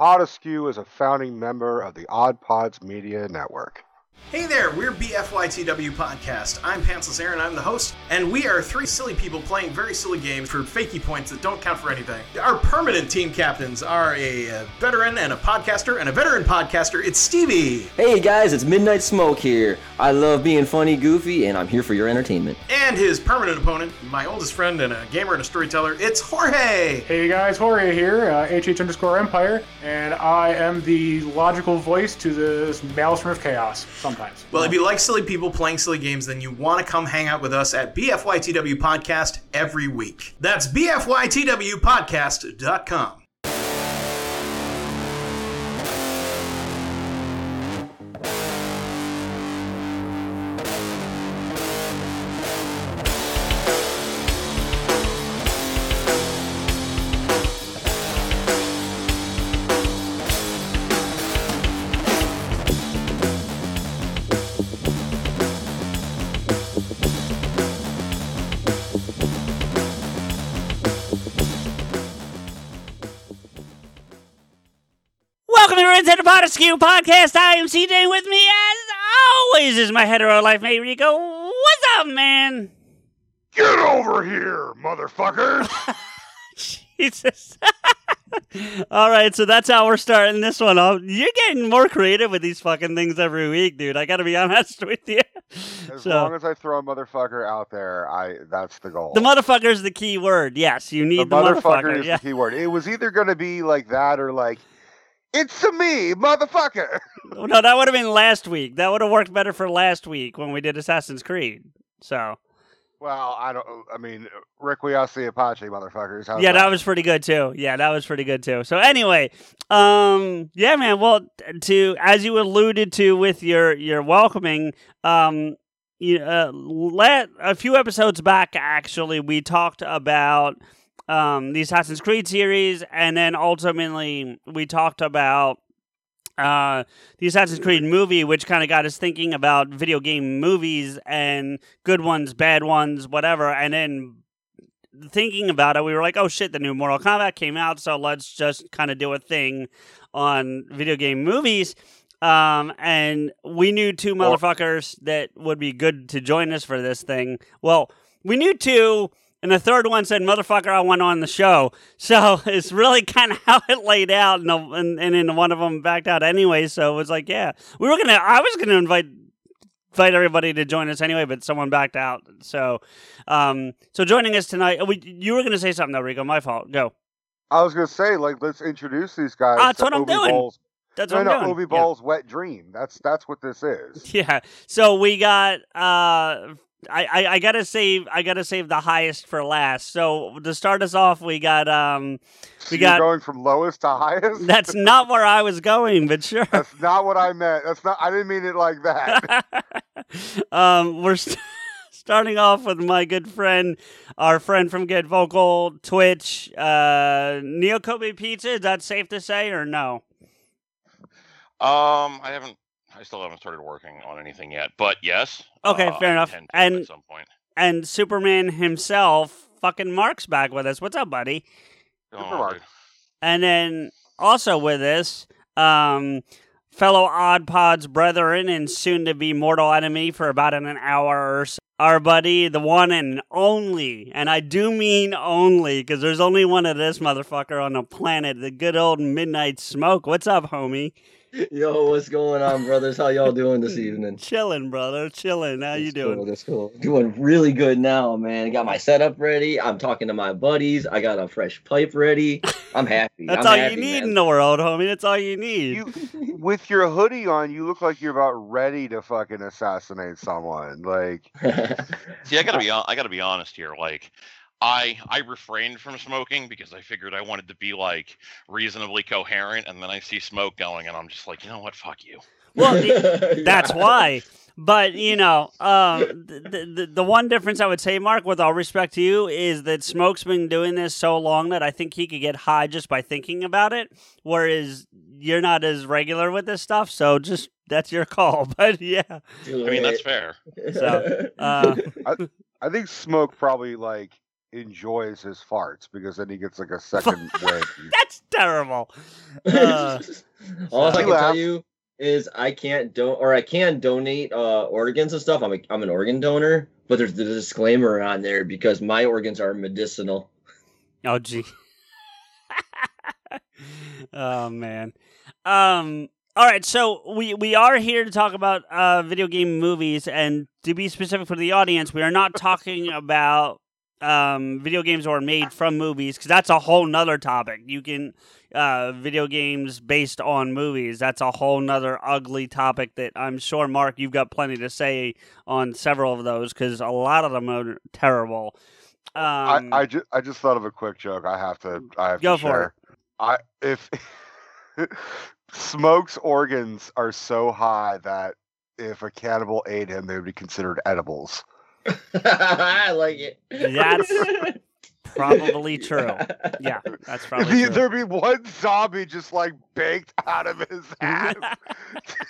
888 532 3500. Pod Askew is a founding member of the Odd Pods Media Network. Hey there, we're BFYTW Podcast. I'm Pantsless Aaron, I'm the host, and we are three silly people playing very silly games for fakey points that don't count for anything. Our permanent team captains are a uh, veteran and a podcaster, and a veteran podcaster, it's Stevie. Hey guys, it's Midnight Smoke here. I love being funny, goofy, and I'm here for your entertainment. And his permanent opponent, my oldest friend and a gamer and a storyteller, it's Jorge. Hey guys, Jorge here, uh, HH underscore Empire, and I am the logical voice to this Maelstrom of Chaos sometimes. Well, if you like silly people playing silly games, then you want to come hang out with us at BFYTW Podcast every week. That's BFYTWPodcast.com. the Pot Podcast. I am CJ. With me, as always, is my hetero life mate Rico. What's up, man? Get over here, motherfucker! Jesus. All right, so that's how we're starting this one off. You're getting more creative with these fucking things every week, dude. I got to be honest with you. As So- long as I throw a motherfucker out there, I that's the goal. The motherfucker is the key word. Yes, you The need the, motherfucker, motherfucker. is Yeah. the key word. It was either going to be like that or like, it's a me, motherfucker. No, that would have been last week. That would have worked better for last week when we did Assassin's Creed. So Well, I don't. I mean, Requiescat in pace, motherfuckers. How's yeah, that was pretty good too. Yeah, that was pretty good too. So anyway, um, yeah, man. Well, to as you alluded to with your your welcoming, um, you uh, let a few episodes back actually we talked about um the Assassin's Creed series, and then ultimately we talked about uh, the Assassin's Creed movie, which kind of got us thinking about video game movies and good ones, bad ones, whatever. And then thinking about it, we were like, oh shit, the new Mortal Kombat came out, so let's just kind of do a thing on video game movies. Um, and we knew two motherfuckers that would be good to join us for this thing. Well, we knew two, and the third one said, "Motherfucker, I want on the show." So it's really kind of how it laid out, and, the, and and then one of them backed out anyway. So it was like, yeah, we were gonna, I was gonna invite invite everybody to join us anyway, but someone backed out. So, um, so joining us tonight, we, you were gonna say something though, Rico. My fault. Go. I was going to say, like, let's introduce these guys. Ah, that's what I'm Obi doing. Ball's- That's no, what I'm doing. Obi Yeah. Ball's wet dream. That's that's what this is. Yeah. So we got uh I, I, I gotta save I gotta save the highest for last. So to start us off we got um So we you're got going from lowest to highest. that's not where I was going, but sure. That's not what I meant. That's not. I didn't mean it like that. um we're st- starting off with my good friend, our friend from Get Vocal, Twitch, uh Neo Kobe Pizza, is that safe to say or no? Um, I haven't. I still haven't started working on anything yet, but yes. Okay, uh, fair I enough. And- at some point. And Superman himself, fucking Mark's back with us. What's up, buddy? Going Super Mark. And then also with us, um, fellow Odd Pods brethren and soon to be mortal enemy for about an hour or so. Our buddy, the one and only, and I do mean only, because there's only one of this motherfucker on the planet, the good old Midnight Smoke. What's up, homie? Yo, what's going on, brothers? How y'all doing this evening? Chilling, brother. Chilling. How you That's cool, doing? that's cool. Doing really good now, man. Got my setup ready. I'm talking to my buddies. I got a fresh pipe ready. I'm happy. That's I'm all happy, you need man. in the world, homie. That's all you need. you, with your hoodie on, you look like you're about ready to fucking assassinate someone. Like, See, I gotta be. I gotta be honest here. Like, I I refrained from smoking because I figured I wanted to be like reasonably coherent, and then I see smoke going, and I'm just like, you know what, fuck you. Well, it- that's why. But you know, um, the, the the one difference I would say, Mark, with all respect to you, is that Smoke's been doing this so long that I think he could get high just by thinking about it, whereas you're not as regular with this stuff. So just that's your call. But yeah, I mean, that's fair. So, uh, I think Smoke probably like enjoys his farts because then he gets like a second win. that's terrible. Uh, All I He can tell you is I can't don or I can donate uh, organs and stuff. I'm a, I'm an organ donor, but there's the disclaimer on there because my organs are medicinal. oh gee. oh man. Um. All right, so we we are here to talk about uh, video game movies, and to be specific for the audience, we are not talking about um, video games were made from movies because that's a whole nother topic. You can uh, video games based on movies. That's a whole nother ugly topic that I'm sure Mark you've got plenty to say on several of those because a lot of them are terrible. Um, I, I just I just thought of a quick joke. I have to I have Go to for share. I if Smoke's organs are so high that if a cannibal ate him, they would be considered edibles. I like it. That's probably true. Yeah, that's If probably he, true. there'd be one zombie just like baked out of his ass.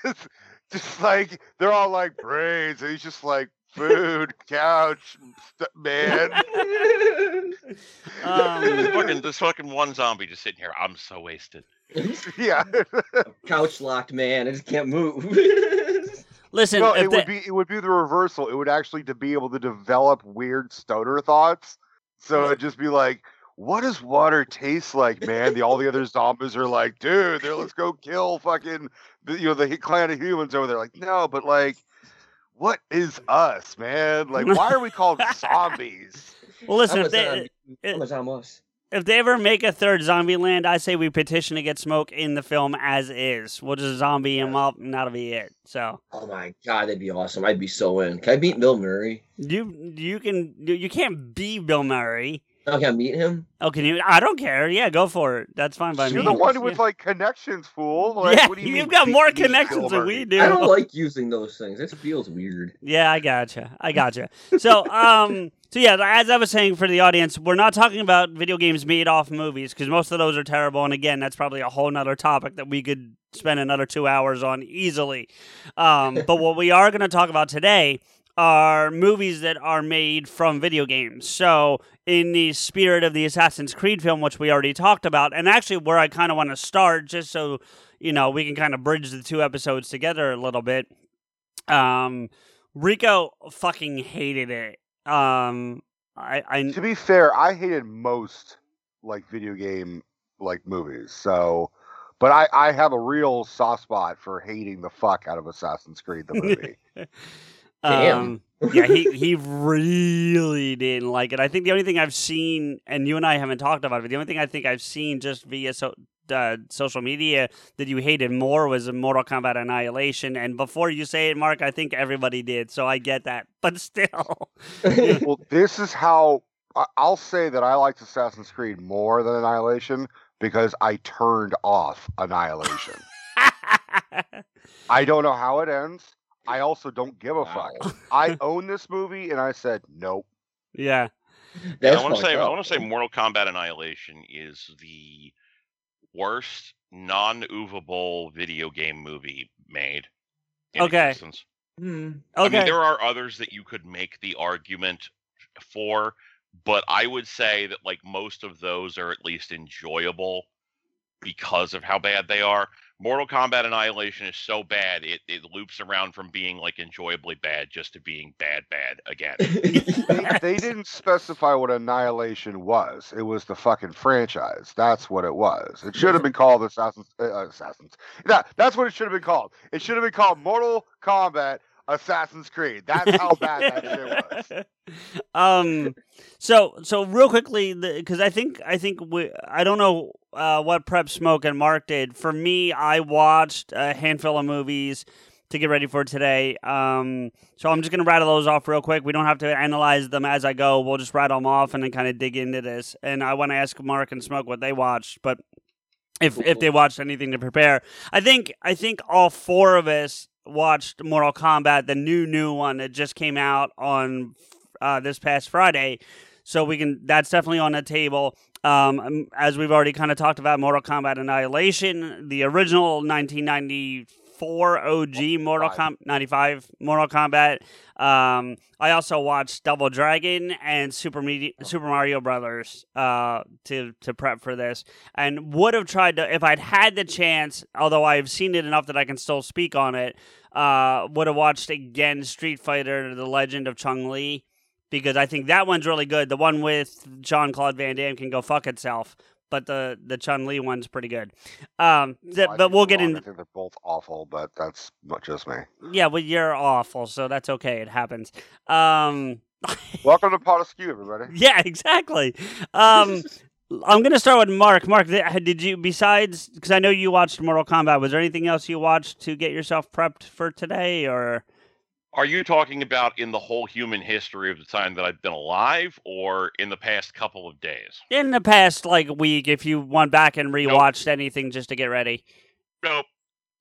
just, just like they're all like brains, and he's just like food, couch, st- man. Um, This fucking, this fucking one zombie just sitting here. I'm so wasted. yeah. Couch locked man. I just can't move. Listen, no, if it would be it would be the reversal. It would actually to be able to develop weird stoner thoughts. So it'd just be like, what does water taste like, man? The all the other zombies are like, dude, there, let's go kill fucking the, you know the clan of humans over there. Like, no, but like, what is us, man? Like, why are we called zombies? well, listen, I'm if a they, zombie. I'm a zombie. If they ever make a third Zombieland, I say we petition to get Smoke in the film as is. We'll just zombie him up, and that'll be it. So Oh my god, that'd be awesome. I'd be so in. Can I beat Bill Murray? you you can you, you can't be Bill Murray. Can I meet him? Oh, can you? I don't care. Yeah, go for it. That's fine by me. You're me. the one with Yeah. like connections, fool. Like, yeah, what do you you've mean, got more connections than we do. I don't like using those things. It feels weird. Yeah, I gotcha. I gotcha. So, um, so yeah, as I was saying for the audience, we're not talking about video games made off movies because most of those are terrible. And again, that's probably a whole nother topic that we could spend another two hours on easily. Um, but what we are going to talk about today are movies that are made from video games. So, in the spirit of the Assassin's Creed film, which we already talked about, and actually where I kind of want to start, just so you know, we can kind of bridge the two episodes together a little bit. Um, Rico fucking hated it. Um, I, I To be fair, I hated most like video game like movies. So, but I I have a real soft spot for hating the fuck out of Assassin's Creed the movie. Damn. Um, yeah, he he really didn't like it. I think the only thing I've seen, and you and I haven't talked about it, the only thing I think I've seen just via so, uh, social media that you hated more was Mortal Kombat Annihilation. And before you say it, Mark, I think everybody did, so I get that. But still, well, this is how I'll say that I liked Assassin's Creed more than Annihilation because I turned off Annihilation. I don't know how it ends. I also don't give a Wow. fuck. I own this movie and I said nope. yeah, That's I want to fucked say I want to say Mortal Kombat Annihilation is the worst non-oovable video game movie made. In Okay. Existence. Hmm. I mean, there are others that you could make the argument for, but I would say that like most of those are at least enjoyable because of how bad they are. Mortal Kombat Annihilation is so bad it, it loops around from being like enjoyably bad just to being bad bad again. They, they didn't specify what Annihilation was. It was the fucking franchise. That's what it was. It should have been called Assassin's. Uh, Assassins. Yeah, that's what it should have been called. It should have been called Mortal Kombat Assassin's Creed. That's how bad that shit was. um so so real quickly because i think i think we i don't know uh what prep smoke and mark did for me i watched a handful of movies to get ready for today. Um, so I'm just gonna rattle those off real quick. We don't have to analyze them as I go. We'll just rattle them off and then kind of dig into this. And I want to ask Mark and Smoke what they watched, but if if they watched anything to prepare, I think I think all four of us watched Mortal Kombat, the new new one that just came out on uh, this past Friday. So we can that's definitely on the table. Um, as we've already kind of talked about, Mortal Kombat Annihilation, the original 1994 OG Mortal Kombat 95 Mortal Kombat. Um, I also watched Double Dragon and Super Medi- Super Mario Brothers uh, to to prep for this, and would have tried to if I'd had the chance. Although I've seen it enough that I can still speak on it. Uh, would have watched again Street Fighter: The Legend of Chun Li because I think that one's really good. The one with Jean Claude Van Damme can go fuck itself, but the the Chun Li one's pretty good. Um, th- but we'll get wrong. in. I think they're both awful, but that's not just me. Yeah, well, you're awful, so that's okay. It happens. Um, Welcome to Pod Askew, everybody. yeah, exactly. Um, I'm gonna start with Mark. Mark, did you besides because I know you watched Mortal Kombat? Was there anything else you watched to get yourself prepped for today, or? Are you talking about in the whole human history of the time that I've been alive, or in the past couple of days? In the past, like week, if you went back and rewatched anything just to get ready. Nope,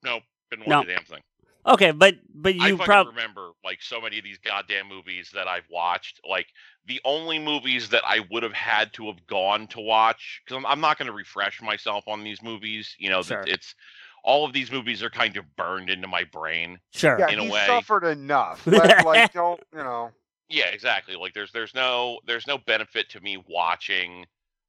nope, didn't watch a damn thing. Okay, but but you probably remember like so many of these goddamn movies that I've watched. Like the only movies that I would have had to have gone to watch because I'm, I'm not going to refresh myself on these movies. You know, Sure. that it's all of these movies are kind of burned into my brain. sure. Yeah, In a he way. suffered enough. Let, like, don't you know? Yeah, exactly. Like there's there's no there's no benefit to me watching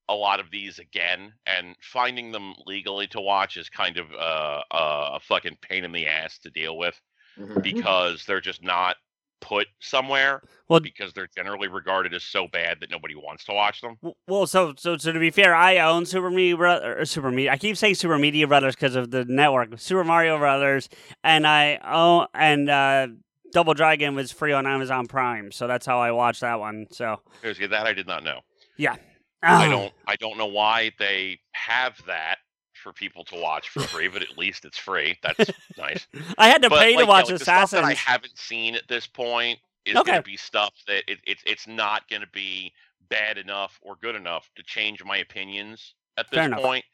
a lot of these again and finding them legally to watch is kind of uh, uh, a fucking pain in the ass to deal with Mhm. because they're just not put somewhere Well- because they're generally regarded as so bad that nobody wants to watch them. Well, so so so to be fair, I own Super Media Bro- Super Media. I keep saying Super Media Brothers because of the network, Super Mario Brothers, and I own and uh, Double Dragon was free on Amazon Prime, so that's how I watched that one. So that I did not know. Yeah, I don't I don't know why they have that for people to watch for free, but at least it's free. That's nice. I had to but pay like, to yeah, watch like, the stuff that I haven't seen at this point is Okay. going to be stuff that it, it's it's not going to be bad enough or good enough to change my opinions at Fair this enough. point.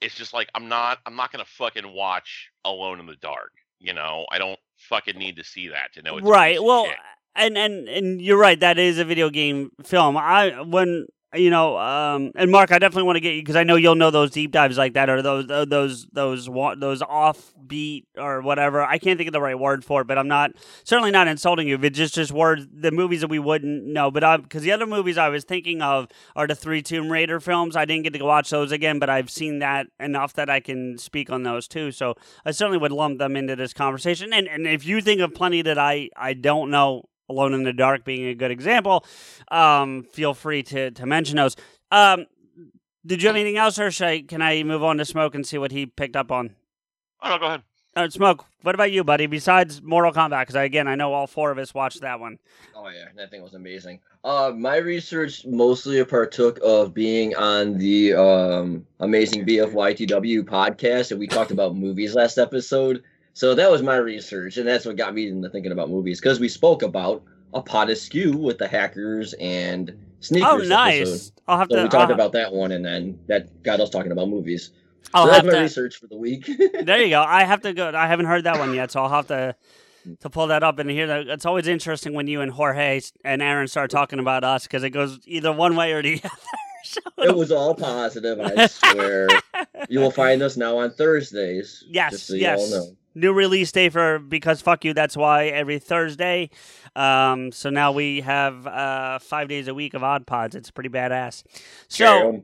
It's just like I'm not I'm not going to fucking watch Alone in the Dark. You know, I don't fucking need to see that to know it's right. Well, shit. and and and you're right. That is a video game film. I when you know, um, and Mark, I definitely want to get you because I know you'll know those deep dives like that, or those those those those offbeat or whatever. I can't think of the right word for it, but I'm not certainly not insulting you. It's just just words, the movies that we wouldn't know. But because the other movies I was thinking of are the three Tomb Raider films. I didn't get to watch those again, but I've seen that enough that I can speak on those too. So I certainly would lump them into this conversation. And and if you think of plenty that I I don't know, Alone in the Dark being a good example, um, feel free to to mention those. Um, did you have anything else, or should I, can I move on to Smoke and see what he picked up on? Oh no, go ahead. Uh, Smoke, what about you, buddy? Besides Mortal Kombat, because again, I know all four of us watched that one. Oh yeah, that thing was amazing. Uh, my research mostly partook of being on the um amazing BFYTW podcast, and we talked about movies last episode. So that was my research, and that's what got me into thinking about movies because we spoke about a Pod Askew with the hackers and sneakers. Oh, episode. nice! I'll have So to. we talked I'll, about that one, and then that got us talking about movies. I'll so have my to. research for the week. There you go. I have to go. I haven't heard that one yet, so I'll have to to pull that up and hear that. It's always interesting when you and Jorge and Aaron start talking about us because it goes either one way or the other. So it was all positive, I swear. you will find us now on Thursdays. Yes, just so you yes. All know. new release day for because fuck you. That's why every Thursday. Um, so now we have uh five days a week of odd pods. It's pretty badass. So Carry um, 'em.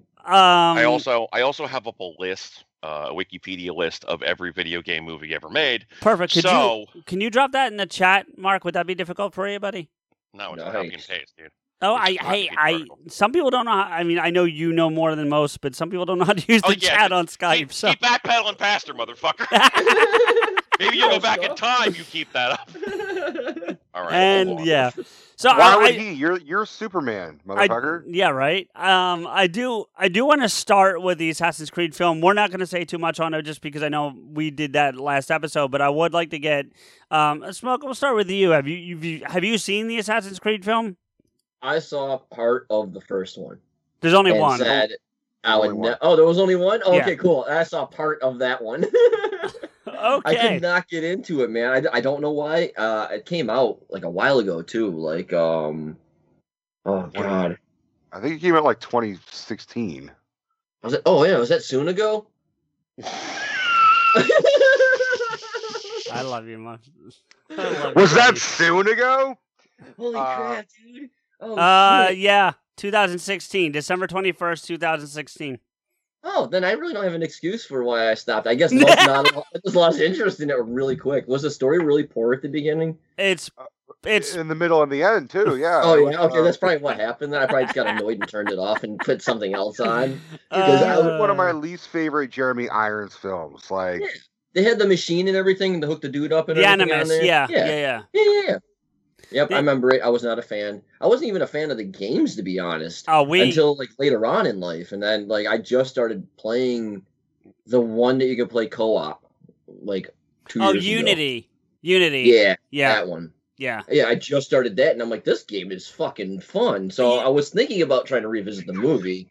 I also I also have up a list, uh, a Wikipedia list of every video game movie ever made. perfect. Could so you can you drop that in the chat, Mark? Would that be difficult for you, buddy? no, it's a copy and Nice. paste, dude. Oh, It's I, just not hey, I. Some people don't know. How, I mean, I know you know more than most, but some people don't know how to use Oh, the yeah, chat on Skype. Keep, so keep backpedaling past her, motherfucker. Maybe you'll go back in time. You keep that up. All right. and yeah. So Why I, would he? You're you're Superman, I- motherfucker. yeah, right. Um, I do. I do want to start with the Assassin's Creed film. We're not going to say too much on it, just because I know we did that last episode. But I would like to get um, smoke. We'll start with you. Have you, you've, you have you seen the Assassin's Creed film? I saw part of the first one. There's only and one. Said I Only would. one. Ne- oh, there was only one. Oh, Yeah. Okay, cool. I saw part of that one. I okay. could not get into it, man. I, I don't know why. Uh, it came out like a while ago too. Like um, oh god, I think it came out like 2016. was it? Oh yeah, was that soon ago? I love you much. Love Was you, that buddy. soon ago? Holy Uh, crap, dude! Oh, Uh, shit. yeah, 2016, December 21st, 2016. Oh, then I really don't have an excuse for why I stopped. I guess most not. I just lost interest in it really quick. Was the story really poor at the beginning? It's it's in the middle and the end too. Yeah. Oh yeah, okay, uh, that's probably what happened. Then I probably just got annoyed and turned it off and put something else on. Because that was uh, one of my least favorite Jeremy Irons films. Like, Yeah. They had the machine and everything to hook the dude up and the everything on Animus. there. Yeah, yeah, yeah, yeah. Yeah, yeah, yeah. Yep. I remember it. I was not a fan. I wasn't even a fan of the games, to be honest, Oh, we until like later on in life, and then like I just started playing the one that you could play co-op, like two oh years ago. Unity, Unity. Yeah, yeah, that one. yeah. Yeah, I just started that, and I'm like, this game is fucking fun. So Yeah. I was thinking about trying to revisit the movie,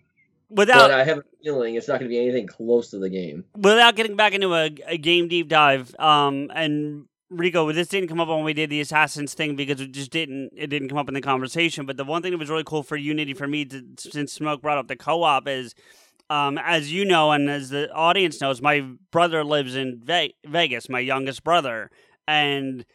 Without but I have a feeling it's not going to be anything close to the game. without getting back into a, a game deep dive, um, and Rico, this didn't come up when we did the Assassins thing because it just didn't it didn't come up in the conversation. But the one thing that was really cool for Unity for me, to, since Smoke brought up the co-op, is um, as you know and as the audience knows, my brother lives in Ve- Vegas, my youngest brother, and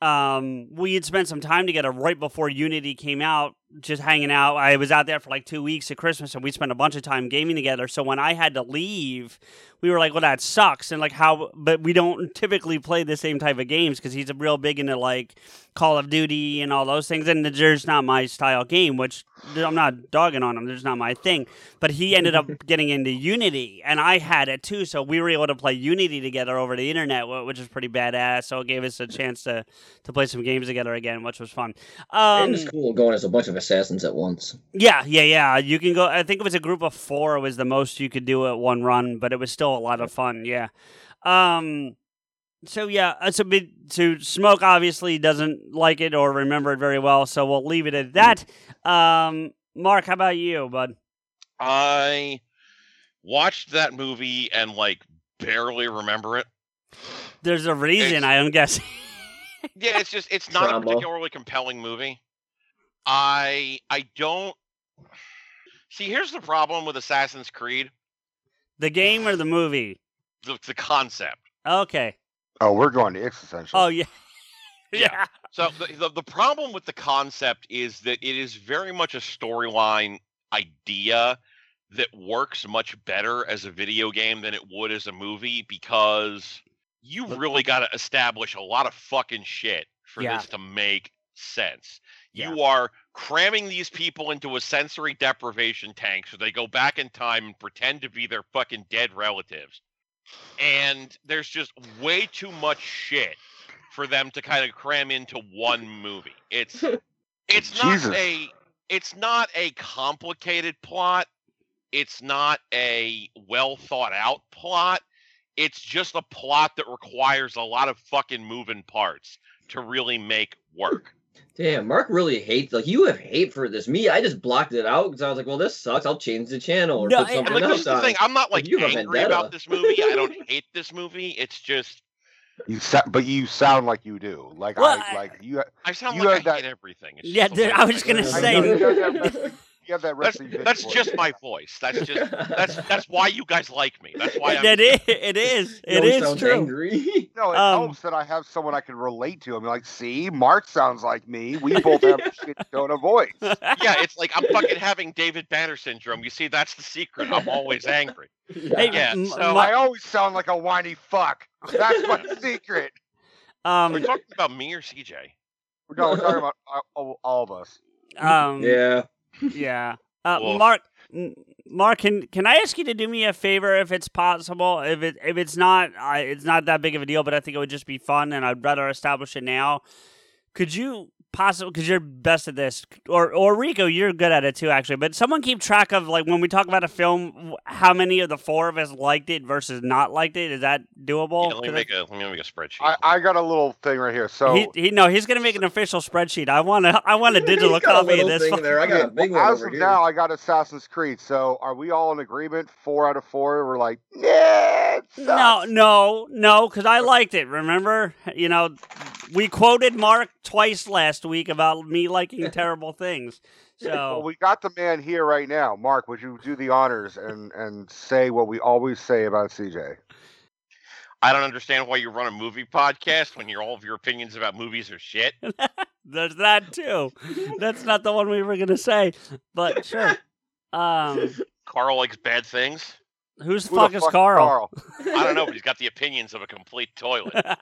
um, we had spent some time together right before Unity came out, just hanging out. I was out there for like two weeks at Christmas, and we spent a bunch of time gaming together. So when I had to leave, we were like, "Well, that sucks," and like how, but we don't typically play the same type of games because he's a real big into like Call of Duty and all those things, and there's not my style game, which I'm not dogging on him. There's not my thing. But he ended up getting into Unity, and I had it too. So we were able to play Unity together over the internet, which is pretty badass. So it gave us a chance to to play some games together again, which was fun. Um, and it's cool going as a bunch of assassins at once. yeah, yeah, yeah. You can go. I think it was a group of four. Was the most you could do at one run, but it was still a lot of fun. Yeah. Um. So yeah, uh, so bit so smoke obviously doesn't like it or remember it very well, so we'll leave it at that. Um, Mark, how about you, bud? I watched that movie and like barely remember it. There's a reason It's- I'm guessing. Yeah, it's just it's not a particularly compelling movie. I I don't see. Here's the problem with Assassin's Creed: the game or the movie? the, the concept. Okay. Oh, we're going to X essentially. Oh yeah. Yeah. yeah. So the, the the problem with the concept is that it is very much a storyline idea that works much better as a video game than it would as a movie because you really got to establish a lot of fucking shit for Yeah. this to make sense. Yeah. You are cramming these people into a sensory deprivation tank so they go back in time and pretend to be their fucking dead relatives. And there's just way too much shit for them to kind of cram into one movie. It's it's not Jesus. a it's not a complicated plot. It's not a well thought out plot. It's just a plot that requires a lot of fucking moving parts to really make work. Damn, Mark really hates like you have hate for this. Me, I just blocked it out because I was like, well, this sucks. I'll change the channel or No, put and, And something like this else the on. thing, I'm not Like, like you have a angry about this movie. I don't hate this movie. It's just You sa- but you sound like you do. Like Well, I I- like you. I sound You like had I hate everything. It's Yeah, dude, I that was gonna am. I say- know you have that- you That's, wrestling that's voice. just my voice. That's just that's that's why you guys like me. That's why I'm That is, it is. He It always is true. Angry. No, it Um, helps that I have someone I can relate to. I'm like, see, Mark sounds like me. We both have a shit tone of voice. yeah, it's like I'm fucking having David Banner syndrome. You see, that's the secret. I'm always angry. Hey, Yeah, m- so- m- I always sound like a whiny fuck. That's my secret. Are um, we talking about me or CJ? No, we're talking about uh, all, all of us. um, yeah. Yeah. Uh, Mark, Mark, can can I ask you to do me a favor if it's possible? If it if it's not, I, it's not that big of a deal, but I think it would just be fun, and I'd rather establish it now. could you possibly because you're best at this, or or Rico, you're good at it too, actually. But someone keep track of like when we talk about a film, how many of the four of us liked it versus not liked it. Is that doable? Yeah, let me 'Cause make a let me make a spreadsheet. I, I got a little thing right here. So he, he no, he's gonna make an official spreadsheet. I want to I want a digital He's a copy of this. thing there. I got a big one as of now, I got Assassin's Creed. So are we all in agreement? Four out of four. We're like, yeah, No, no, no, because I liked it. Remember, you know, we quoted Mark twice last week about me liking terrible things. Well, So we got the man here right now. Mark, would you do the honors and and say what we always say about CJ? I don't understand why you run a movie podcast when your all of your opinions about movies are shit. there's that too. That's not the one we were gonna say, but sure. Um, Carl likes bad things. Who's the Who fuck is Carl? I don't know, but he's got the opinions of a complete toilet.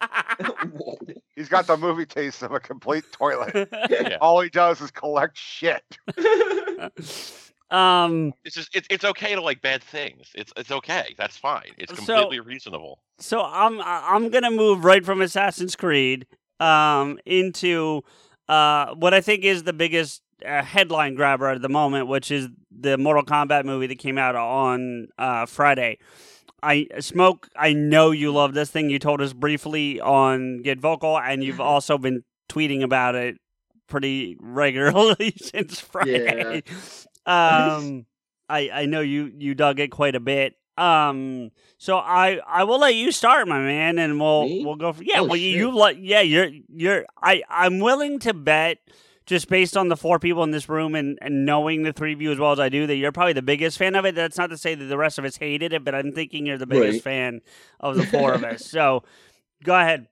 He's got the movie taste of a complete toilet. Yeah. All he does is collect shit. um, It's just it's it's okay to like bad things. It's it's okay. That's fine. It's So- completely reasonable. so I'm I'm gonna move right from Assassin's Creed um into uh what I think is the biggest uh, headline grabber at the moment, which is the Mortal Kombat movie that came out on uh, Friday. I smoke. I know you love this thing. You told us briefly on Get Vocal, and you've also been tweeting about it pretty regularly since Friday. Um, I I know you you dug it quite a bit. Um, so I I will let you start, my man, and we'll Me? we'll go. For, yeah, Oh, well you, shit. you like yeah you're you're I I'm willing to bet just based on the four people in this room and, and knowing the three of you as well as I do, that you're probably the biggest fan of it. That's not to say that the rest of us hated it, but I'm thinking you're the biggest Right. fan of the four of us. So go ahead.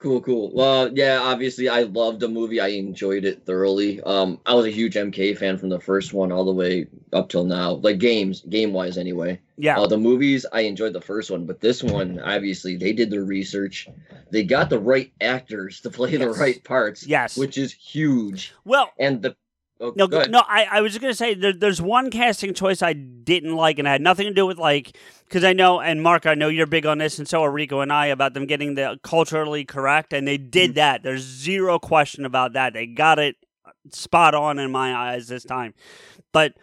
Cool, cool. Well, yeah, obviously I loved the movie. I enjoyed it thoroughly. Um, I was a huge MK fan from the first one all the way up till now. Like games, game wise anyway. Yeah. Uh, the movies, I enjoyed the first one, but this one, obviously, they did their research. They got the right actors to play the right parts. Yes. Which is huge. well, And the oh, No, go no. I, I was just gonna say there, there's one casting choice I didn't like, and it had nothing to do with like because I know, and Mark, I know you're big on this, and so are Rico and I about them getting the culturally correct, and they did Mm-hmm. that. There's zero question about that. They got it spot on in my eyes this time. But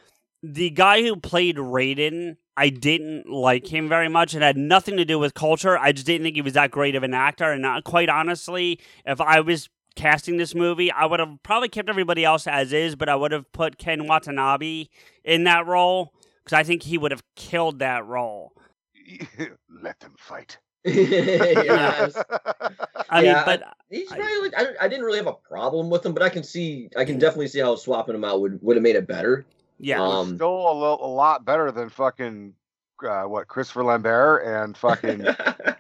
the guy who played Raiden, I didn't like him very much. It had nothing to do with culture. I just didn't think he was that great of an actor. And not, quite honestly, if I was casting this movie, I would have probably kept everybody else as is, but I would have put Ken Watanabe in that role because I think he would have killed that role. Let them fight. yes. I Yeah, mean, but He's I- probably like, I, I didn't really have a problem with him, but I can see I can definitely see how swapping him out would would have made it better. yeah, Um, Still a, lo- a lot better than fucking uh, what Christopher Lambert and fucking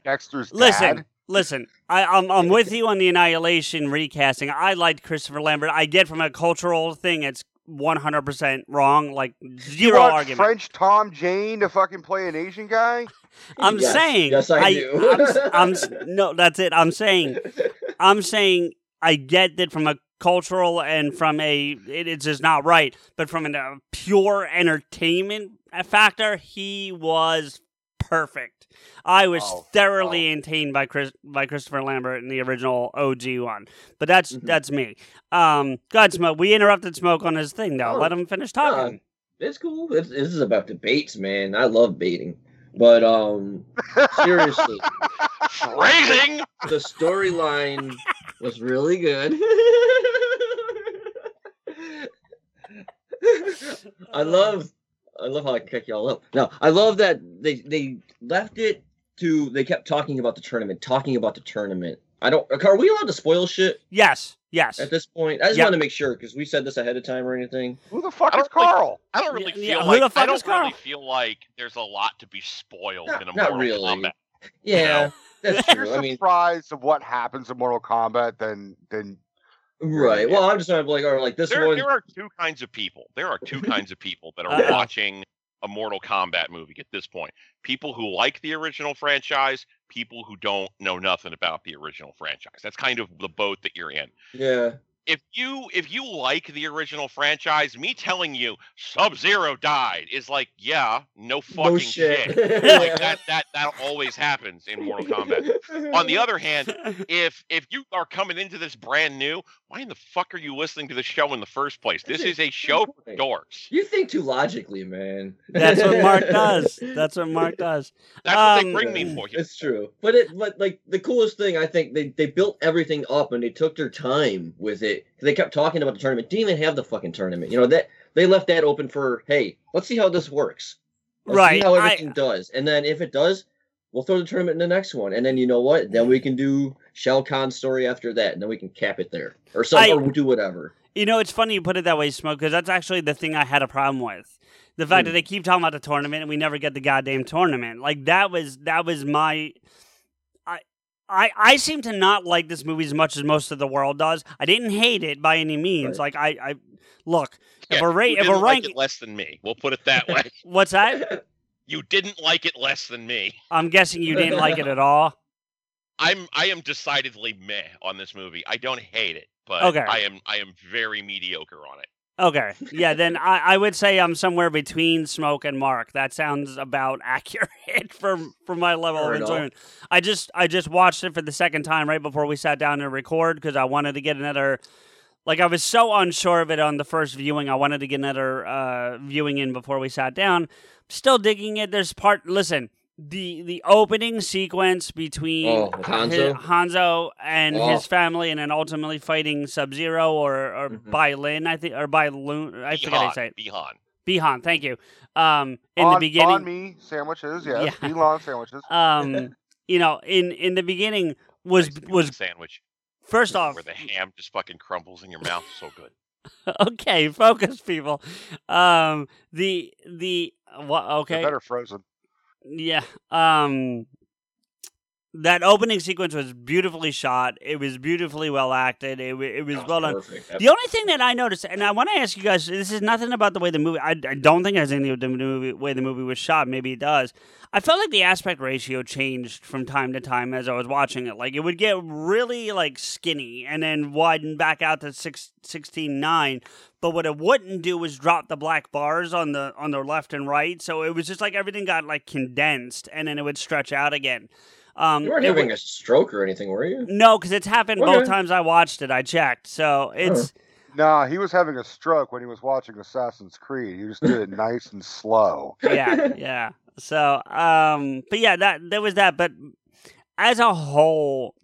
Dexter's listen. dad. Listen, I, I'm I'm with you on the Annihilation recasting. I liked Christopher Lambert. I get from a cultural thing, it's 100 percent wrong. Like You zero want argument. French Tom Jane to fucking play an Asian guy? I'm Yes, saying, yes, I do. I'm, s- I'm no, that's it. I'm saying, I'm saying, I get that from a cultural and from a, it, it's just not right. But from a uh, pure entertainment factor, he was perfect. I was Oh, thoroughly entertained by Chris by Christopher Lambert in the original OG one. But that's Mhm. that's me. Um, God, smoke. We interrupted smoke on his thing though. Oh, Let him finish talking. it's cool. It's, this is about debates, man. I love baiting, but um, seriously, Phrasing. the storyline was really good. I love, I love how I kick y'all up. No, I love that they they left it to. They kept talking about the tournament, talking about the tournament. I don't. Are we allowed to spoil shit yes, yes. at this point? I just Yeah. wanted to make sure because we said this ahead of time or anything. Who the fuck is don't Carl? I don't really Yeah, feel who like the fuck I don't really Carl? feel like there's a lot to be spoiled Not- in a not Mortal really. Kombat. Yeah, that's true. you're I mean, surprised of what happens in Mortal Kombat, then then right. Well, I'm just trying to like, or like this There, one. there are two kinds of people. There are two kinds of people that are uh-huh. watching a Mortal Kombat movie at this point. People who like the original franchise, people who don't know nothing about the original franchise. That's kind of the boat that you're in. Yeah. if you if you like the original franchise, me telling you Sub Zero died is like, yeah, no fucking no shit. like that that that always happens in Mortal Kombat. On the other hand, if if you are coming into this brand new, why in the fuck are you listening to the show in the first place? This is a show for dorks. You think too logically, man. That's what Mark does. That's what Mark does. That's what Um, they bring me for. You. It's true, but it, but like the coolest thing, I think they they built everything up and they took their time with it. They kept talking about the tournament. Didn't even have the fucking tournament. You know that they left that open for hey, let's see how this works. Let's Right, See how I- everything does, and then if it does, we'll throw the tournament in the next one. And then you know what? Then we can do Shao Kahn's story after that, and then we can cap it there or something, I- or do whatever. You know, it's funny you put it that way, Smoke, because that's actually the thing I had a problem with. The fact that Hmm. they keep talking about the tournament and we never get the goddamn tournament. Like that was that was my I I I seem to not like this movie as much as most of the world does. I didn't hate it by any means. Like I I look, if Yeah, we're ra- if didn't we're like ranking it less than me. We'll put it that way. what's that? you didn't like it less than me. I'm guessing you didn't like it at all. I'm I am decidedly meh on this movie. I don't hate it, but Okay. I am I am very mediocre on it. Okay. Yeah, then I, I would say I'm somewhere between Smoke and Mark. That sounds about accurate for for my level Fair of enough. enjoyment. I just I just watched it for the second time right before we sat down to record because I wanted to get another like I was so unsure of it on the first viewing. I wanted to get another uh, viewing in before we sat down. Still digging it. There's part listen, the the opening sequence between Oh, Hanzo? Hi- Hanzo and Oh. his family, and then ultimately fighting Sub Zero or or Mhm. Bai Lin, I think, or Bai Loon. I forget how to say it. Bihan. Bihan, thank you. Um, in on, the beginning, on me sandwiches, yes. Yeah. Elon sandwiches. um, you know, in in the beginning was Nice was sandwich first off where the ham just fucking crumbles in your mouth. So good. okay. Focus, people. Um, the the what? They're Okay, better frozen. yeah. Um, that opening sequence was beautifully shot. It was beautifully well acted. It it was well done. perfect. The only thing that I noticed, and I want to ask you guys, this is nothing about the way the movie. I, I don't think it has anything to do with the movie, way the movie was shot. Maybe it does. I felt like the aspect ratio changed from time to time as I was watching it. Like it would get really like skinny and then widen back out to six, 16 9. But what it wouldn't do was drop the black bars on the on the left and right. So it was just like everything got like condensed and then it would stretch out again. Um, You weren't having wa- a stroke or anything, were you? no, because it's happened both times I watched it. I checked, so it's Nah, he was having a stroke when he was watching Assassin's Creed. He just did it nice and slow. yeah, yeah. So, um, but yeah, that there was that. But as a whole,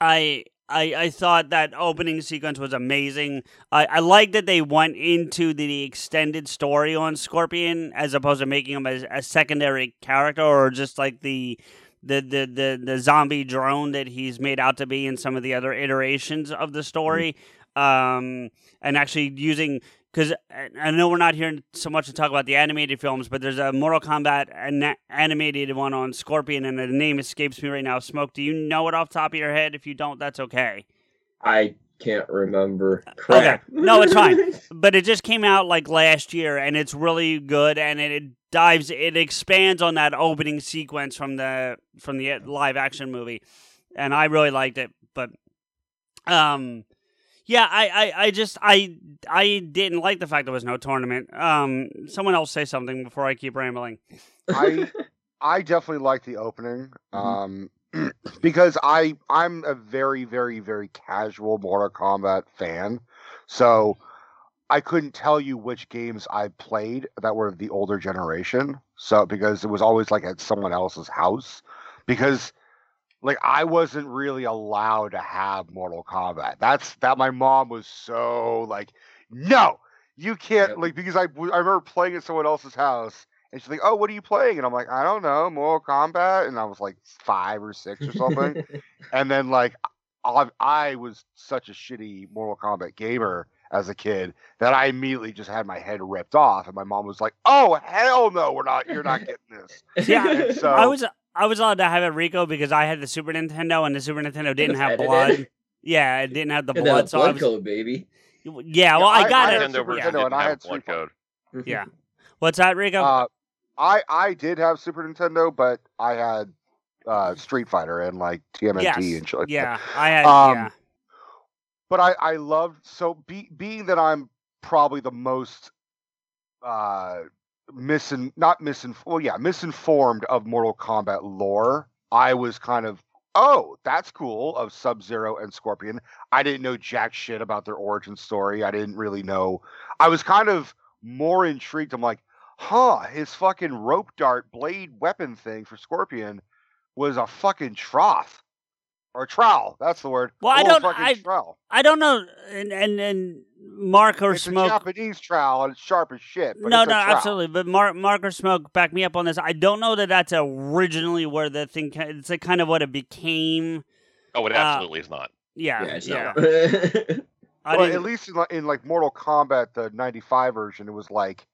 I. I, I thought that opening sequence was amazing. I, I like that they went into the extended story on Scorpion as opposed to making him as a secondary character or just like the the, the, the, the zombie drone that he's made out to be in some of the other iterations of the story. Um, and actually using because I know we're not here so much to talk about the animated films, but there's a Mortal Kombat an- animated one on Scorpion, and the name escapes me right now. Smoke, do you know it off the top of your head? If you don't, that's okay. I can't remember. Crap. No, it's fine. But it just came out like last year, and it's really good, and it dives, it expands on that opening sequence from the from the live action movie, and I really liked it. But, um. Yeah, I, I, I just I I didn't like the fact there was no tournament. Um, someone else say something before I keep rambling. I I definitely like the opening. Um because I I'm a very very very casual Mortal Kombat fan. So I couldn't tell you which games I played that were the older generation. So because it was always like at someone else's house because like I wasn't really allowed to have Mortal Kombat. That's that my mom was so like no, you can't like because I I remember playing at someone else's house and she's like, "Oh, what are you playing?" And I'm like, "I don't know, Mortal Kombat." And I was like five or six or something. and then like I, I was such a shitty Mortal Kombat gamer as a kid that I immediately just had my head ripped off, and my mom was like, "Oh hell no, we're not. You're not getting this." Yeah, And so I was I was allowed to have it Rico because I had the Super Nintendo and the Super Nintendo didn't have Had it. blood. Yeah, it didn't have the Get blood, that so I blood was. code, baby. Yeah, well, I, I- got I it. had Nintendo Super version Nintendo and I had blood Street Fighter. code. Yeah. What's that, Rico? Uh, I I did have Super Nintendo, but I had uh, Street Fighter and like TMNT yes. and shit like that. yeah, I had. Um, yeah. But I I loved so be, being that I'm probably the most uh misin not misinformed well yeah misinformed of Mortal Kombat lore. I was kind of oh that's cool of Sub Zero and Scorpion. I didn't know jack shit about their origin story. I didn't really know. I was kind of more intrigued. I'm like, huh, his fucking rope dart blade weapon thing for Scorpion was a fucking trough or trowel. That's the word. Well, A I little don't- fucking I- trowel. I don't know, and and, and Mark or It's a Smoke. Japanese trowel and it's sharp as shit. But no, it's a no, trowel. absolutely. But Mark, Mark or Smoke, back me up on this. I don't know that that's originally where the thing. It's like kind of what it became. Oh, it Uh, absolutely is not. Yeah, Yeah, it's yeah. not. Well, at least in, like- in like Mortal Kombat, the '95 version, it was like,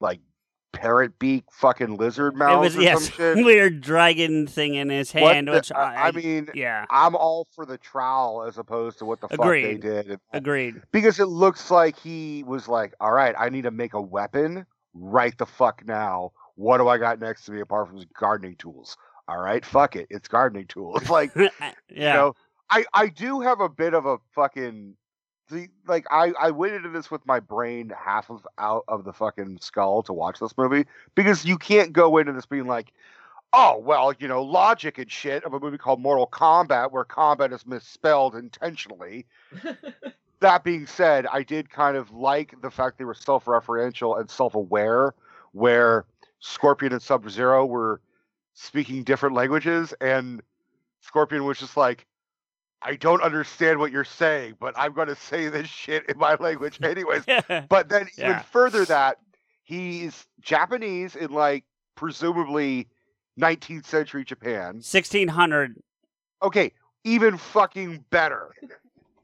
like parrot beak, fucking lizard mouth. it was or yes, some shit. weird dragon thing in his hand, the- which I, I, mean, yeah, I'm all for the trowel as opposed to what the fuck they did. Agreed. because it looks like he was like, all right, I need to make a weapon right the fuck now. What do I got next to me apart from gardening tools? All right, fuck it, it's gardening tools. Like, yeah, you know, I I do have a bit of a fucking the like I I went into this with my brain half of out of the fucking skull to watch this movie because you can't go into this being like. Oh well, you know, logic and shit of a movie called Mortal Kombat, where combat is misspelled intentionally that being said, I did kind of like the fact they were self-referential and self-aware, where Scorpion and Sub Zero were speaking different languages, and Scorpion was just like, "I don't understand what you're saying, but I'm going to say this shit in my language anyways." But then even Yeah. further that he's Japanese in like presumably 19th century Japan. sixteen hundred. Okay, even fucking better.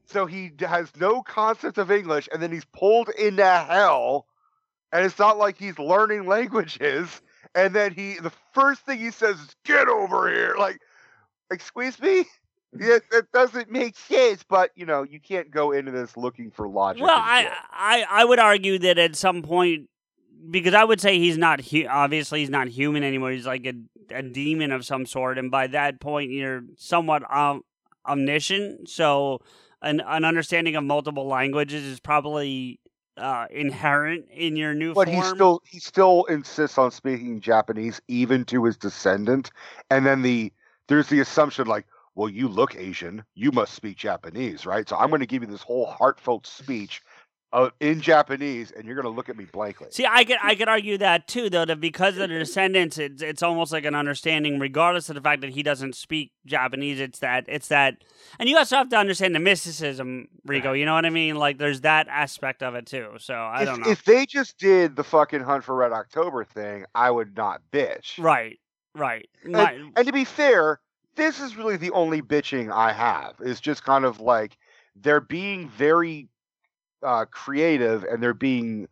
So he has no concept of English, and then he's pulled into hell, and it's not like he's learning languages. And then he, the first thing he says is, "Get over here!" Like, excuse me. Yeah, that doesn't make sense. But you know, you can't go into this looking for logic. Well, I. I I would argue that at some point, because I would say he's not hu- obviously he's not human anymore. He's like a, a demon of some sort, and by that point, you're somewhat um, omniscient. So, an an understanding of multiple languages is probably uh, inherent in your new But form. he still he still insists on speaking Japanese even to his descendant. And then the there's the assumption like, well, you look Asian, you must speak Japanese, right? So I'm going to give you this whole heartfelt speech uh, in Japanese, and you're going to look at me blankly. See, I could I could argue that too, though, that because of the descendants, it's it's almost like an understanding, regardless of the fact that he doesn't speak Japanese. It's that it's that, and you also have to understand the mysticism, Rico. You know what I mean? Like, there's that aspect of it too. So I if, don't know. if they just did the fucking Hunt for Red October thing, I would not bitch. right, right. My, And to be fair, this is really the only bitching I have. Is just kind of like they're being very uh, creative and they're being,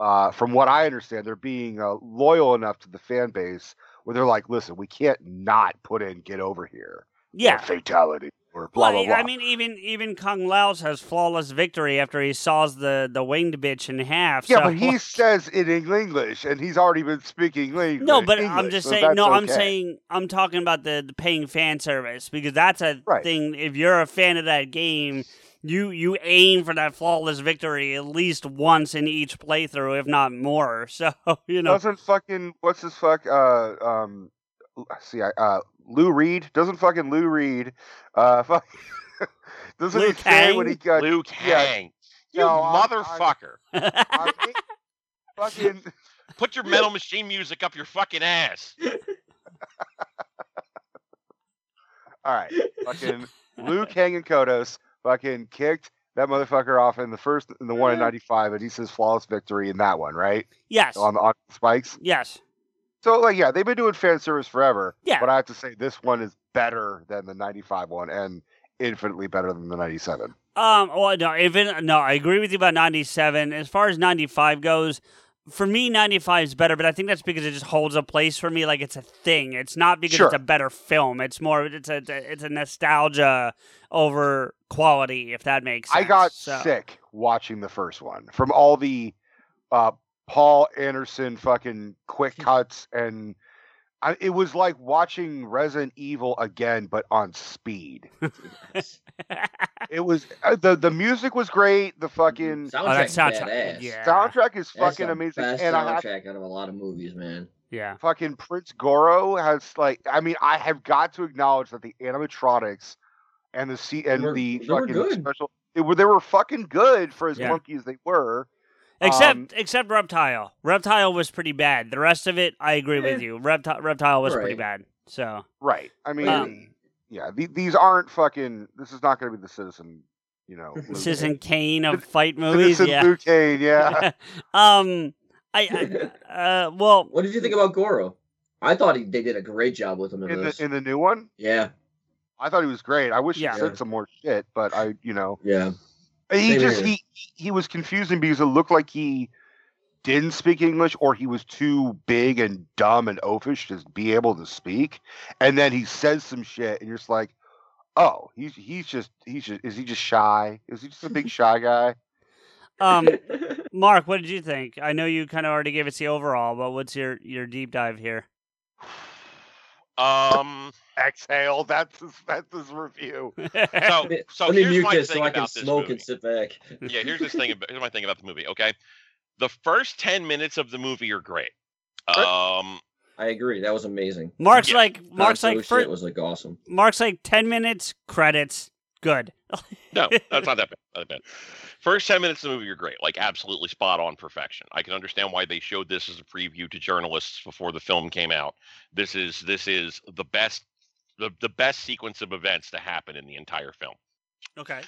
uh, from what I understand, they're being uh, loyal enough to the fan base where they're like, listen, we can't not put in "Get Over Here" yeah. "Fatality" or blah Well, blah blah. I mean, even even Kung Lao's has flawless victory after he saws the the winged bitch in half. yeah, so- but he says it in English, and he's already been speaking English. No, but I'm just so saying. No, I'm saying I'm talking about the, the paying fan service because that's a Right. thing. If you're a fan of that game, you you aim for that flawless victory at least once in each playthrough, if not more. So you know, doesn't fucking what's his fuck uh um see I uh Lou Reed doesn't fucking Lou Reed uh fuck doesn't Liu he say when he got Liu yeah, you no, I'm- I'm- motherfucker. I fucking Put your metal machine music up your fucking ass. all right fucking Liu Kang and Kodos fucking kicked that motherfucker off in the first in the one in '95 and he says flawless victory in that one right? Yes, on the on spikes? Yes, so like yeah they've been doing fan service forever Yeah. but I have to say this one is better than the '95 one and infinitely better than the '97. Um, well, no, even no, I agree with you about '97. As far as '95 goes, for me, '95 is better, but I think that's because it just holds a place for me. Like it's a thing. It's not because Sure. it's a better film. It's more. It's a. It's a nostalgia over quality, if that makes sense. I got So- sick watching the first one from all the uh, Paul Anderson fucking quick cuts and I, it was like watching Resident Evil again, but on speed. It was uh, the the music was great. The fucking Soundtrack, Oh, that is soundtrack, yeah. soundtrack is That's fucking the amazing, Best and I have soundtrack out of a lot of movies, man. yeah. fucking Prince Goro has like I mean I have got to acknowledge that the animatronics and the C and were- the fucking special they were they were fucking good for as Yeah. funky as they were. Except Um, except Reptile. Reptile was pretty bad. The rest of it, I agree with Eh. you. Reptile Reptile was pretty bad. So Right. I mean, Um, yeah. The, these aren't fucking. This is not going to be the Citizen. You know, Luke Citizen Kane of Cit- fight movies. Citizen yeah. Luke Cage, Yeah. um. I, I uh well What did you think about Goro? I thought he, they did a great job with him in, in this. the in the new one, yeah, I thought he was great. I wish Yeah. he said some more shit, but I, you know, yeah. He Same just here. he he was confusing because it looked like he didn't speak English or he was too big and dumb and oafish to be able to speak. And then he says some shit, and you're just like, oh, he's he's just he's just is he just shy? Is he just a big shy guy? um Mark, what did you think? I know you kind of already gave us the overall, but what's your your deep dive here? Um. Exhale. That's his, that's his review. So, so Let me here's mute my this thing so I can about this smoke movie. and sit back. yeah, here's this thing. About, here's my thing about the movie. Okay, the first ten minutes of the movie are great. Um, I agree. That was amazing. Mark's Yeah. like Mark's Hanzo like shit first, was like awesome. Mark's like ten minutes credits. Good. No, that's not that bad. Not that bad. First ten minutes of the movie are great, like absolutely spot on perfection. I can understand why they showed this as a preview to journalists before the film came out. This is this is the best the, the best sequence of events to happen in the entire film. Okay.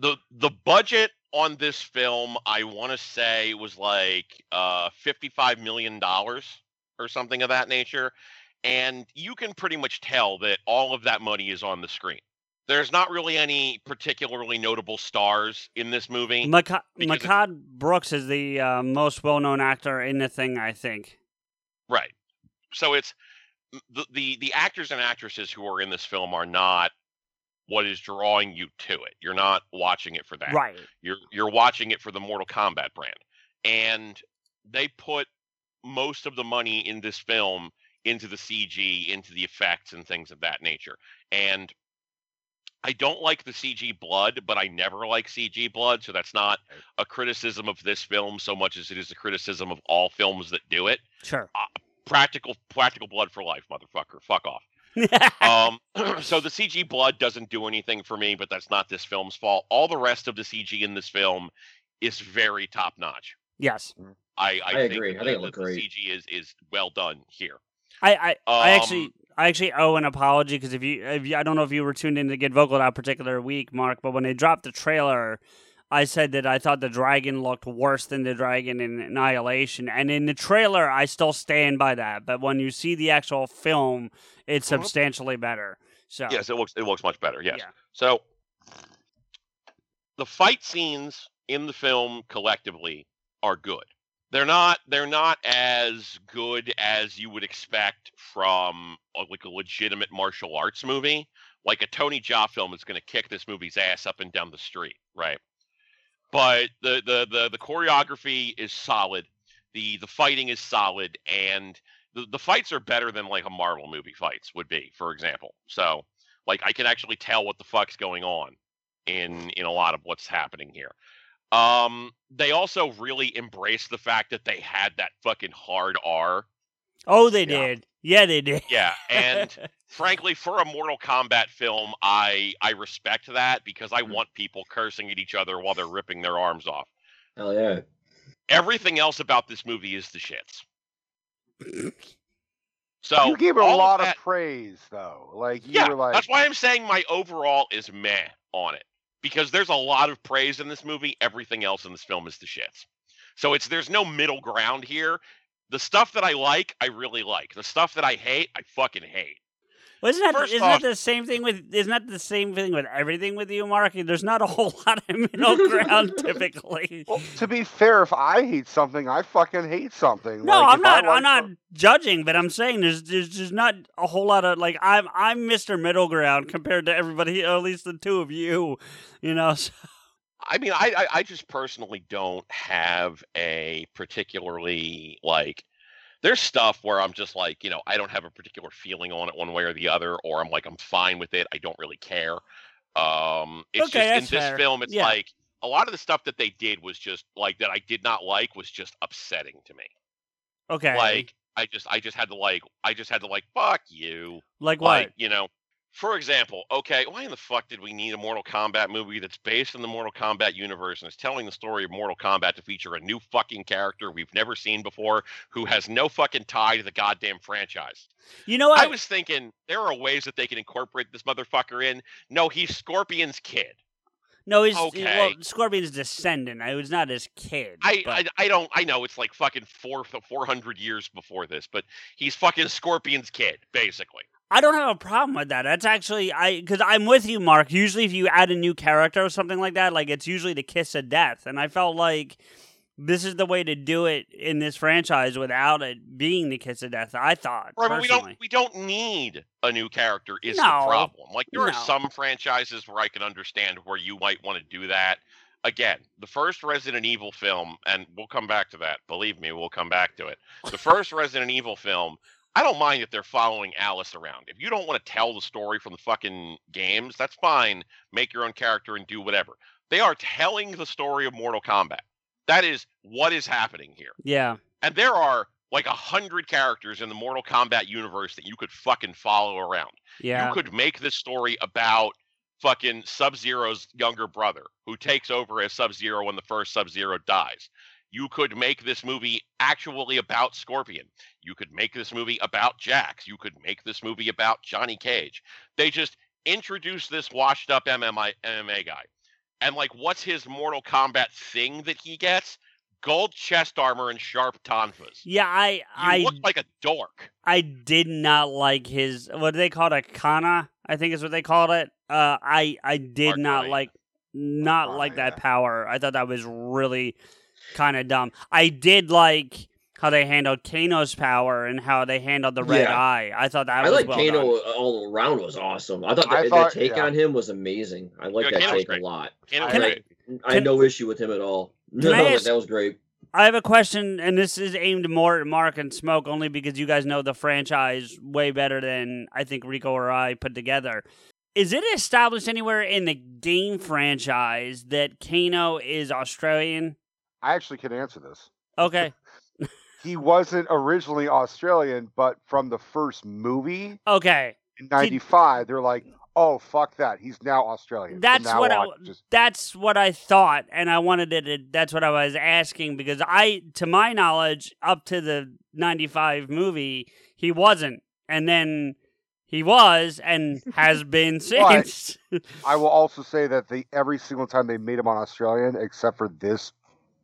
the the budget on this film i want to say was like uh 55 million dollars or something of that nature and you can pretty much tell that all of that money is on the screen there's not really any particularly notable stars in this movie Maka- Because it- Mehcad Brooks is the uh, most well-known actor in the thing, I think. right so it's the, the the actors and actresses who are in this film are not what is drawing you to it you're not watching it for that Right. You're you're watching it for the Mortal Kombat brand, and they put most of the money in this film into the CG, into the effects, and things of that nature. And I don't like the CG blood, but I never like CG blood, so that's not a criticism of this film so much as it is a criticism of all films that do it. Sure. Practical, practical blood for life, motherfucker. Fuck off. Um, so the CG blood doesn't do anything for me, but that's not this film's fault. All the rest of the CG in this film is very top notch. yes. I, I, I think agree. that I think it that looked the. CG is is well done here. I I, I actually Um, I actually owe an apology because if you if you, I don't know if you were tuned in to get vocal that particular week, Mark, but when they dropped the trailer, I said that I thought the dragon looked worse than the dragon in Annihilation, and in the trailer, I still stand by that. But when you see the actual film, it's substantially better. So Yes, it looks it looks much better. Yes. Yeah. So the fight scenes in the film collectively are good. They're not they're not as good as you would expect from a, like a legitimate martial arts movie. Like a Tony Jaa film is going to kick this movie's ass up and down the street, right? But the the the the choreography is solid. The the fighting is solid and the, the fights are better than like a Marvel movie fights would be, for example. So like I can actually tell what the fuck's going on in in a lot of what's happening here. Um, they also really embraced the fact that they had that fucking hard R. oh, they Yeah. did. Yeah, they did. Yeah, and frankly, for a Mortal Kombat film, I I respect that because I want people cursing at each other while they're ripping their arms off. Hell yeah. Everything else about this movie is the shits. So you gave it a all of lot of praise, though. Like you yeah, were like, that's why I'm saying my overall is meh on it because there's a lot of praise in this movie. Everything else in this film is the shits. So it's there's no middle ground here. The stuff that I like, I really like. The stuff that I hate, I fucking hate. Well, isn't that First isn't off- that the same thing with isn't that the same thing with everything with you, Mark? There's not a whole lot of middle ground typically. well, to be fair, if I hate something, I fucking hate something. No, Like, I'm not. like I'm not some- judging, but I'm saying there's there's just not a whole lot of like I'm I'm Mr. Middle Ground compared to everybody, at least the two of you. You know, so, I mean, I, I I just personally don't have a particularly like there's stuff where I'm just like, you know, I don't have a particular feeling on it one way or the other, or I'm like, I'm fine with it. I don't really care. Um, it's Okay, just in this fair. film, it's Yeah. like a lot of the stuff that they did was just like that I did not like was just upsetting to me. Okay. Like I just I just had to like I just had to like fuck you. like what? Like, you know, for example, okay, why in the fuck did we need a Mortal Kombat movie that's based in the Mortal Kombat universe and is telling the story of Mortal Kombat to feature a new fucking character we've never seen before who has no fucking tie to the goddamn franchise? you know what? I was thinking there are ways that they can incorporate this motherfucker in. No, he's Scorpion's kid. no, he's well, okay. Scorpion's descendant. I was not his kid. I, I I don't I know it's like fucking four four hundred years before this, but he's fucking Scorpion's kid, basically. I don't have a problem with that. That's actually I because I'm with you, Mark. Usually, if you add a new character or something like that, like it's usually the kiss of death, and I felt like this is the way to do it in this franchise without it being the kiss of death. I thought Right, but we don't we don't need a new character is No. the problem. Like there are some franchises where I can understand where you might want to do that. Again, the first Resident Evil film, and we'll come back to that. Believe me, we'll come back to it. The first Resident Evil film, I don't mind if they're following Alice around. If you don't want to tell the story from the fucking games, that's fine. Make your own character and do whatever. They are telling the story of Mortal Kombat. That is what is happening here. Yeah, And there are like a hundred characters in the Mortal Kombat universe that you could fucking follow around. yeah. You could make this story about fucking Sub Zero's younger brother who takes over as Sub Zero when the first Sub Zero dies. You could make this movie actually about Scorpion. You could make this movie about Jax. You could make this movie about Johnny Cage. They just introduced this washed up MMA, MMA guy. And like, what's his Mortal Kombat thing that he gets? Gold chest armor and sharp tonfas. yeah, I I look like a dork. I did not like his what do they call it Arcana I think is what they called it. Uh, I I did not like not Arcana, like that power. I thought that was really kind of dumb. I did like how they handled Kano's power and how they handled the red Yeah. eye. I thought that I was like well Kano done. all around was awesome. I thought I thought- that take yeah. on him was amazing. I like Yeah, that Kano's take great. a lot. Kano's Can I- great. I had no issue with him at all. Can No, ask- that was great. I have a question, and this is aimed more at Mark and Smoke, only because you guys know the franchise way better than I think Rico or I put together. Is it established anywhere in the game franchise that Kano is Australian? I actually can answer this. Okay, He wasn't originally Australian, but from the first movie okay. in '95, they're like, "Oh fuck that, he's now Australian." That's now what I, just that's what I thought, and I wanted it. To, that's what I was asking because I, to my knowledge, up to the '95 movie, he wasn't, and then he was, and has been since. I will also say that they every single time they made him on Australian, except for this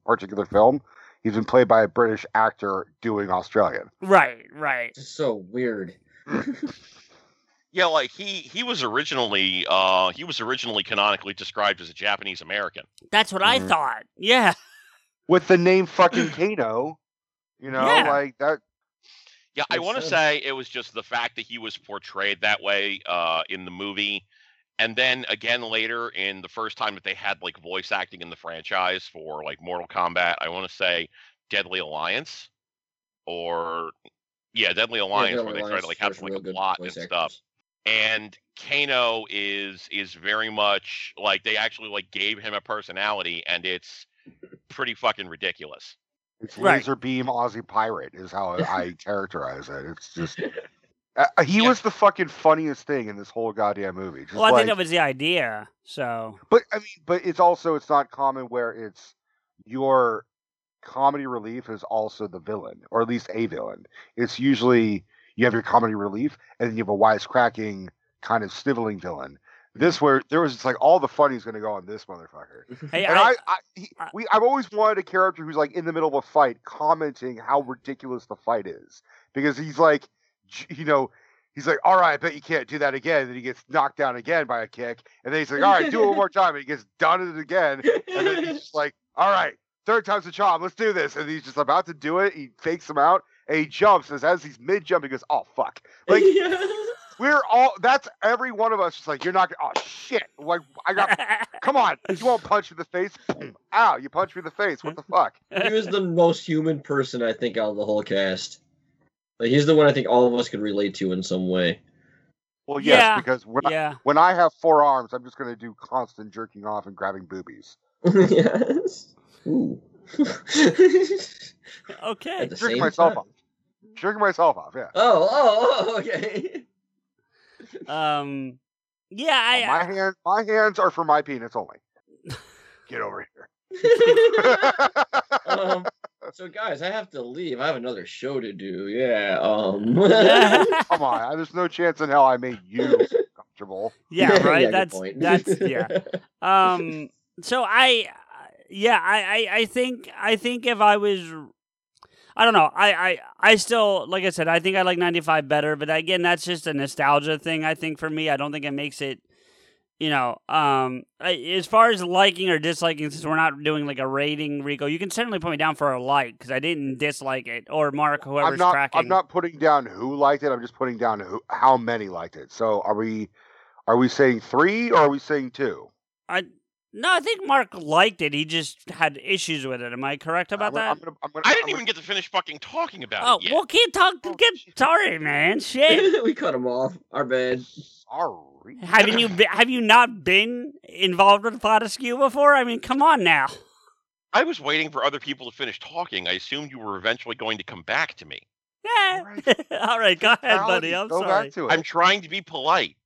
particular film, he's been played by a British actor doing Australian. right, right. It's so weird. Yeah, like he he was originally uh he was originally canonically described as a Japanese American. That's what I Mhm. thought. Yeah, With the name fucking Kano, you know, Yeah. like that. Yeah, I want to say it was just the fact that he was portrayed that way uh in the movie. And then again later in the first time that they had like voice acting in the franchise for like Mortal Kombat, I want to say Deadly Alliance or yeah, Deadly Alliance Yeah, where they Deadly tried to like have Alliance, there's like a good plot and voice stuff. and Kano is is very much like they actually like gave him a personality and it's pretty fucking ridiculous. It's Right. laser beam Aussie pirate is how I characterize it. It's just uh, he Yeah. was the fucking funniest thing in this whole goddamn movie. Just well, I like, think that was the idea. So but I mean, but it's also it's not common where it's your comedy relief is also the villain, or at least a villain. It's usually you have your comedy relief, and then you have a wisecracking kind of sniveling villain. This where there was just like all the funny's going to go on this motherfucker. hey, And I, I, I, he, we, I've always wanted a character who's like in the middle of a fight, commenting how ridiculous the fight is, because he's like, you know, he's like, all right, I bet you can't do that again. And then he gets knocked down again by a kick, and then he's like, all right, do it one more time, and he gets done it again, and then he's just like, all right, third time's a charm, let's do this, and he's just about to do it. He fakes him out, and he jumps, and as he's mid jump, he goes, oh fuck, like we're all. That's every one of us. Just like you're not. gonna Oh shit! Like I got Come on, you won't punch me in the face. Boom. Ow, you punch me in the face. What the fuck? he was the most human person I think out of the whole cast. Like, he's the one I think all of us could relate to in some way. Well, yes, Yeah, because when I, when I have four arms, I'm just going to do constant jerking off and grabbing boobies. yes. Ooh. Okay. At the Jerking same myself time. off. Jerking myself off. Yeah. Oh, oh, oh, okay. Um. Yeah. I. my hands, my hands are for my penis only. Get over here. um, so guys, I have to leave. I have another show to do. Yeah. Um. Come on, there's no chance in hell I made you comfortable. yeah. Right. good that's point. that's yeah. Um. So I. Yeah. I. I. I think. I think if I was. I don't know. I, I, I still, like I said, I think I like 95 better, but again, that's just a nostalgia thing. I think for me, I don't think it makes it, you know, um, as far as liking or disliking, since we're not doing like a rating, Rico, you can certainly put me down for a like because I didn't dislike it, or Mark, whoever's I'm not. tracking. I'm not putting down who liked it. I'm just putting down who, how many liked it. So are we? Are we saying three or are we saying two? I no, I think Mark liked it. He just had issues with it. Am I correct about I'm that? I'm gonna, I'm gonna, I I'm didn't gonna- even get to finish fucking talking about oh, it yet. well, can't talk. Oh, Get sorry, man. Shit. we cut him off. Our bad. Sorry. Haven't you been, have you not been involved with Pod Askew before? I mean, come on now. I was waiting for other people to finish talking. I assumed you were eventually going to come back to me. Yeah. Alright. All right, go ahead, buddy. I'm go sorry. back to it. I'm trying to be polite.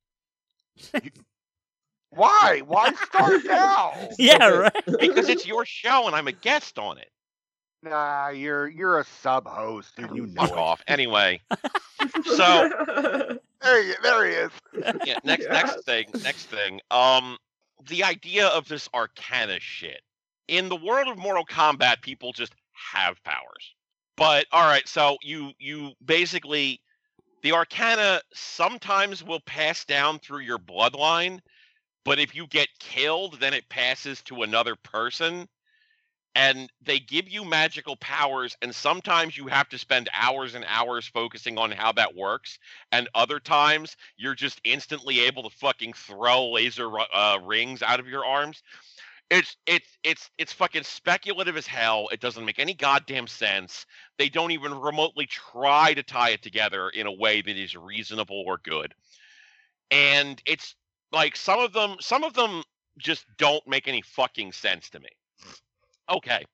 Why? Why start now? Yeah, right. Because it's your show and I'm a guest on it. Nah, you're you're a sub host, and you know Fuck it. off. Anyway, so There, he, there he is. yeah, next next thing, next thing. Um, the idea of this Arcana shit in the world of Mortal Kombat, people just have powers. But all right, so you you basically the Arcana sometimes will pass down through your bloodline, but if you get killed, then it passes to another person. And they give you magical powers, and sometimes you have to spend hours and hours focusing on how that works. And other times you're just instantly able to fucking throw laser uh, rings out of your arms. It's it's it's it's fucking speculative as hell. It doesn't make any goddamn sense. They don't even remotely try to tie it together in a way that is reasonable or good. And it's like some of them some of them just don't make any fucking sense to me. Okay.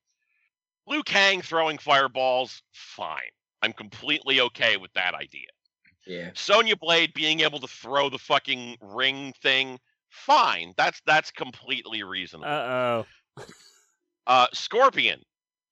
Liu Kang throwing fireballs, fine. I'm completely okay with that idea. yeah. Sonya Blade being able to throw the fucking ring thing, fine. That's that's completely reasonable. Uh oh. Uh, Scorpion,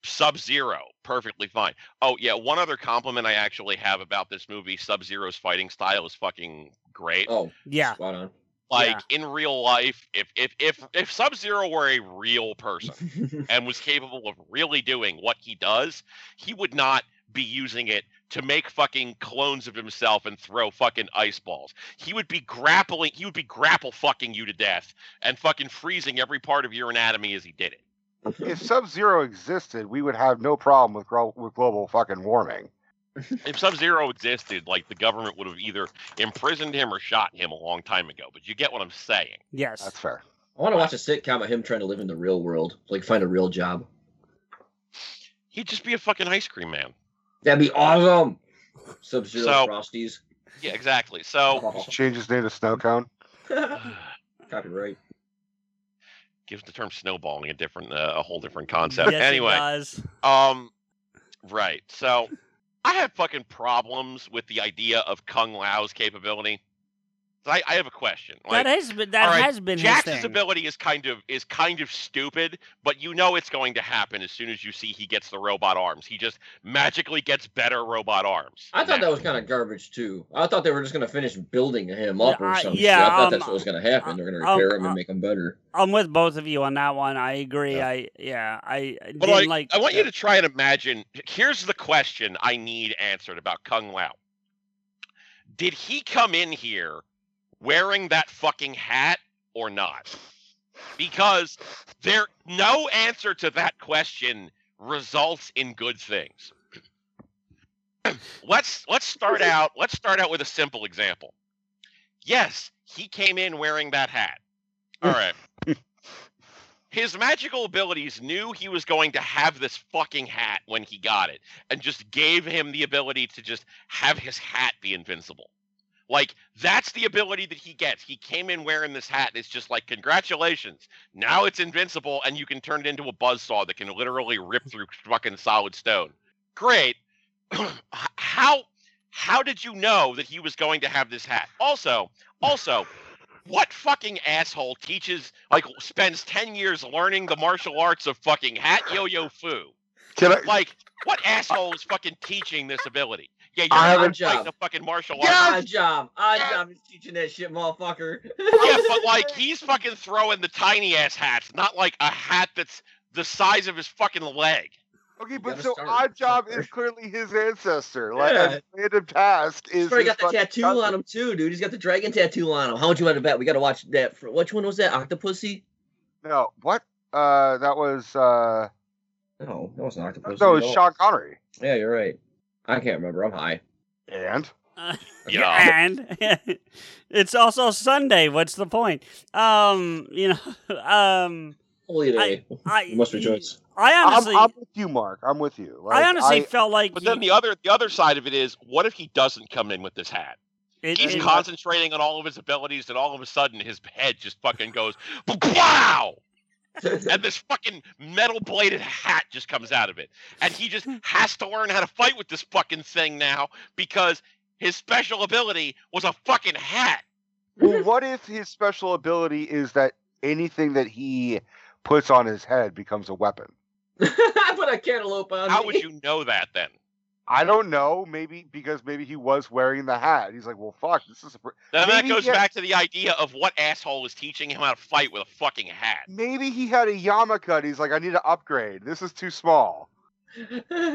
Sub Zero, perfectly fine. Oh yeah, one other compliment I actually have about this movie: Sub Zero's fighting style is fucking great. Oh, Yeah. spot on. Like in real life, if if if if Sub Zero were a real person and was capable of really doing what he does, he would not be using it to make fucking clones of himself and throw fucking ice balls. He would be grappling, he would be grapple fucking you to death and fucking freezing every part of your anatomy as he did it. If Sub Zero existed, we would have no problem with glo- with global fucking warming. If Sub Zero existed, like the government would have either imprisoned him or shot him a long time ago. But you get what I'm saying. Yes. That's fair. I want to watch a sitcom of him trying to live in the real world, like find a real job. He'd just be a fucking ice cream man. That'd be awesome. Sub Zero So- Frosties. Yeah, exactly. So Oh, Just change his name to Snow Cone. Copyright. gives the term snowballing a different, uh, a whole different concept. Yes, it anyway, does. Um, right. So I have fucking problems with the idea of Kung Lao's capability. So I, I have a question. Like, that has been that all right, has been his thing. ability is kind of is kind of stupid, but you know it's going to happen as soon as you see he gets the robot arms. He just magically gets better robot arms. I thought that was kind of garbage too. I thought they were just gonna finish building him up or I- something. yeah, I thought um, that's what was gonna happen. They're gonna um, repair him uh, and make him better. I'm with both of you on that one. I agree. Yeah. I yeah. I But didn't like, like. I want you to try and imagine. Here's the question I need answered about Kung Lao. Did he come in here wearing that fucking hat or not? Because there no answer to that question results in good things. let's let's start out let's start out with a simple example. Yes, he came in wearing that hat. All right. his magical abilities knew he was going to have this fucking hat when he got it and just gave him the ability to just have his hat be invincible. Like that's the ability that he gets. He came in wearing this hat and it's just like congratulations. Now it's invincible and you can turn it into a buzzsaw that can literally rip through fucking solid stone. Great. how how did you know that he was going to have this hat? Also, also what fucking asshole teaches like spends 10 years learning the martial arts of fucking hat yo-yo foo? Can I? like what asshole is fucking teaching this ability yeah you're I have a job. like the fucking martial arts Odd job. Odd job is teaching that shit, motherfucker. yeah but like he's fucking throwing the tiny ass hats not like a hat that's the size of his fucking leg Okay, but so start Odd Job is clearly his ancestor. Like Yeah. a random task is. He's already his got the tattoo cousin. on him too, dude. He's got the dragon tattoo on him. How much you want to bet? We got to watch that. For, which one was that? Octopussy? No, what? Uh, that was uh, No, that wasn't Octopussy. no, it was Sean Connery. Yeah, you're right. I can't remember. I'm high. And Uh, Yeah. and it's also Sunday. What's the point? Um, you know, um, Holy day. I You must rejoice. I I'm, honestly, I'm with you, Mark. I'm with you. Like, I honestly felt like but he- then the other the other side of it is what if he doesn't come in with this hat it- he's it- concentrating on all of his abilities and all of a sudden his head just fucking goes wow and this fucking metal bladed hat just comes out of it and he just has to learn how to fight with this fucking thing now because his special ability was a fucking hat well, what if his special ability is that anything that he puts on his head becomes a weapon? I put a cantaloupe on how me. would you know that then I don't know. Maybe because maybe he was wearing the hat. He's like, well, fuck, this is. A pr-. then that goes he- back to the idea of what asshole is teaching him how to fight with a fucking hat Maybe he had a yarmulke. and He's like, I need to upgrade. This is too small.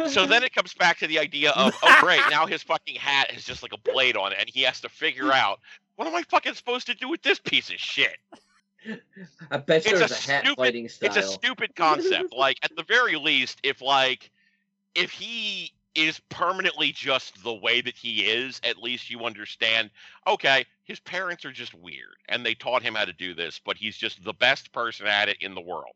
So then it comes back to the idea of, oh great, now his fucking hat has just like a blade on it, and he has to figure out what am I fucking supposed to do with this piece of shit? I bet It's there's a a, hat stupid- fighting style. It's a stupid concept. like at the very least, if like if he is permanently just the way that he is, at least you understand, okay, his parents are just weird and they taught him how to do this, but he's just the best person at it in the world.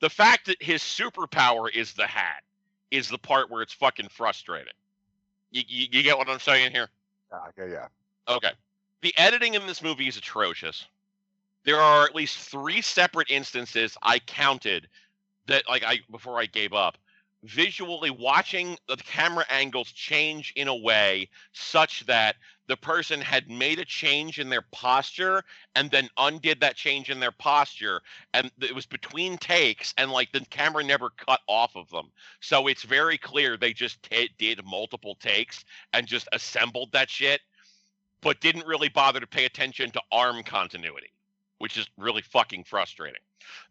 The fact that his superpower is the hat is the part where it's fucking frustrating. You, you, you get what I'm saying here? Okay, yeah. Okay. The editing in this movie is atrocious. There are at least three separate instances I counted that like I before I gave up. Visually watching the camera angles change in a way such that the person had made a change in their posture and then undid that change in their posture and it was between takes and like the camera never cut off of them so it's very clear they just ta did multiple takes and just assembled that shit but didn't really bother to pay attention to arm continuity, which is really fucking frustrating.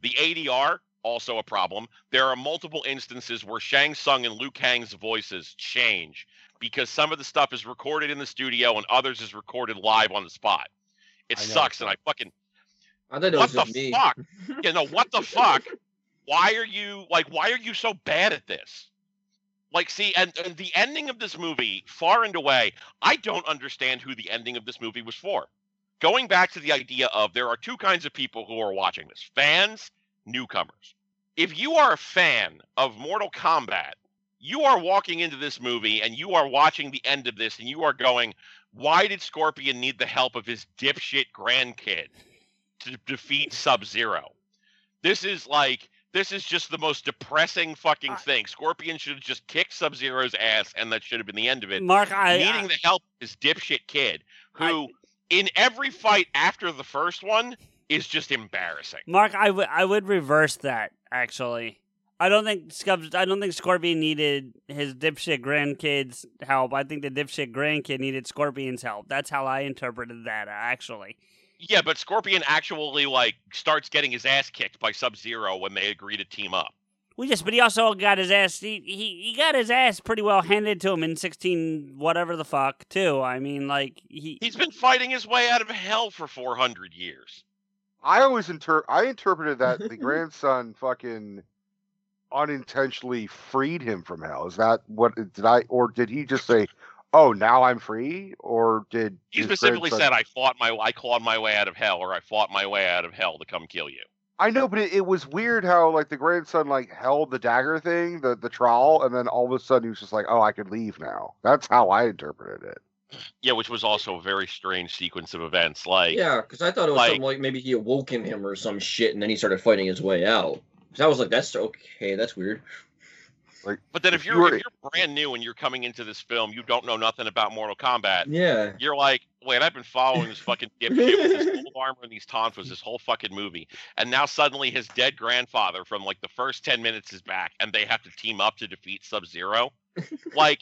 The ADR, also a problem. There are multiple instances where Shang Tsung and Liu Kang's voices change because some of the stuff is recorded in the studio and others is recorded live on the spot. It I know, sucks, and I fucking I thought it what the me. fuck? you know what the fuck? Why are you like? Why are you so bad at this? Like, see, and, and the ending of this movie, far and away, I don't understand who the ending of this movie was for. Going back to the idea of there are two kinds of people who are watching this fans, newcomers. If you are a fan of Mortal Kombat, you are walking into this movie and you are watching the end of this and you are going, why did Scorpion need the help of his dipshit grandkid to defeat Sub Zero? This is like, this is just the most depressing fucking I- thing. Scorpion should have just kicked Sub Zero's ass and that should have been the end of it Mark, I, needing I, the help of this dipshit kid I- who, in every fight after the first one, is just embarrassing. Mark, I would I would reverse that actually. I don't think Scubs. I don't think Scorpion needed his dipshit grandkids' help. I think the dipshit grandkid needed Scorpion's help. That's how I interpreted that. Actually, Yeah, but Scorpion actually like starts getting his ass kicked by Sub Zero when they agree to team up. well, yes, but he also got his ass. He, he he got his ass pretty well handed to him in sixteen whatever the fuck too. I mean, like he. He's been fighting his way out of hell for 400 years. I always inter I interpreted that the grandson fucking unintentionally freed him from hell. Is that what did I or did he just say, "Oh, now I'm free"? Or did He specifically grandson- said, "I fought my, I clawed my way out of hell, or I fought my way out of hell to come kill you." I know, but it, it was weird how like the grandson like held the dagger thing, the the trowel, and then all of a sudden he was just like, "Oh, I could leave now." That's how I interpreted it. Yeah, which was also a very strange sequence of events. Like, Yeah, because I thought it was Like- something like maybe he awoken him or some shit, and then he started fighting his way out. So I was like, "That's okay. That's weird." Like, but then If if you you're were- if you're brand new and you're coming into this film, you don't know nothing about Mortal Kombat. Yeah. You're like, wait, I've been following this fucking dipshit with his whole armor and these tonfas this whole fucking movie, and now suddenly his dead grandfather from like the first ten minutes is back, and they have to team up to defeat Sub Zero. like,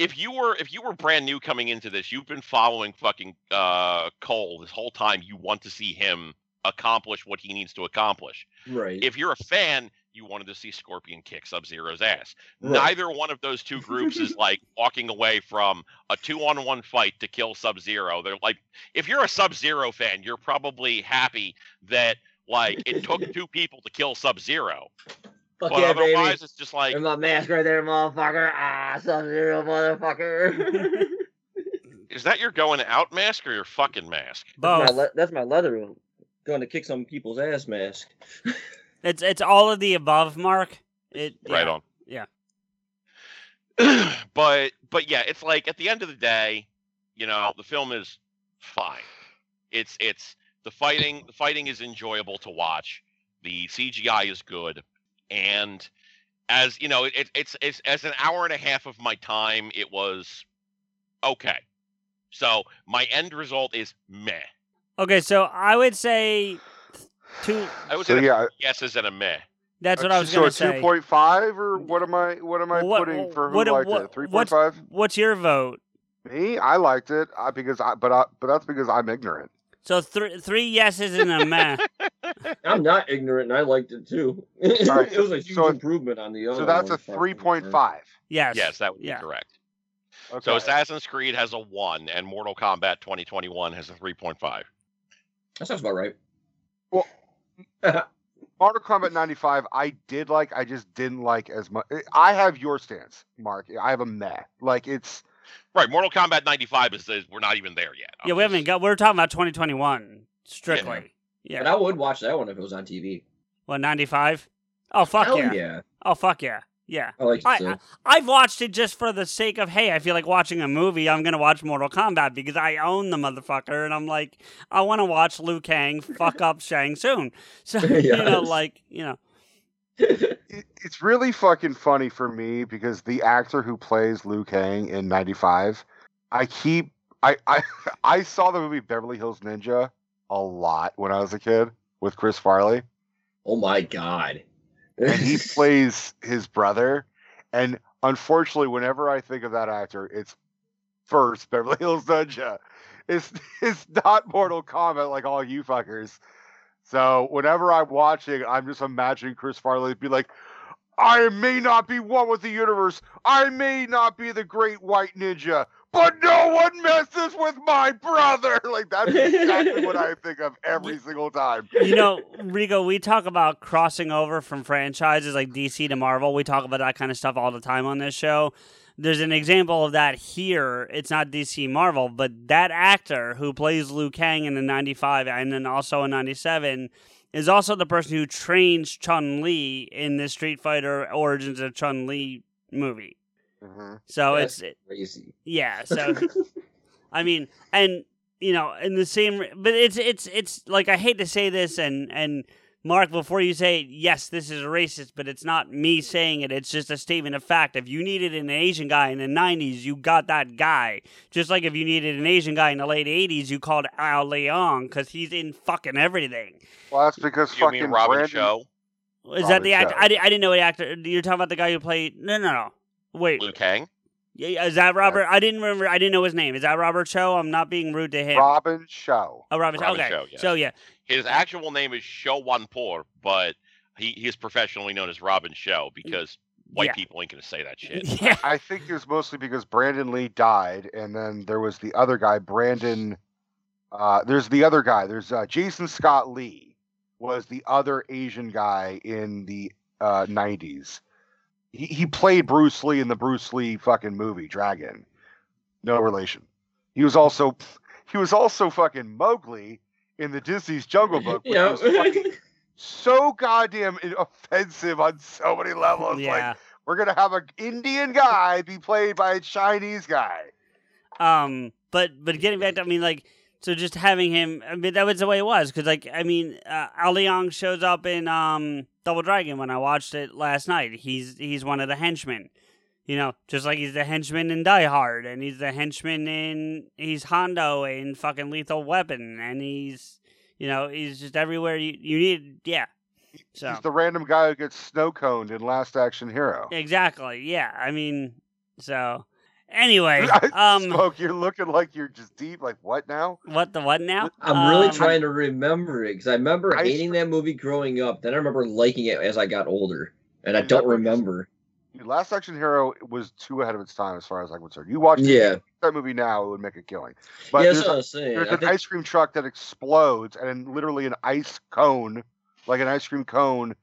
if you were if you were brand new coming into this, you've been following fucking uh, Cole this whole time. You want to see him accomplish what he needs to accomplish. Right. If you're a fan, you wanted to see Scorpion kick Sub Zero's ass. Right. Neither one of those two groups is like walking away from a two on one fight to kill Sub Zero. They're like, if you're a Sub Zero fan, you're probably happy that like it took two people to kill Sub Zero. Fuck But yeah, baby. otherwise, it's just like, And my mask right there, motherfucker. Ah, Sub Zero, motherfucker. is that your going out mask or your fucking mask? That's Both. my, le- that's my leather going to kick some people's ass mask. It's it's all of the above, Mark. It Right yeah. on. Yeah. but but yeah, it's like at the end of the day, you know, the film is fine. It's it's the fighting the fighting is enjoyable to watch. The CGI is good, and as you know, it, it's it's as an hour and a half of my time, it was okay. So my end result is meh. Okay, so I would say two. I would So say yeah, yeses and a meh. That's what uh, I was so gonna a say. two point five or what am I what am I What- putting for who what- liked what- it? Three point what's- What's your vote? Me, I liked it I, because I but I, but that's because I'm ignorant. So three three yeses and a meh. I'm not ignorant, and I liked it too. All right, it was a huge so- improvement on the other. So that's a one, fucking- three point five. Yes. Yes, that would Yeah. be correct. Okay. So Assassin's Creed has a one, and Mortal Kombat 2021 has a 3.5. That sounds about right. Well, Mortal Kombat 95, I did like. I just didn't like as much. Eh, I have your stance, Mark. I have a meh. Like it's Right, Mortal Kombat 95 is, is we're not even there yet. I'm Yeah, we haven't got. We're talking about 2021 strictly. But Yeah. I would watch that one if it was on TV. What 95? Oh fuck Hell yeah. yeah. Oh fuck yeah. Yeah. I like it I, too. I I've watched it just for the sake of hey, I feel like watching a movie. I'm gonna watch Mortal Kombat because I own the motherfucker, and I'm like, I want to watch Liu Kang fuck up Shang Tsung. So you know, like you know, it, it's really fucking funny for me because the actor who plays Liu Kang in 95, I keep I I I saw the movie Beverly Hills Ninja a lot when I was a kid with Chris Farley. oh my god. and he plays his brother. And unfortunately, whenever I think of that actor, it's first Beverly Hills Ninja. It's it's not Mortal Kombat like all you fuckers. So whenever I'm watching, I'm just imagining Chris Farley be like, "I may not be one with the universe. I may not be the great white ninja." But no one messes with my brother. Like that's exactly what I think of every single time. you know, Rico, we talk about crossing over from franchises like DC to Marvel. We talk about that kind of stuff all the time on this show. There's an example of that here. It's not DC Marvel, but that actor who plays Liu Kang in the 95 and then also in 97 is also the person who trains Chun Li in the Street Fighter Origins of Chun Li movie. Mhm. So That's it's crazy. yeah. So I mean, and you know, in the same, but it's it's it's like I hate to say this, and and Mark, before you say yes, this is racist, but it's not me saying it. It's just a statement of fact. If you needed an Asian guy in the '90s, you got that guy. Just like if you needed an Asian guy in the late '80s, you called Al Leong because he's in fucking everything. Well, that's because You fucking mean Robin Brandon, Show, Is that the Robin actor? Chow. I, I didn't know what actor. You're talking about the guy who played? No, no, no. Wait, Liu Kang? Yeah, yeah, is that Robert? I didn't remember. I didn't know his name. Is that Robert Cho? I'm not being rude to him. Robin Shou. oh, Robert. Cho. Robin Okay. Cho, yes. So yeah, His actual name is Shou Wan Por, but he, he is professionally known as Robin Shou because white Yeah. people ain't gonna say that shit. yeah. I think it was mostly because Brandon Lee died, and then there was the other guy, Brandon. Uh, there's the other guy. There's uh, Jason Scott Lee was the other Asian guy in the uh, 90s. He he played Bruce Lee in the Bruce Lee fucking movie Dragon. No relation. He was also he was also fucking Mowgli in the Disney's Jungle Book, which Yeah. was fucking so goddamn offensive on so many levels. yeah. Like we're gonna have an Indian guy be played by a Chinese guy. Um, but but getting back to, I mean, like, so just having him, I mean, that was the way it was. Because, like, I mean, uh, Al Leong shows up in um Double Dragon when I watched it last night. He's he's one of the henchmen. You know, just like he's the henchman in Die Hard, and he's the henchman in he's Hondo in fucking Lethal Weapon, and he's you know he's just everywhere you you need. Yeah. So He's the random guy who gets snow coned in Last Action Hero. exactly. Yeah. I mean, so anyway, I- um, Smoke, you're looking like you're just deep. Like what now? what the what now? I'm really Um, trying to remember it because I remember I hating that movie growing up. Then I remember liking it as I got older, and I don't remember. Dude, Last Action Hero was too ahead of its time as far as I'm concerned. You watch Yeah, that movie now, it would make a killing. But yeah, there's, what I a- was saying. there's an think- ice cream truck that explodes, and literally an ice cone, like an ice cream cone,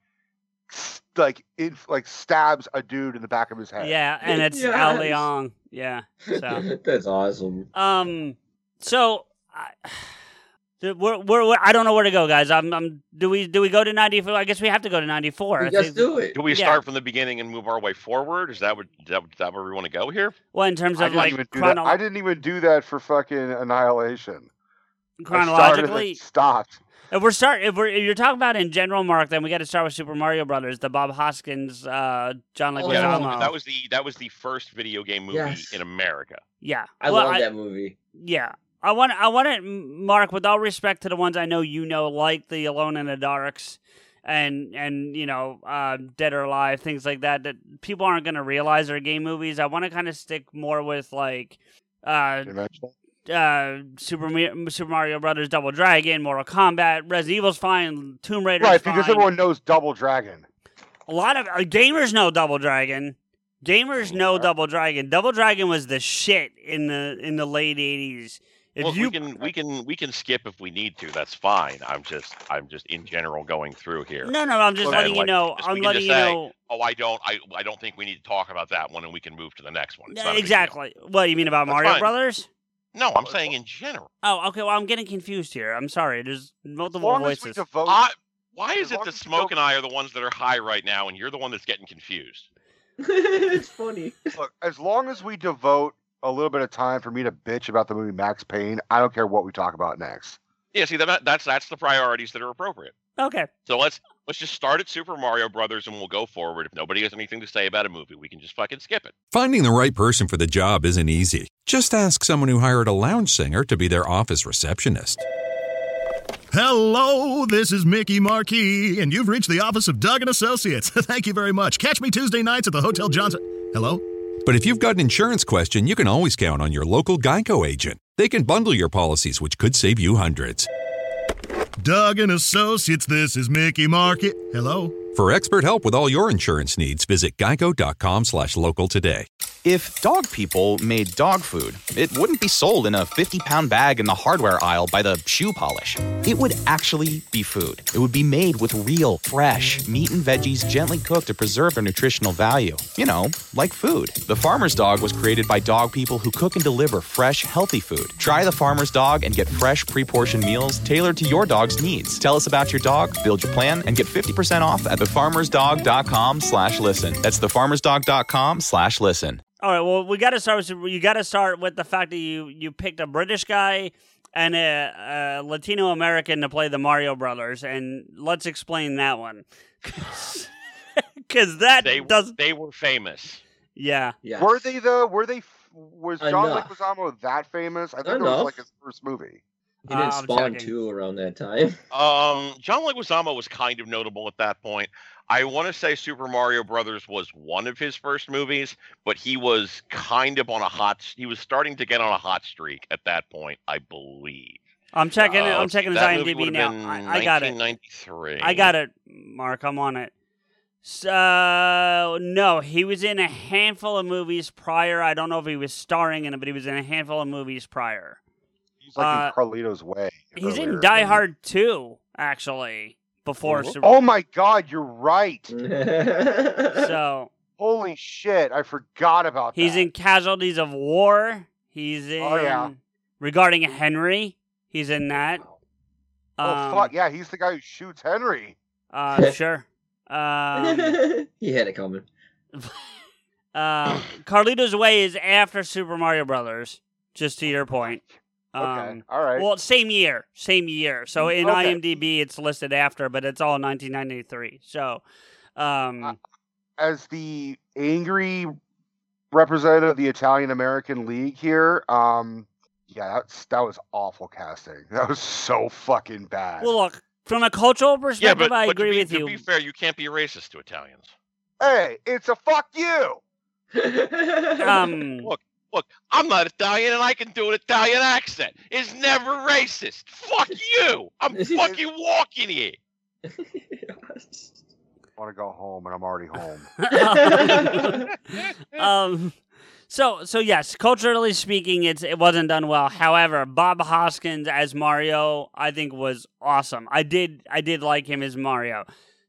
s- like it like stabs a dude in the back of his head. Yeah, and it's Al Yes. Leong. Yeah. So, that's awesome. um, so I, we're, we're, we're I don't know where to go, guys. I'm, I'm. Do we do we go to ninety four? I guess we have to go to ninety four. You guys do it. Do we Yeah. start from the beginning and move our way forward? Is that what is that, is that where we want to go here? Well, in terms of didn't like even do that. chrono- I didn't even do that for fucking Annihilation. I started and chronologically, stopped. If we're start if we're if you're talking about in general, Mark, then we got to start with Super Mario Brothers, the Bob Hoskins, uh, John Oh, Leguizamo. Yeah, Leguizamo. that was the that was the first video game movie Yes. in America. yeah, I Well, love that movie. Yeah. I want I want to Mark with all respect to the ones I know you know like the Alone in the Darks and and you know uh, Dead or Alive things like that that people aren't going to realize are game movies. I want to kind of stick more with like uh, Eventually. Uh, Super Super Mario Brothers Double Dragon, Mortal Kombat, Resident Evil's fine, Tomb Raider. Right, fine. because everyone knows Double Dragon. A lot of uh, gamers know Double Dragon. Gamers know Double Dragon. Double Dragon was the shit in the in the late eighties. If Look, you we can we can we can skip if we need to. That's fine. I'm just I'm just in general going through here. No, no, I'm just Look, letting and, you know. just- I'm letting you say, know Oh, I don't I I don't think we need to talk about that one, and we can move to the next one. It's not a big deal. exactly. What you mean about That's Mario fine. Brothers? No, I'm saying in general. Oh, okay. Well, I'm getting confused here. I'm sorry. There's As multiple long as we voices. devote I, why As is it long that Smoke don't- and I are the ones that are high right now, and you're the one that's getting confused? it's funny. Look, as long as we devote a little bit of time for me to bitch about the movie Max Payne, I don't care what we talk about next. Yeah, see that that's that's the priorities that are appropriate. okay. So let's let's just start at Super Mario Brothers, and we'll go forward. If nobody has anything to say about a movie, we can just fucking skip it. Finding the right person for the job isn't easy. Just ask someone who hired a lounge singer to be their office receptionist. Hello, this is Mickey Marquis, and you've reached the office of Doug and Associates. Thank you very much. Catch me Tuesday nights at the Hotel Johnson. Hello? But if you've got an insurance question, you can always count on your local Geico agent. They can bundle your policies, which could save you hundreds. Doug and Associates, this is Mickey Market. Hello? For expert help with all your insurance needs, visit geico.com slash local today. If dog people made dog food, it wouldn't be sold in a 50 pound bag in the hardware aisle by the shoe polish. It would actually be food. It would be made with real, fresh meat and veggies gently cooked to preserve their nutritional value. You know, like food. The Farmer's Dog was created by dog people who cook and deliver fresh, healthy food. Try the Farmer's Dog and get fresh, pre portioned meals tailored to your dog's needs. Tell us about your dog, build your plan, and get 50% off at thefarmersdog.com slash listen. That's thefarmersdog.com slash listen. All right. Well, we got to start with you. Got to start with the fact that you you picked a British guy and a, a Latino American to play the Mario Brothers, and let's explain that one. Because that They does. they were famous. Yeah. Yeah. Were they though? Were they? Was John Enough. Leguizamo that famous? I think it was like his first movie. He did I'm Spawn checking. 2 around that time. Um, John Leguizamo was kind of notable at that point. I want to say Super Mario Brothers was one of his first movies, but he was kind of on a hot. He was starting to get on a hot streak at that point, I believe. I'm checking. it. Uh, I'm checking his IMDb now. I, I got it. 1993. I got it, Mark. I'm on it. So no, he was in a handful of movies prior. I don't know if he was starring in it, but he was in a handful of movies prior. He's like Uh, in Carlito's Way. He's in earlier. Die Hard 2, actually, before Oh. Super. Oh my God, you're right. So Holy shit, I forgot about that. he's that. in Casualties of War. He's in Oh, yeah. Regarding Henry. He's in that. Oh Um, fuck yeah, he's the guy who shoots Henry. Uh, sure. Um, he had it coming. uh, Carlito's Way is after Super Mario Brothers. Just to your point. Um, Okay, all right. Well, same year, same year. So in Okay. IMDb, it's listed after, but it's all 1993. So, um, As the angry representative of the Italian American League here, um, yeah, that's that was awful casting. That was so fucking bad. well, look from a cultural perspective, Yeah, perspective, but, I but agree to, be, with to you. be fair, you can't be racist to Italians. hey, it's a fuck you. Um, Look, look, I'm not Italian and I can do an Italian accent. It's never racist. Fuck you. I'm fucking walking here. I want to go home, and I'm already home. um, so so yes, culturally speaking, it's it wasn't done well. However, Bob Hoskins as Mario, I think was awesome. I did I did like him as Mario.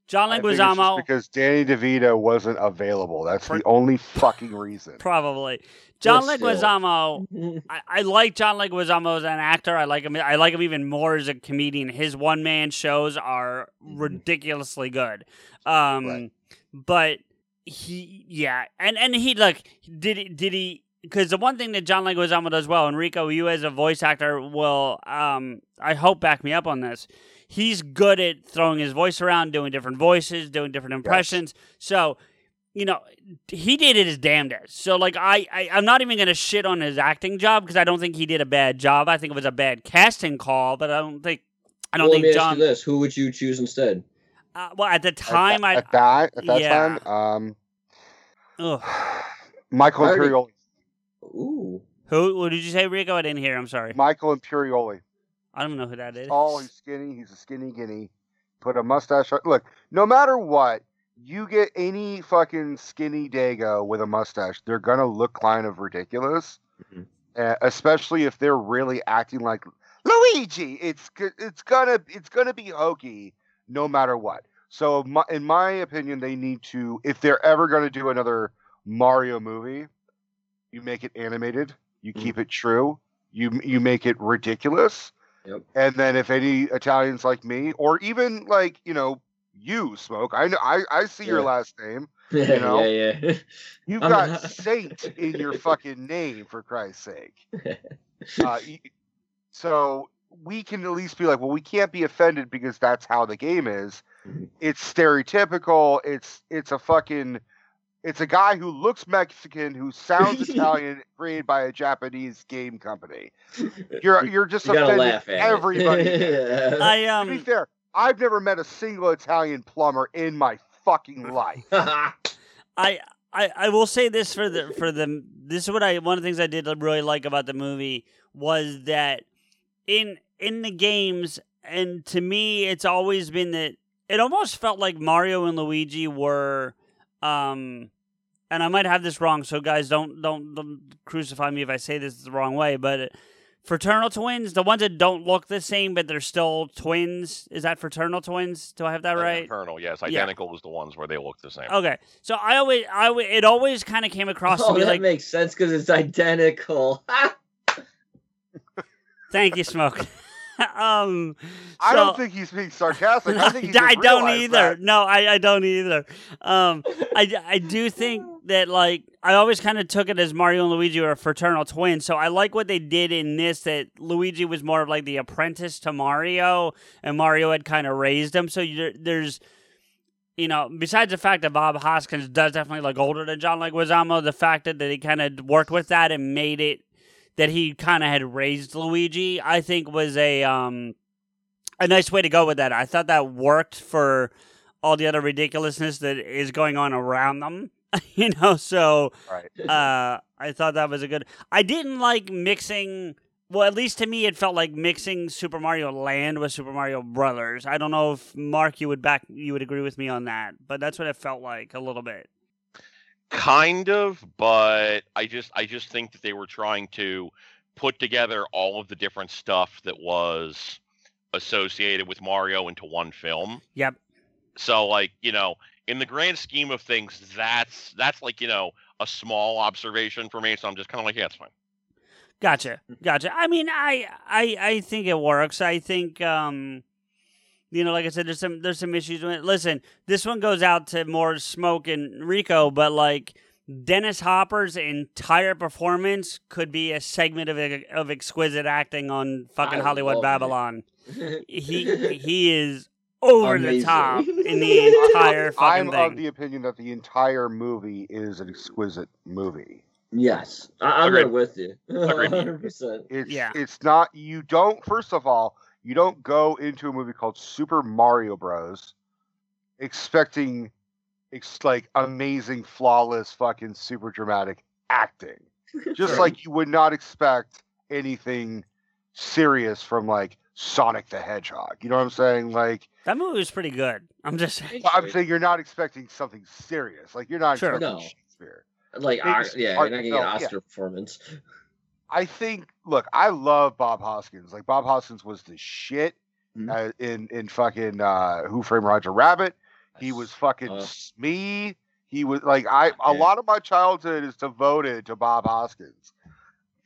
John I think it's just Leguizamo, because Danny DeVito wasn't available. That's the only fucking reason. probably. John. Leguizamo, I, I like John Leguizamo as an actor. I like him. I like him even more as a comedian. His one man shows are ridiculously good. Um, Right. but he, yeah, and and he look did did he because the one thing that John Leguizamo does well, Enrico, you as a voice actor will, um, I hope back me up on this. He's good at throwing his voice around, doing different voices, doing different impressions. So you know, he did it his damnedest. So like I, I I'm not even gonna shit on his acting job because I don't think he did a bad job. I think it was a bad casting call, but I don't think I don't well, let me think ask John. you this: Who would you choose instead? Uh, well, at the At time, I at that at that yeah. time, um, ugh. Michael Imperioli. Ooh, who what did you say, Rico? I didn't hear. I'm sorry. Michael Imperioli. I don't know who that is. tall, he's skinny, he's a skinny guinea. Put a mustache on. Look, no matter what, you get any fucking skinny dago with a mustache, they're gonna look kind of ridiculous. Mhm. Uh, especially if they're really acting like Luigi. It's it's gonna it's gonna be hokey no matter what. So my, in my opinion, they need to if they're ever gonna do another Mario movie, you make it animated, you Mhm. keep it true, you you make it ridiculous. Yep. And then if any Italians like me, or even like you know you smoke, I know I I see your last name. yeah, know? yeah, yeah. You've I'm got not- Saint in your fucking name, for Christ's sake. Uh, so we can at least be like, well, we can't be offended because that's how the game is. Mhm. It's stereotypical. It's it's a fucking it's a guy who looks Mexican who sounds Italian, created by a Japanese game company. You're you're just You offending laugh at everybody. it. I to be um fair, I've never met a single Italian plumber in my fucking life. I, I I will say this for the for the this is what I one of the things I did really like about the movie was that in in the games and to me it's always been that it almost felt like Mario and Luigi were um and I might have this wrong so guys don't don't, don't crucify me if I say this the wrong way but fraternal twins the ones that don't look the same but they're still twins is that fraternal twins do I have that right Fraternal, yes, Yeah. identical is the ones where they look the same. Okay, so I always, I always, it always kind of came across to oh, me that like, makes sense because it's identical. "Thank you, smoke." um, I so- don't think he's being sarcastic. I think he I don't either. that. No, I, I don't either. Um, I, I do think that like I always kind of took it as Mario and Luigi were fraternal twins. So I like what they did in this. That Luigi was more of like the apprentice to Mario, and Mario had kind of raised him. So you, there's. You know, besides the fact that Bob Hoskins does definitely look older than John Leguizamo, the fact that, that he kind of worked with that and made it that he kind of had raised Luigi, I think was a um a nice way to go with that. I thought that worked for all the other ridiculousness that is going on around them. you know, so Right. uh I thought that was a good I didn't like mixing well, at least to me it felt like mixing Super Mario Land with Super Mario Brothers. I don't know if Mark you would back you would agree with me on that, but that's what it felt like a little bit. Kind of but i just i just think that they were trying to put together all of the different stuff that was associated with mario into one film Yep. so like you know in the grand scheme of things that's that's like you know a small observation for me so i'm just kind of like yeah it's fine Gotcha. Gotcha. I mean, I I I think it works. I think um you know, like I said, there's some there's some issues with it. Listen, this one goes out to more Smoke and Rico, but like Dennis Hopper's entire performance could be a segment of of exquisite acting on fucking I Hollywood. Babylon. He he is over the top in the entire fucking I'm thing. of the opinion that the entire movie is an exquisite movie. Yes, I, I'm Agreed. right with you. Agreed. 100%. It's Yeah. it's not you don't first of all, you don't go into a movie called Super Mario Bros expecting ex- like amazing flawless fucking super dramatic acting. Just Sure. like you would not expect anything serious from like Sonic the Hedgehog. You know what I'm saying? Like that movie was pretty good. I'm just saying. well, I'm saying you're not expecting something serious. Like you're not Sure. expecting No. Shakespeare. Like, Maybe Ar- yeah, you're not gonna no, get yeah. Oscar performance. I think. Look, I love Bob Hoskins. Like Bob Hoskins was the shit Mhm. uh, in in fucking uh, Who Framed Roger Rabbit. He was fucking Uh, Smee. He was like I. A Yeah. lot of my childhood is devoted to Bob Hoskins.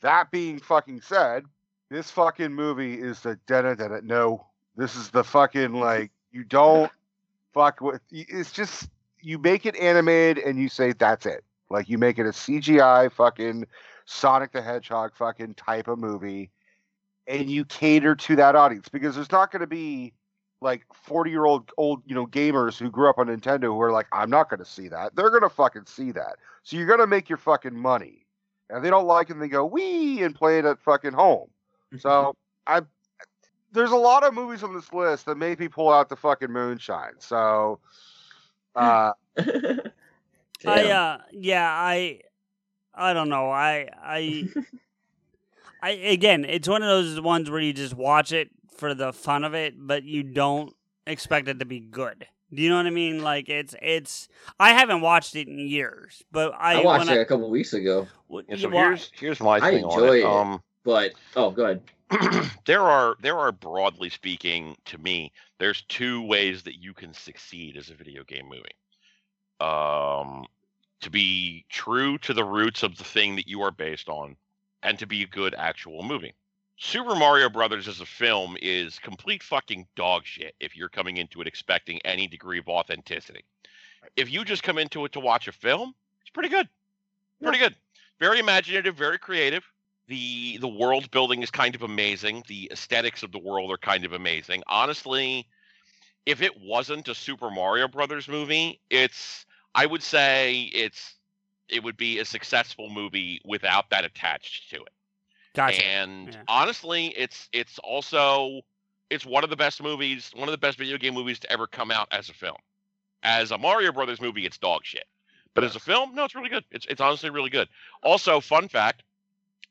That being fucking said, this fucking movie is the da da No, this is the fucking like you don't fuck with. It's just you make it animated and you say that's it. Like you make it a CGI fucking Sonic the Hedgehog fucking type of movie, and you cater to that audience because there's not going to be like 40 year old old you know gamers who grew up on Nintendo who are like I'm not going to see that. They're going to fucking see that. So you're going to make your fucking money. And they don't like it, And they go wee and play it at fucking home. So I there's a lot of movies on this list that make me pull out the fucking moonshine. So uh I uh yeah, I I don't know. I I I again, it's one of those ones where you just watch it for the fun of it, but you don't expect it to be good. Do you know what I mean? Like it's it's I haven't watched it in years, but I, I watched it a couple weeks ago, w- Yeah, so here's here's my I thing on it. it. Um, but oh, go ahead. there are there are broadly speaking to me there's two ways that you can succeed as a video game movie um to be true to the roots of the thing that you are based on and to be a good actual movie. Super mario brothers as a film is complete fucking dog shit if you're coming into it expecting any degree of authenticity. If you just come into it to watch a film it's pretty good. Pretty good. Very imaginative very creative. The the world building is kind of amazing. The aesthetics of the world are kind of amazing. Honestly if it wasn't a super mario brothers movie it's i would say it's it would be a successful movie without that attached to it gotcha. and Yeah. honestly it's it's also it's one of the best movies one of the best video game movies to ever come out as a film as a mario brothers movie it's dog shit but as a film no it's really good it's, it's honestly really good also fun fact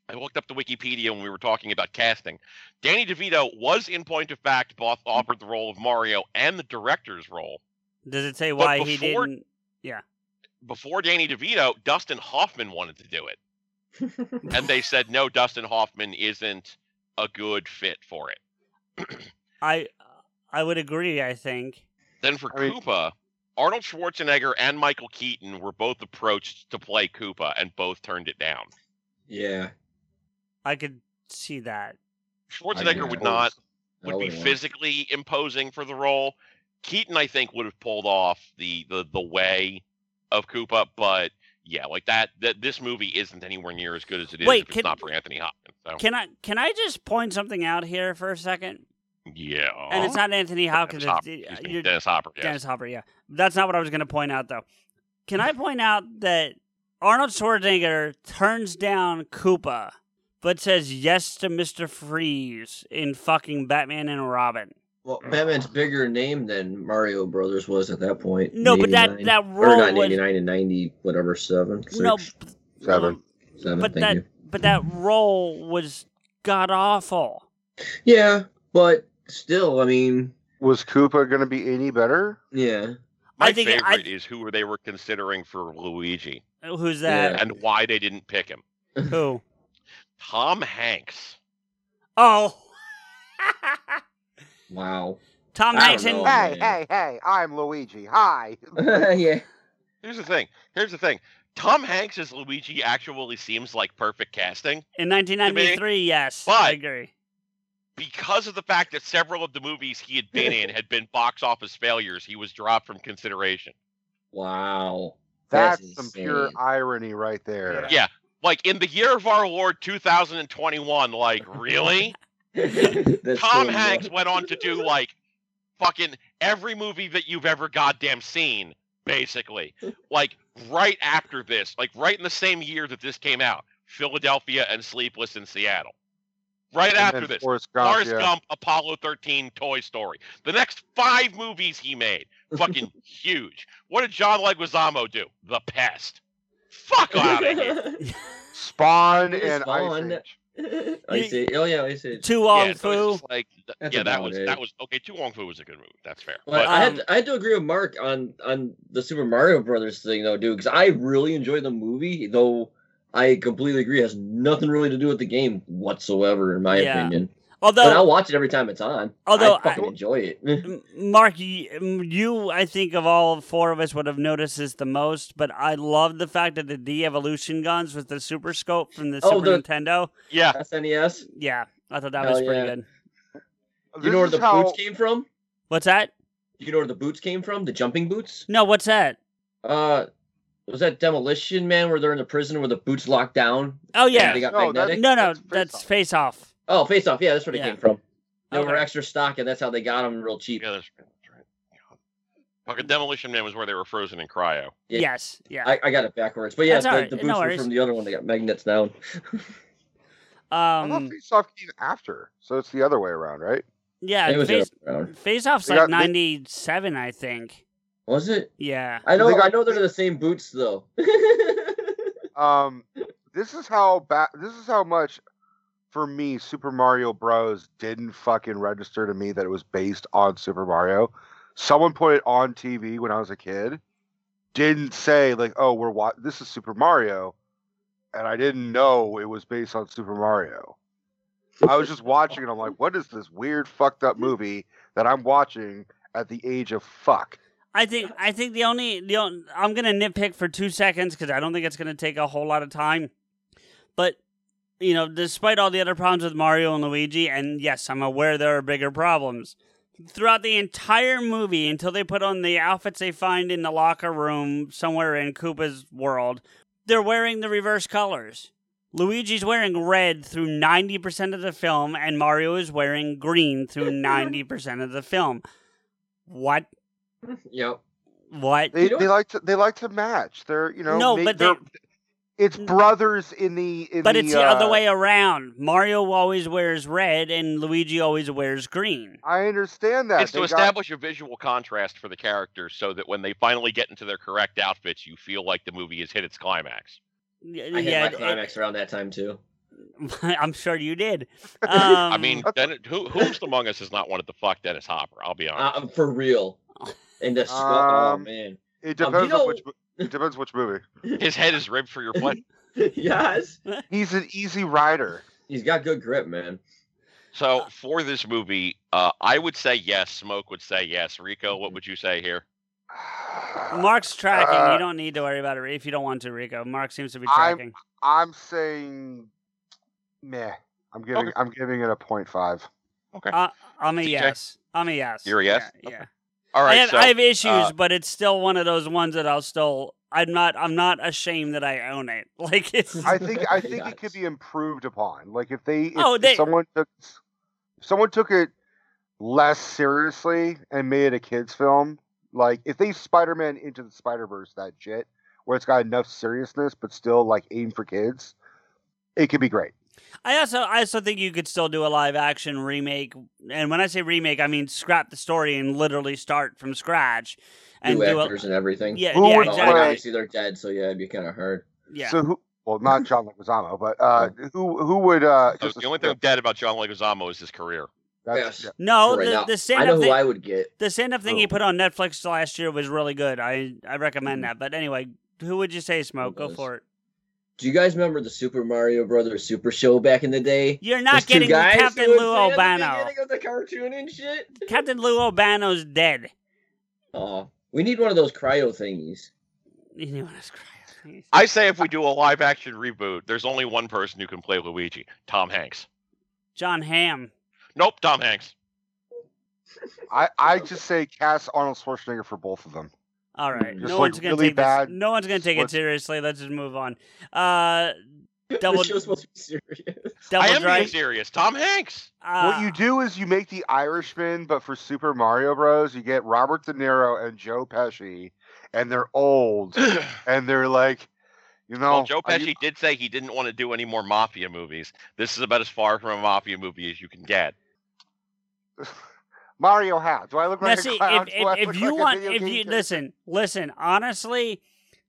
I looked up the Wikipedia when we were talking about casting. Danny DeVito was, in point of fact, both offered the role of Mario and the director's role. Does it say but why he before- didn't Before Danny DeVito, Dustin Hoffman wanted to do it. And they said, no, Dustin Hoffman isn't a good fit for it. I I would agree, I think. Then for I mean- Koopa, Arnold Schwarzenegger and Michael Keaton were both approached to play Koopa and both turned it down. Yeah, I could see that. Schwarzenegger would not would be physically imposing for the role. Keaton, I think, would have pulled off the the the way of Koopa, but yeah, like that. That this movie isn't anywhere near as good as it is Wait, if it's can- not for Anthony Hopkins. So Can I can I just point something out here for a second? yeah, And it's not Anthony Hopkins. Uh, Dennis Hopper. it's- Dennis Hopper. Yes. Dennis Hopper, yeah. That's not what I was going to point out, though. Can I point out that Arnold Schwarzenegger turns down Koopa, but says yes to Mr. Freeze in fucking Batman and Robin? Well, mm. Batman's bigger name than Mario Brothers was at that point. No, but that 89. that or not was eighty nine and ninety, whatever seven. Six, no, seven. seven. but thank that you. but that role was god awful. Yeah, but still, I mean, Was Koopa going to be any better? yeah. My I think favorite I- is who they were considering for Luigi uh, Who's that? and why they didn't pick him. Who? Tom Hanks. Oh, Wow. Tom I Hanks hey, hey, hey! I'm Luigi. Hi. yeah. Here's the thing. Here's the thing. Tom Hanks as Luigi actually seems like perfect casting. in 1993. Yes, But- I agree. because of the fact that several of the movies he had been in had been box office failures, he was dropped from consideration. Wow. That's, some pure irony right there. Yeah, like in the year of our Lord 2021, like really? That's Tom so Hanks went on to do like fucking every movie that you've ever goddamn seen, basically. Like right after this, like right in the same year that this came out, Philadelphia and Sleepless in Seattle. Right And after this, Forrest Gump, Forrest yeah. Gump, Apollo 13, Toy Story. The next five movies he made, fucking huge. What did John Leguizamo do? The Pest. Fuck out of here. Spawn and Spawn. Ice Age. Ice Age. Oh yeah, Ice Age. To Yeah, Wong so it's Foo. just like, th- yeah, that was it. that was okay. To Wong Foo was a good movie. That's fair. But But I had um, I had to agree with Mark on on the Super Mario Brothers thing though, dude, because I really enjoyed the movie, though I completely agree it has nothing really to do with the game whatsoever, in my Yeah. opinion. Although but I'll watch it every time it's on. Although I fucking I- enjoy it. M- Mark, you, you, I think of all four of us would have noticed this the most, but I love the fact that the de-evolution guns with the Super Scope from the Oh, Super the- Nintendo. yeah, SNES. Yeah, I thought that Hell was pretty yeah. good. You know where the how- boots came from? What's that? You know where the boots came from? The jumping boots? No, what's that? Uh, was that Demolition Man where they're in the prison where the boots locked down? Oh and yeah, they got No, magnetic. no, no, That's that's Face Off. Oh, face off. Yeah, that's where they Yeah. came from. They were extra stock, and that's how they got them real cheap. yeah, that's, that's right. God. Fucking Demolition Man was where they were frozen in cryo. Yeah. Yes, yeah. I, I got it backwards, but yeah, That's the, alright, the no boots were from the other one. They got magnets down. I thought um, Face Off came after, so it's the other way around, right? yeah, it was the Face, other way around. Face Off's They like got- they- ninety-seven, I think. Was it? Yeah. I know. Got- I know they're the same boots though. Um, this is how bad. This is how much, for me, Super Mario Bros. didn't fucking register to me that it was based on Super Mario. Someone put it on TV when I was a kid. Didn't say like, "Oh, we're wa- this is Super Mario," and I didn't know it was based on Super Mario. I was just watching it. I'm like, "What is this weird, fucked up movie that I'm watching at the age of fuck?" I think I think the only the only, I'm gonna nitpick for two seconds because I don't think it's gonna take a whole lot of time. But you know, despite all the other problems with Mario and Luigi, and yes, I'm aware there are bigger problems. Throughout the entire movie, until they put on the outfits they find in the locker room somewhere in Koopa's world, they're wearing the reverse colors. Luigi's wearing red through 90% of the film, and Mario is wearing green through 90% of the film. What? yep. What? They, You know they like to they like to match. They're you know No, ma- but they're- they- it's brothers in the in the But the, it's the other uh, way around. Mario always wears red, and Luigi always wears green. I understand that. It's to got- establish a visual contrast for the characters so that when they finally get into their correct outfits, you feel like the movie has hit its climax. Y- I hit yeah, my it- climax around that time too. I'm sure you did. Um, I mean, Den- who, who's among us has not wanted to fuck Dennis Hopper? I'll be honest. Uh, for real. And the skull. oh Um, man. It Um, depends you know- on which mo- it depends which movie. His head is ribbed for your pleasure. yes. He's an easy rider. He's got good grip, man. So for this movie, uh, I would say yes. Smoke would say yes. Rico, what would you say here? Mark's tracking. Uh, you don't need to worry about it if you don't want to, Rico. Mark seems to be I'm- tracking. I'm saying, meh. I'm giving Okay. I'm giving it a point five. Uh, I'm a TJ? yes. I'm a yes. You're a yes? Yeah. yeah. All right. I have so, I have issues, uh, but it's still one of those ones that I'll still. I'm not. I'm not ashamed that I own it. Like it's. I think I think it could be improved upon. Like if they if, Oh, if they- someone took if someone took it less seriously and made it a kids film, like if they Spider-Man into the Spider-Verse that shit where it's got enough seriousness but still like aim for kids, it could be great. I also I also think you could still do a live action remake, and when I say remake, I mean scrap the story and literally start from scratch and New do actors and everything. Yeah, Who yeah, would Oh, exactly. play- obviously they're dead, so yeah, it'd be kind of hard. Yeah. So who well not John Leguizamo, but uh who who would uh so just the only thing dead about John Leguizamo is his career. that's, Yes. no, Right the, now, the I stand know up who thing. I would get. The stand up thing he put on Netflix last year was really good. I I recommend Mhm. that. But anyway, who would you say, Smoke? Go for it. Do you guys remember the Super Mario Brothers Super Show back in the day? You're not Those two getting guys Captain who would Lou say at the of the cartoon and shit. Captain Lou Albano's dead. Oh, we need one of those cryo thingies. You know what I was crying. I say if we do a live action reboot, there's only one person who can play Luigi, Tom Hanks. Jon Hamm. Nope, Tom Hanks. I I just say cast Arnold Schwarzenegger for both of them. All right. Just no like one's gonna really take bad this. No one's gonna take it seriously. Let's just move on. Uh, double. the show's supposed to be serious. double I am being serious. Tom Hanks. uh, what you do is you make the Irishman, but for Super Mario Bros, you get Robert De Niro and Joe Pesci, and they're old, and they're like, you know, well, Joe Pesci you- did say he didn't want to do any more mafia movies. This is about as far from a mafia movie as you can get. Mario hat. Do I look Now, like see, a clown? if, if, if you like want, if you character? listen, listen, honestly,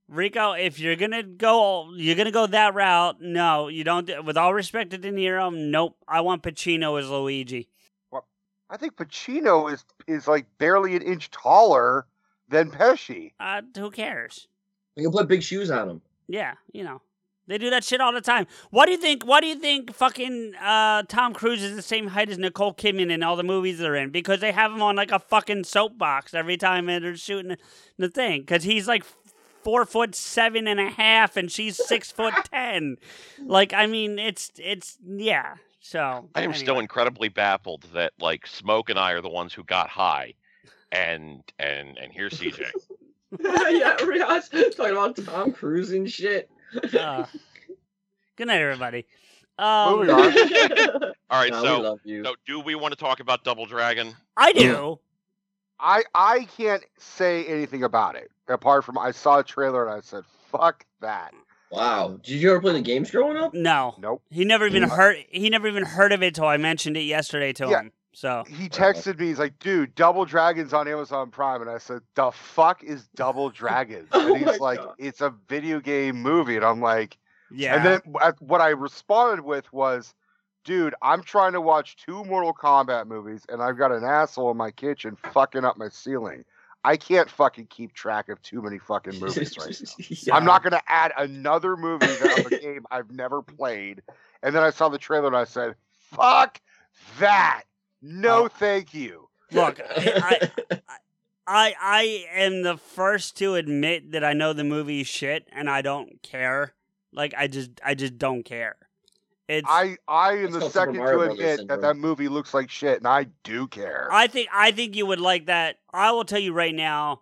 Rico, if you're gonna go, you're gonna go that route. No, you don't. With all respect to De Niro, nope. I want Pacino as Luigi. Well, I think Pacino is is like barely an inch taller than Pesci. Uh, who cares? You can put big shoes on him. Yeah, you know. They do that shit all the time. What do you think? What do you think? Fucking uh, Tom Cruise is the same height as Nicole Kidman in all the movies they're in because they have him on like a fucking soapbox every time they're shooting the, the thing. Because he's like four foot seven and a half and she's six foot ten. Like, I mean, it's it's yeah. So I am anyway. still incredibly baffled that like Smoke and I are the ones who got high, and and and here's CJ. yeah, Riaz talking about Tom Cruise and shit. Uh, good night, everybody. Um, Moving on. All right, Nah, we so so do we want to talk about Double Dragon? I do. I I can't say anything about it apart from I saw a trailer and I said, "Fuck that." Wow. Did you ever play the games growing up? No, Nope. he never even heard. He never even heard of it till I mentioned it yesterday to Yeah. him. So He texted me. He's like, "Dude, Double Dragons on Amazon Prime," and I said, "The fuck is Double Dragons?" Oh And my he's like, God. "It's a video game movie," and I'm like, yeah. and then wh- what I responded with was, "Dude, I'm trying to watch two Mortal Kombat movies, and I've got an asshole in my kitchen fucking up my ceiling. I can't fucking keep track of too many fucking movies right now." Yeah. I'm not going to add another movie that of a game I've never played. And then I saw the trailer and I said, "Fuck that! No, Oh. thank you." Look, I, I I am the first to admit that I know the movie's shit and I don't care. Like I just I just don't care. It's I I am the second to admit that that movie looks like shit, and I do care. I think I think you would like that. I will tell you right now,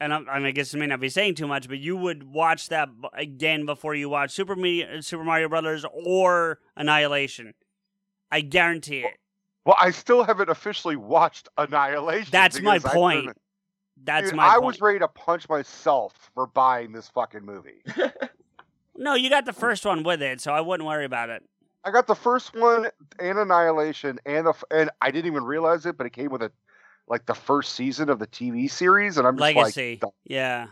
and I'm, I, mean, I guess it may not be saying too much, but you would watch that again before you watch Super Me- Super Mario Brothers or Annihilation. I guarantee it. Well, I still haven't officially watched Annihilation. That's my point. That's Dude, my I point. was ready to punch myself for buying this fucking movie. No, you got the first one with it, so I wouldn't worry about it. I got the first one and Annihilation, and the f- and I didn't even realize it, but it came with a like the first season of the TV series, and I'm just Legacy, like, yeah.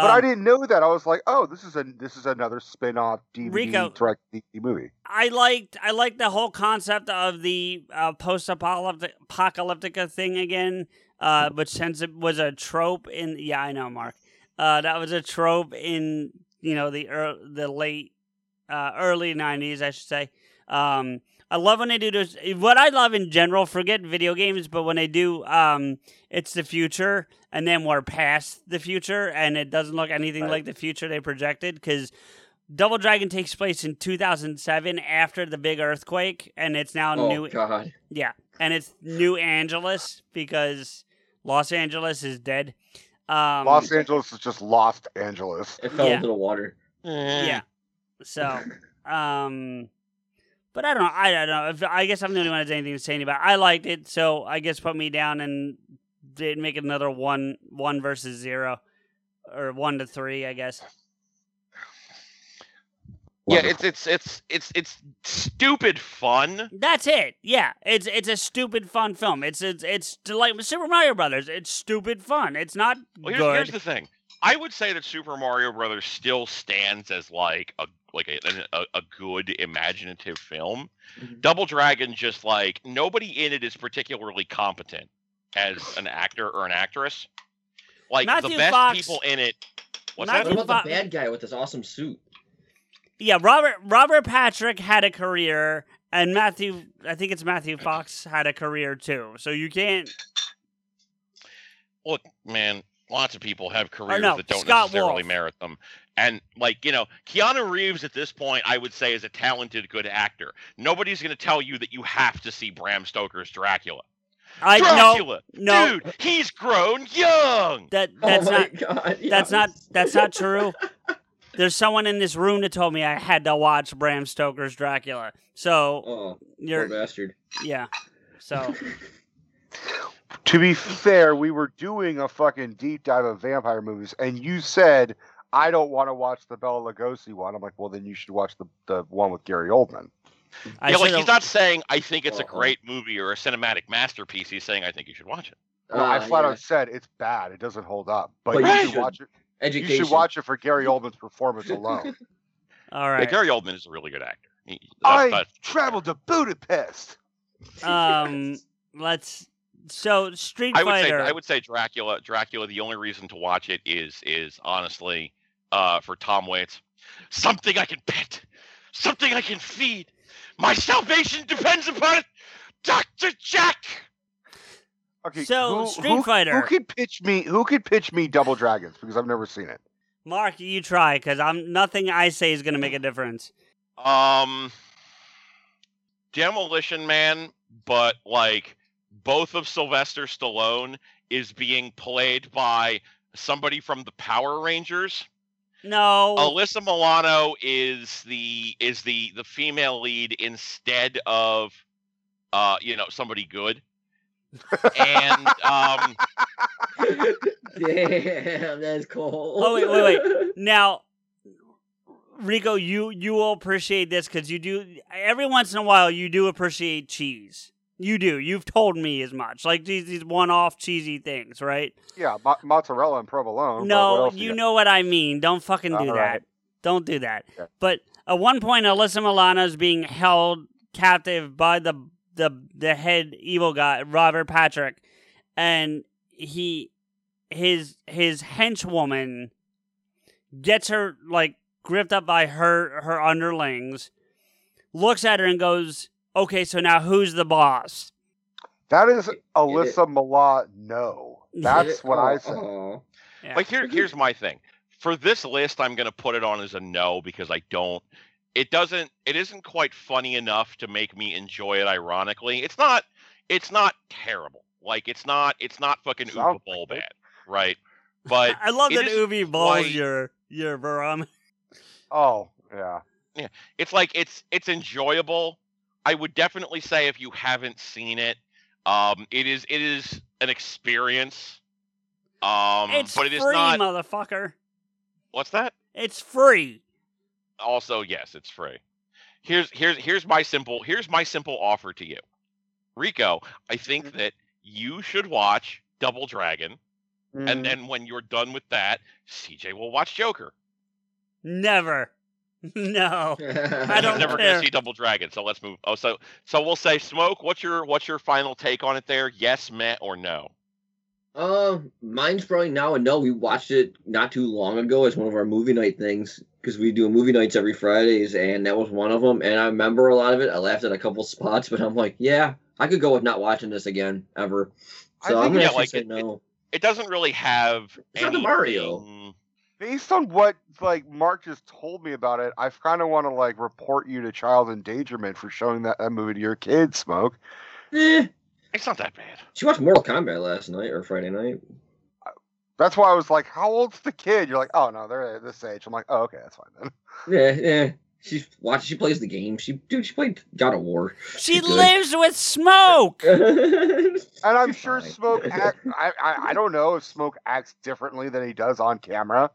But I Um, didn't know that. I was like, oh, this is a this is another spin-off DVD Rico- direct DVD movie. I liked I liked the whole concept of the uh, post-apocalyptic apocalyptica thing again, uh, which since it was a trope in yeah I know Mark, uh, that was a trope in you know the ear the late uh, early '90s I should say. Um, I love when they do this. What I love in general, forget video games, but when they do, um, it's the future, and then we're past the future, and it doesn't look anything Right. like the future they projected because. Double Dragon takes place in 2007 after the big earthquake, and it's now oh New God. yeah, and it's New Angeles because Los Angeles is dead. Um, Los Angeles is just Lost Angeles. It fell Yeah. into the water. yeah. So, um, but I don't know. I don't know. If, I guess I'm the only one that has anything to say about. it. I liked it, so I guess put me down and did make it another one one versus zero or one to three. I guess. Yeah, it's it's it's it's it's stupid fun. That's it. Yeah, it's it's a stupid fun film. It's it's it's like Super Mario Brothers. It's stupid fun. It's not Well, here's, good. here's the thing. I would say that Super Mario Brothers still stands as like a like a a, a good imaginative film. Mhm. Double Dragon just like nobody in it is particularly competent as an actor or an actress. Like Matthew the best Fox- people in it. What's Matthew that? What about the bad guy with this awesome suit? Yeah, Robert Robert Patrick had a career, and Matthew, I think it's Matthew Fox had a career too. So you can't. Look, man, lots of people have careers no, that don't Scott necessarily Wolf. merit them. And like you know, Keanu Reeves at this point, I would say is a talented, good actor. Nobody's going to tell you that you have to see Bram Stoker's Dracula. I Dracula, no, no. dude, he's grown young. That oh that's oh not God, that's yes. not that's not true. There's someone in this room that told me I had to watch Bram Stoker's Dracula. So Oh, you're bastard. yeah. So To be fair, we were doing a fucking deep dive of vampire movies, and you said I don't want to watch the Bela Lugosi one. I'm like, well, then you should watch the the one with Gary Oldman. I yeah, like he's not saying I think it's a Uh-uh. great movie or a cinematic masterpiece. He's saying I think you should watch it. Well, I flat yeah. out said it's bad. It doesn't hold up, but, But you you should should. watch it. Education. You should watch it for Gary Oldman's performance alone. All right. Yeah. Gary Oldman is a really good actor. He, I that's- traveled to Budapest. Um, let's. So Street I would say Fighter. I would say Dracula. Dracula. The only reason to watch it is is honestly uh, for Tom Waits. Something I can pet, something I can feed. My salvation depends upon it, Doctor Jack. Okay, So, who, Street who, Fighter. Who could pitch me? Who could pitch me Double Dragons? Because I've never seen it. Mark, you try because I'm nothing I say is gonna make a difference. Um, Demolition Man, but like both of Sylvester Stallone is being played by somebody from the Power Rangers. No. Alyssa Milano is the is the the female lead instead of uh you know somebody good. and um Damn, that's cold. Oh wait, wait, wait. Now, Rico, you you will appreciate this because you do every once in a while you do appreciate cheese. You do. You've told me as much. Like these these one off cheesy things, right? Yeah, mo- mozzarella and provolone. no, else you know what I mean. Don't fucking do All that. right. Don't do that. But at one point, Alyssa Milano is being held captive by the the the head evil guy, Robert Patrick, and he his his henchwoman gets her like gripped up by her her underlings, looks at her and goes, "Okay, so now who's the boss?" That is Alyssa Milano. No, that's what I oh, said. Oh, Yeah. like here here's my thing. For this list I'm going to put it on as a no because I don't it doesn't it isn't quite funny enough to make me enjoy it ironically. It's not it's not terrible. Like it's not it's not fucking Sounds Uwe Boll bad, right? But I love it that isn't Uwe Boll's quite- your your barometer. Oh, yeah. yeah. it's like it's it's enjoyable. I would definitely say if you haven't seen it, um, it is it is an experience. Um, It's but it is free, not. motherfucker. What's that? It's free. Also, yes, it's free. Here's here's here's my simple here's my simple offer to you, Rico. I think that you should watch Double Dragon, Mm. and then when you're done with that, CJ will watch Joker. Never. No. I don't He's never care. gonna see Double Dragon, so let's move. Oh, so so we'll say Smoke. What's your what's your final take on it there? Yes, Matt, or no? Uh, mine's probably now a no. We watched it not too long ago as one of our movie night things because we do movie nights every Fridays, and that was one of them. And I remember a lot of it. I laughed at a couple spots, but I'm like, yeah, I could go with not watching this again ever. I So think- I'm gonna yeah, like say it- no. It doesn't really have It's not the Mario. Anything- Based on what like Mark just told me about it, I kind of want to like report you to child endangerment for showing that, that movie to your kids. Smoke. Eh. It's not that bad. She watched Mortal Kombat last night or Friday night. That's why I was like, "How old's the kid?" You're like, "Oh no, they're at this age." I'm like, "Oh okay, that's fine then." Yeah, yeah. She's watched. She plays the game. She dude. She played God of War. She She's lives with smoke. And I'm sure Fine. Smoke. Act, I, I I don't know if Smoke acts differently than he does on camera.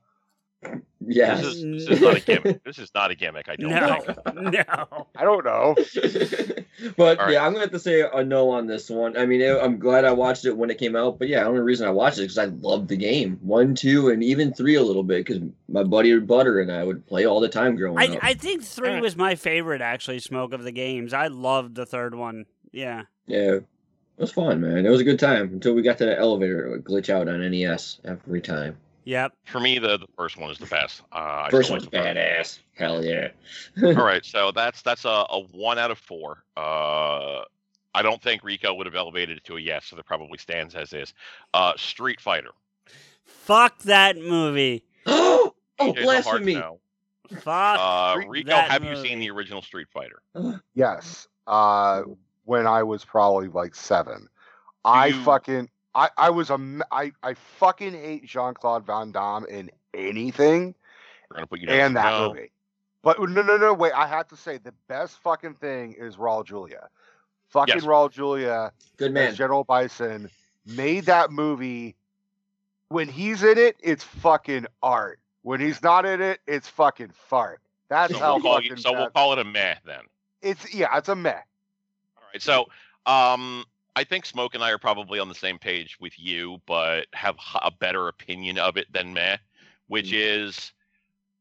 Yes. This is, this is not a gimmick. This is not a gimmick. I don't No. think. No. I don't know. but All right. yeah, I'm gonna have to say a no on this one. I mean, it, I'm glad I watched it when it came out, but yeah, the only reason I watched it is because I loved the game, one, two, and even three a little bit, because my buddy Butter and I would play all the time growing I, up. I think three was my favorite actually. Smoke of the games. I loved the third one. Yeah. yeah, it was fun, man. It was a good time until we got to the elevator. It would glitch out on NES every time. Yep. For me, the, the first one is the best. Uh, First one's like the first badass. Hell yeah. All right, so that's that's a, a one out of four. Uh, I don't think Rico would have elevated it to a yes, so it probably stands as is. Uh, Street Fighter. Fuck that movie. oh, TJ's a blasphemy! no. Fuck. Uh, Street- Rico, that have you seen the original Street Fighter? Yes. Uh, when I was probably like seven, I you- fucking I I was a m- I I fucking hate Jean Claude Van Damme in anything We're gonna put you down. and that no. movie. But no no no wait, I have to say the best fucking thing is Raul Julia. Fucking Yes. Raul Julia Good as man. General Bison made that movie. When he's in it, it's fucking art. When he's not in it, it's fucking fart. That's So how we'll call fucking you, so we'll call it a meh then. it's yeah, it's a meh. All right. So, um, I think Smoke and I are probably on the same page with you, but have a better opinion of it than me, which is,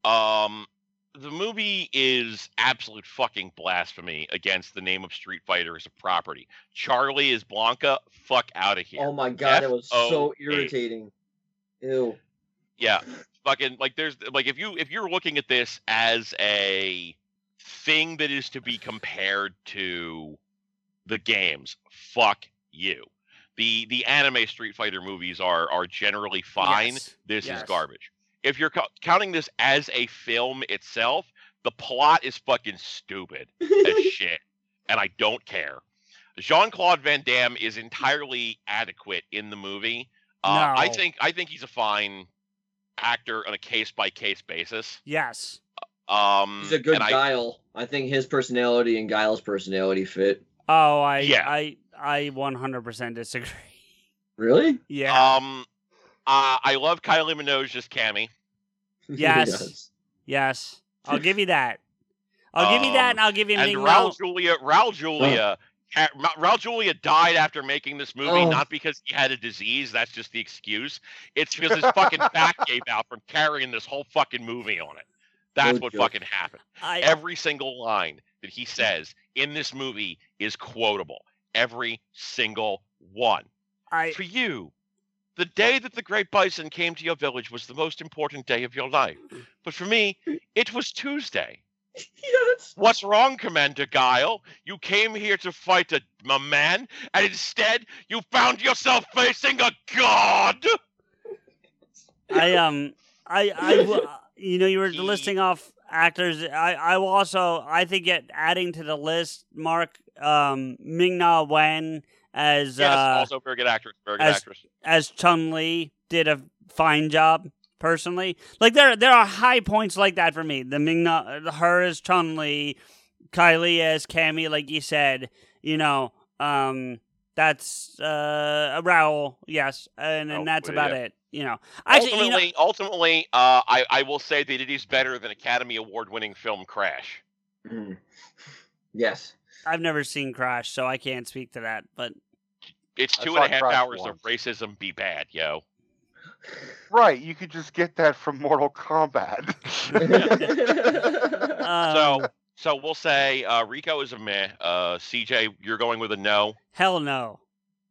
um, the movie is absolute fucking blasphemy against the name of Street Fighter as a property. Charlie is Blanka. Fuck out of here. Oh my god, that was so irritating. Ew. Yeah, fucking like there's like if you if you're looking at this as a thing that is to be compared to the games, fuck you. The the anime Street Fighter movies are are generally fine. Yes. This Yes. is garbage. If you're co- counting this as a film itself, the plot is fucking stupid as shit, and I don't care. Jean Claude Van Damme is entirely adequate in the movie. Uh, I think I think he's a fine actor on a case by case basis. Yes. Um, He's a good and I- Guile. I think his personality and Guile's personality fit. Oh, I Yeah. I I 100% disagree. Really? Yeah. Um, uh, I love Kylie Minogue's Cammy. Yes. yes. I'll give you that. I'll give you that, Um, and I'll give you And Raul Lao. Julia, Raul Julia, ha- Raul Julia died after making this movie, Oh. not because he had a disease. That's just the excuse. It's because his fucking back gave out from carrying this whole fucking movie on it. That's No what joke. fucking happened. I, Every single line that he says in this movie is quotable. Every single one. I, For you, the day that the great bison came to your village was the most important day of your life. But for me, it was Tuesday. yes. What's wrong, Commander Guile? You came here to fight a, a man, and instead you found yourself facing a god. I um I I you know you were He- listing off actors. I I will also I think it adding to the list Mark um Ming Na Wen as yes, uh also very good actress. Very good as- actress. as Chun Li did a fine job personally. Like there there are high points like that for me. The Ming Na her as Chun Li, Kylie as Cammy, like you said. You know um. That's uh, Raoul, yes, and then Oh, that's about yeah. it. You know, actually, you know, ultimately, ultimately, uh, I, I will say that it is better than Academy Award-winning film Crash. Mm. Yes. I've never seen Crash, so I can't speak to that. But It's I two and a saw half Crash hours once. of racism. Be bad, yo. Right, you could just get that from Mortal Kombat. um, So, so we'll say uh, Rico is a meh. Uh, CJ, you're going with a no. hell no.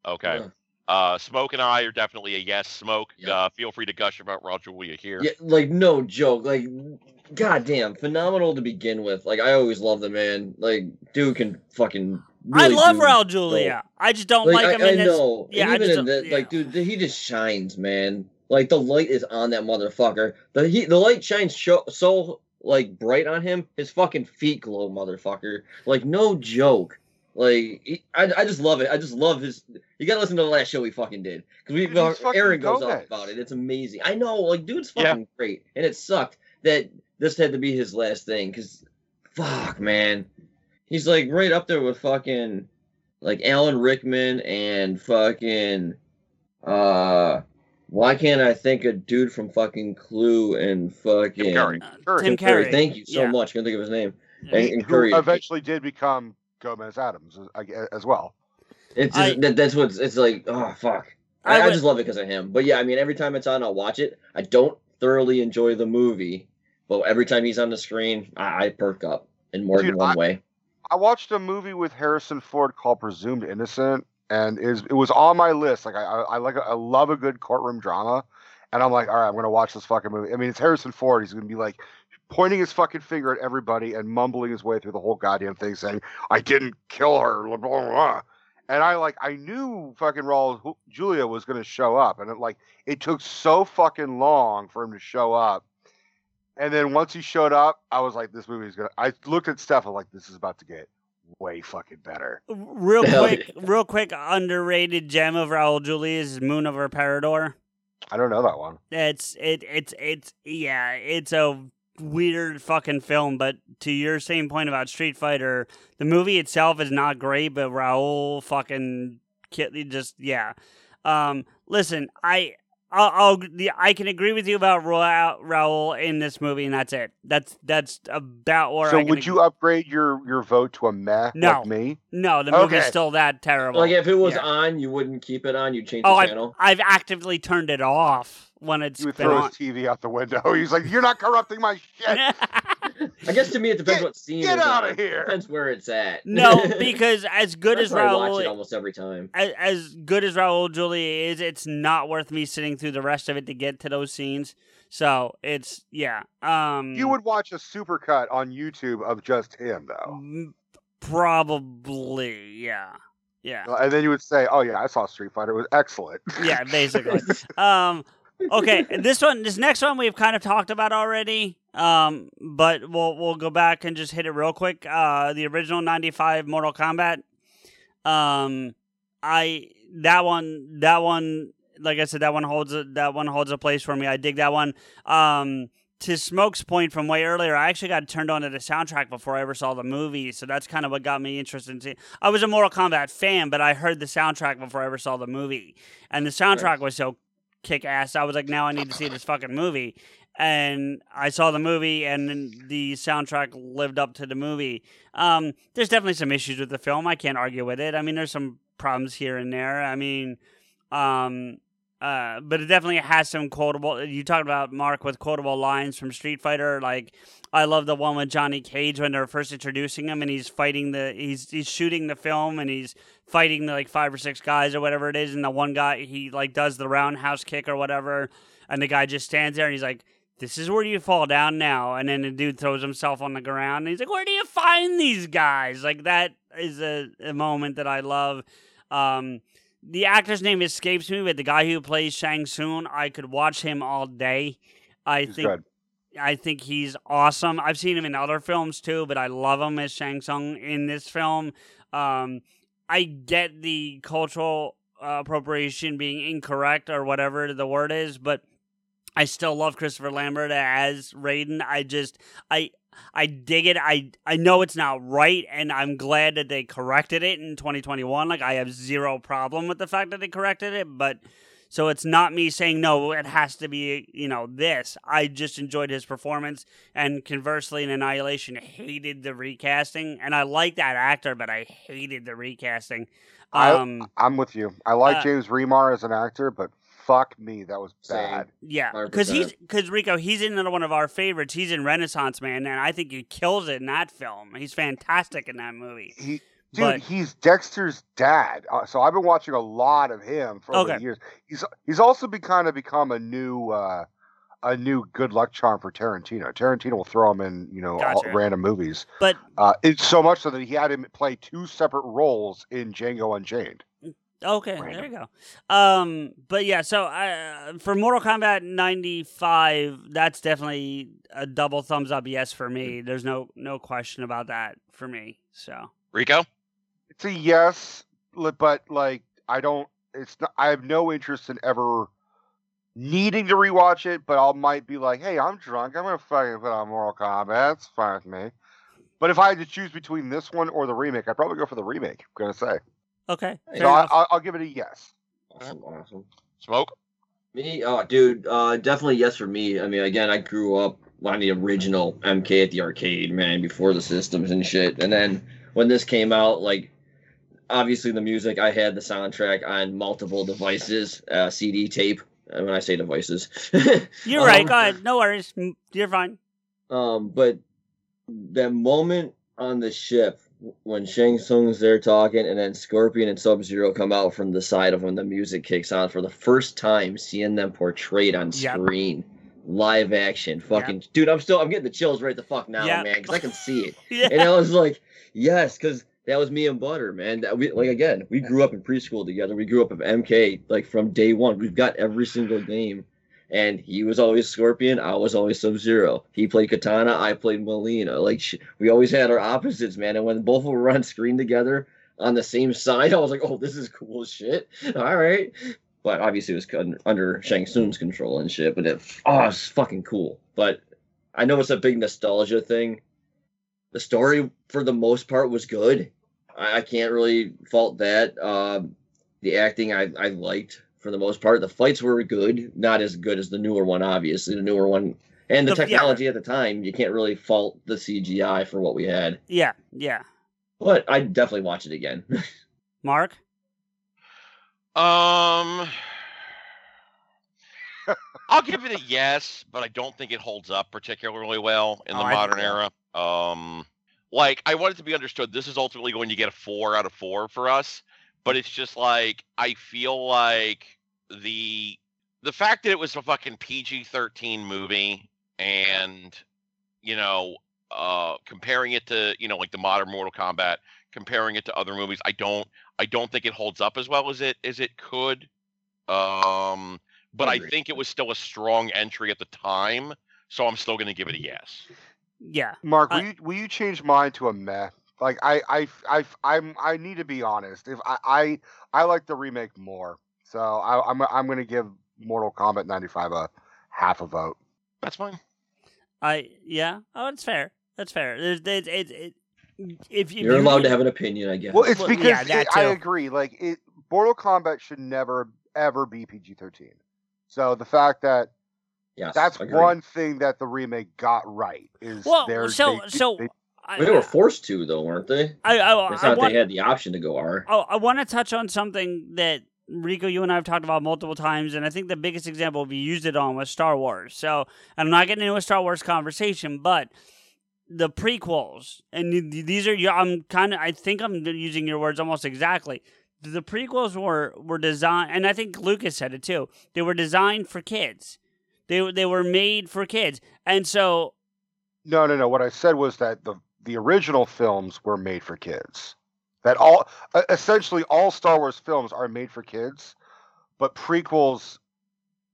Okay. Yeah. Uh, Smoke and I are definitely a yes. Smoke, Yeah. uh, feel free to gush about Raul Julia here. Yeah, like no joke. Like, goddamn, phenomenal to begin with. Like, I always love the man. Like, dude can fucking. Really I love do Raul Julia. I just don't like, Like, him I, I in this. know. Yeah, I and just even in don't- like, dude, he just shines, man. Like the light is on that motherfucker. The he, the light shines so, so like bright on him. His fucking feet glow, motherfucker. Like no joke. Like he, I, I just love it. I just love his. You gotta listen to the last show he fucking did because we Dude, he's Aaron goes off about it. It's amazing. I know, like dude's Yeah. fucking great, and it sucked that this had to be his last thing. Cause fuck, man, he's like right up there with fucking like Alan Rickman and fucking uh why can't I think a dude from fucking Clue and fucking Tim Curry. Uh, Tim Tim Curry. Curry. Thank you so Yeah. much. Can't think of his name. Yeah. And, and who Curry. eventually did become Gomez Adams as- I gue- as well. It's I- that, that's what's it's like. Oh fuck. I I, I just love it because of him. But yeah, I mean, every time it's on, I'll watch it. I don't thoroughly enjoy the movie, but every time he's on the screen, I, I perk up in more Dude, than one I- way. I watched a movie with Harrison Ford called Presumed Innocent, and is it was on my list. Like I, I, I like, a, I love a good courtroom drama, and I'm like, all right, I'm gonna watch this fucking movie. I mean, it's Harrison Ford. He's gonna be like pointing his fucking finger at everybody and mumbling his way through the whole goddamn thing, saying, "I didn't kill her," blah blah blah. and I like I knew fucking Raul Julia was gonna show up, and it like it took so fucking long for him to show up. And then once he showed up, I was like, this movie's gonna. I looked at Steph, I'm like, this is about to get way fucking better. Real Hell quick, real quick, underrated gem of Raul Julia's Moon over Parador. I don't know that one. It's it it's it's yeah, it's a weird fucking film. But to your same point about Street Fighter, the movie itself is not great, but Raul fucking ki- just yeah. Um, listen, I. I'll, I'll the, I can agree with you about Ra- Raul in this movie, and that's it. That's that's about where. so I can would ag- you upgrade your your vote to a meh No. like me? No, the movie's Okay. still that terrible. Like if it was Yeah. on, you wouldn't keep it on. You'd change Oh, the I've, channel. I've actively turned it off when it's He would been throw on. his TV out the window. He's like, "You're not corrupting my shit. I guess to me it depends Get- what scene. get out of on. here. Depends where it's at. no, because as good as why I watch it almost every time. as, as good as Raul Julia is, it's not worth me sitting through the rest of it to get to those scenes. So it's yeah. Um, You would watch a supercut on YouTube of just him, though, probably yeah, yeah. and then you would say, "Oh yeah, I saw Street Fighter. It was excellent." yeah, basically. um, okay, this one, this next one, we've kind of talked about already. Um, but we'll we'll go back and just hit it real quick. Uh, the original '95 Mortal Kombat. Um, I that one that one like I said that one holds a, that one holds a place for me. I dig that one. Um. To Smoke's point from way earlier, I actually got turned on to the soundtrack before I ever saw the movie, so that's kind of what got me interested in seeing. I was a Mortal Kombat fan, but I heard the soundtrack before I ever saw the movie, and the soundtrack was so kick ass. I was like, now I need to see this fucking movie. And I saw the movie, and the soundtrack lived up to the movie. Um, there's definitely some issues with the film. I can't argue with it. I mean, there's some problems here and there. I mean, um, uh, but it definitely has some quotable. You talked about Mark with quotable lines from Street Fighter. Like, I love the one with Johnny Cage when they're first introducing him, and he's fighting the he's he's shooting the film, and he's fighting the, like five or six guys or whatever it is, and the one guy he like does the roundhouse kick or whatever, and the guy just stands there and he's like. This is where you fall down now, and then the dude throws himself on the ground. And he's like, "Where do you find these guys?" Like that is a, a moment that I love. Um, the actor's name escapes me, but the guy who plays Shang Tsung, I could watch him all day. I He's think good. I think he's awesome. I've seen him in other films too, but I love him as Shang Tsung in this film. Um, I get the cultural uh, appropriation being incorrect or whatever the word is, but I still love Christopher Lambert as Raiden. I just I I dig it. I I know it's not right, and I'm glad that they corrected it in 2021. Like I have zero problem with the fact that they corrected it, but so it's not me saying no, it has to be you know this. I just enjoyed his performance, and conversely, in Annihilation, hated the recasting, and I like that actor, but I hated the recasting. I- Um, I'm with you. I like uh, James Remar as an actor, but fuck me, that was Same. bad. Yeah, because he's because Rico, he's in another one of our favorites. He's in Renaissance Man, and I think he kills it in that film. He's fantastic in that movie. He, dude, But- he's Dexter's dad. Uh, so I've been watching a lot of him for Okay. years. He's he's also be kind of become a new uh, a new good luck charm for Tarantino. Tarantino will throw him in you know all, Gotcha. random movies. But Uh, it's so much so that he had him play two separate roles in Django Unchained. Okay, there Random. you go. Um, but yeah, so uh, for Mortal Kombat '95, that's definitely a double thumbs up yes for me. There's no no question about that for me. So Rico? It's a yes, but like I don't. It's not. I have no interest in ever needing to rewatch it. But I might be like, hey, I'm drunk. I'm gonna fucking put on Mortal Kombat. It's fine with me. But if I had to choose between this one or the remake, I'd probably go for the remake. I'm gonna say. Okay, So I, I'll, I'll give it a yes. Awesome, awesome. Smoke? Me, oh, dude, uh, definitely yes for me. I mean, again, I grew up on the original MK at the arcade, man, before the systems and shit. And then when this came out, like, obviously the music, I had the soundtrack on multiple devices, uh, CD tape. uh, When I say devices, You're right. Um, Go ahead. No worries. Mm, You're fine. Um, but that moment on the ship when Shang Tsung's there talking, and then Scorpion and Sub Zero come out from the side of when the music kicks on for the first time, seeing them portrayed on Yep. screen, live action, fucking dude. I'm still I'm getting the chills right the fuck now, Yep. man, because I can see it, Yeah. and I was like, yes, because that was me and Butter, man. That we like again, we grew up in preschool together. We grew up with MK like from day one. We've got every single game. And he was always Scorpion. I was always Sub Zero. He played Katana. I played Mileena. Like we always had our opposites, man. And when both were on screen together on the same side, I was like, "Oh, this is cool shit." All right, but obviously it was under Shang Tsung's control and shit. But it, oh, it's fucking cool. But I know it's a big nostalgia thing. The story, for the most part, was good. I, I can't really fault that. Um, the acting I, I liked for the most part. The fights were good, not as good as the newer one, obviously. The newer one and the The- yeah. technology at the time, you can't really fault the CGI for what we had. Yeah, yeah. But I'd definitely watch it again. Mark? Um, I'll give it a yes, but I don't think it holds up particularly well in the Oh, modern era. Um, like I want it to be understood, this is ultimately going to get a four out of four for us, but it's just like I feel like the the fact that it was a fucking PG thirteen movie and you know uh comparing it to you know like the modern Mortal Kombat, comparing it to other movies, I don't I don't think it holds up as well as it as it could. Um, but I Agreed. think it was still a strong entry at the time, so I'm still going to give it a yes. Yeah. Mark, will you will you change mine to a meh? Like I I I I'm I need to be honest. If I I, I like the remake more, so I, I'm I'm gonna give Mortal Kombat 95 a half a vote. That's fine. I yeah. Oh, it's fair. That's fair. There's, there's it, it, if, if You're you- allowed to have an opinion, I guess. Well, it's Well, because yeah, it- I agree. Like it, Mortal Kombat should never ever be PG-13. So the fact that yes, that's agreed. one thing that the remake got right is Well, their so they- so they- I, they were forced to, though, weren't they? I I, It's I, not want, they had the option to go R. Oh, I want to touch on something that Rico, you and I have talked about multiple times, and I think the biggest example we used it on was Star Wars. So I'm not getting into a Star Wars conversation, but the prequels, and th- th- these are I'm kind of I think I'm using your words almost exactly. The prequels were were designed, and I think Lucas said it too. They were designed for kids. They they were made for kids, and so No, no, no. What I said was that the the original films were made for kids. That all essentially all Star Wars films are made for kids, but prequels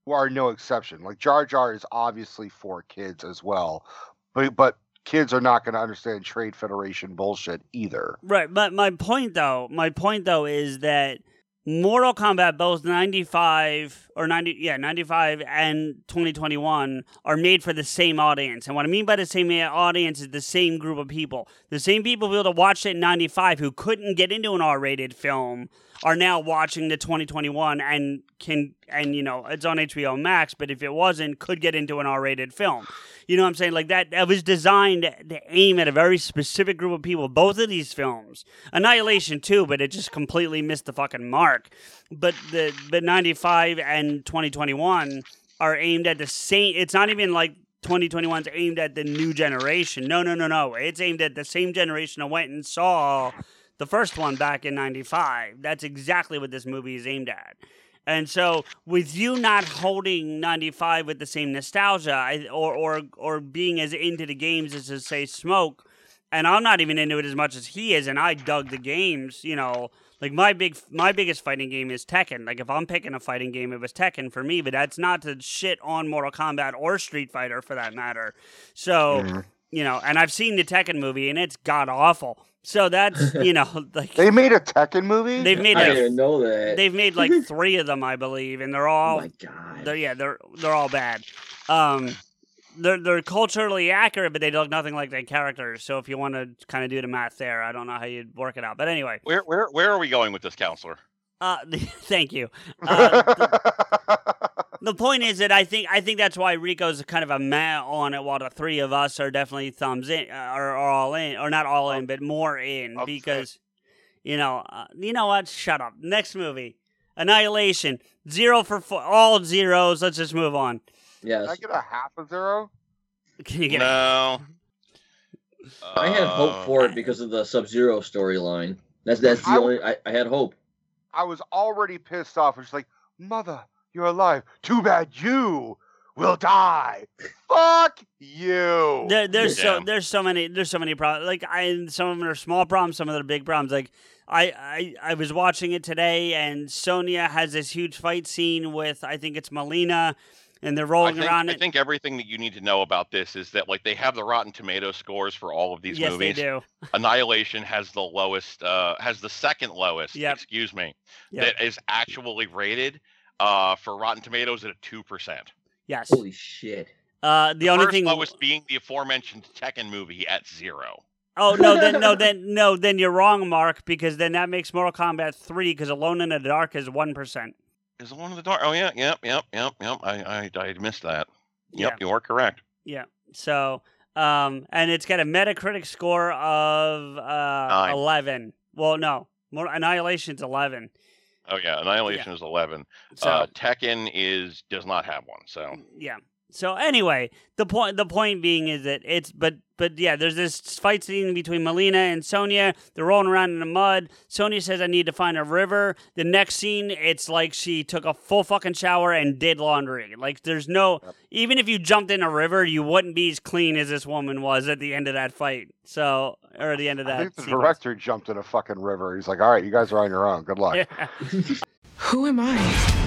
are no exception. Like Jar Jar is obviously for kids as well, but but kids are not going to understand Trade Federation bullshit either. Right, but my point though, my point though is that Mortal Kombat both 95 or 90 yeah, 95 and 2021 are made for the same audience. And what I mean by the same audience is the same group of people. The same people who watch it in 95 who couldn't get into an R-rated film are now watching the 2021 and can and you know, it's on HBO Max, but if it wasn't could get into an R-rated film. You know what I'm saying? Like that, that was designed to aim at a very specific group of people. Both of these films, Annihilation too, but it just completely missed the fucking mark. But the but 95 and 2021 are aimed at the same. It's not even like 2021's aimed at the new generation. No, no, no, no. It's aimed at the same generation that went and saw the first one back in 95. That's exactly what this movie is aimed at. And so, with you not holding 95 with the same nostalgia, or or or being as into the games as to say Smoke, and I'm not even into it as much as he is, and I dug the games. You know, like my big my biggest fighting game is Tekken. Like if I'm picking a fighting game, it was Tekken for me. But that's not to shit on Mortal Kombat or Street Fighter for that matter. So mm-hmm. You know, and I've seen the Tekken movie, and it's god awful. So that's you know, like They made a Tekken movie. they've made I like didn't know that. they've made like three of them, I believe, and they're oh all my god. they're yeah they're they're all bad. Um, they're they're culturally accurate, but they look nothing like their characters. So if you want to kind of do the math there, I don't know how you'd work it out. But anyway, Where where where are we going with this, counselor? uh, thank you. Uh, the, the point is that I think I think that's why Rico's kind of a meh on it, while the three of us are definitely thumbs in, uh, are, are all in, or not all in, but more in Upset. because you know uh, you know what? Shut up. Next movie, Annihilation, zero for four, all zeros. Let's just move on. yes. Can I get a half a zero? Can you get a no. I had hope Uh, for it because of the Sub Zero storyline. That's that's the I- only I, I had hope. I was already pissed off. It's like, mother, you're alive. Too bad you will die. Fuck you. There, there's so there's so many there's so many problems. Like I, some of them are small problems, some of them are big problems. Like I, I I was watching it today, and Sonya has this huge fight scene with I think it's Mileena, and they're I rolling think, around. I it. think everything that you need to know about this is that like they have the Rotten Tomato scores for all of these yes, movies. they do. Annihilation has the lowest, uh, has the second lowest. Yep. Excuse me. Yep. That is actually rated uh, for Rotten Tomatoes at a two percent. Yes. Holy shit. Uh, the, only first thing. lowest being the aforementioned Tekken movie at zero. Oh no, then no, then no, then you're wrong, Mark, because then that makes Mortal Kombat three because Alone in the Dark is one percent. Is it one of the dark? Oh yeah, yep, yep, yep, yep. I, I, I missed that. Yep, Yeah. you are correct. Yeah. So, um, and it's got a Metacritic score of uh Nine. eleven. Well, no, more Annihilation's eleven. Oh yeah, Annihilation is eleven. So uh, Tekken is does not have one. So yeah. So anyway, the point the point being is that it's but but yeah, there's this fight scene between Mileena and Sonya. They're rolling around in the mud. Sonya says, "I need to find a river." The next scene, it's like she took a full fucking shower and did laundry. Like there's no even if you jumped in a river, you wouldn't be as clean as this woman was at the end of that fight. So or at the end of I that. think the sequence. director jumped in a fucking river. He's like, all right, you guys are on your own. Good luck. Yeah. Who am I?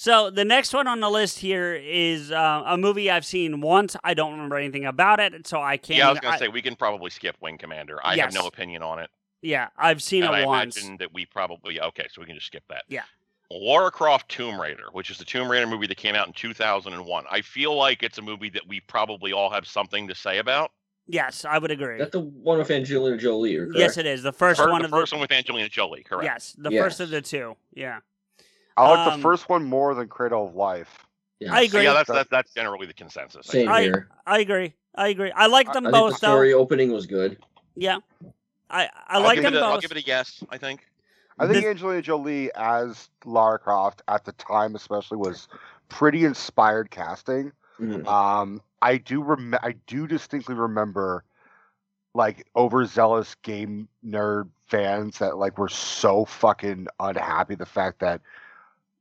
So the next one on the list here is uh, a movie I've seen once. I don't remember anything about it, so I can't. yeah, I was gonna I- say we can probably skip Wing Commander. I Yes. have no opinion on it. yeah, I've seen and it I once. imagine that we probably okay, so we can just skip that. Yeah. Lara Croft Tomb Raider, which is the Tomb Raider movie that came out in 2001. I feel like it's a movie that we probably all have something to say about. Yes, I would agree. That's the one with Angelina Jolie, or Yes, it is the first Fir- one the of first the. one with Angelina Jolie, correct? Yes, the Yes. first of the two. Yeah, I like Um, the first one more than Cradle of Life. Yes. I agree. Yeah, that's that's that's generally the consensus. I Same. I here. I agree. I agree. I like them I think the both though. story opening was good. Yeah, I I I'll like them it a, I'll give it a yes. I think. I think The- Angelina Jolie as Lara Croft at the time, especially, was pretty inspired casting. Mhm. Um, I do rem- I do distinctly remember like overzealous game nerd fans that like were so fucking unhappy the fact that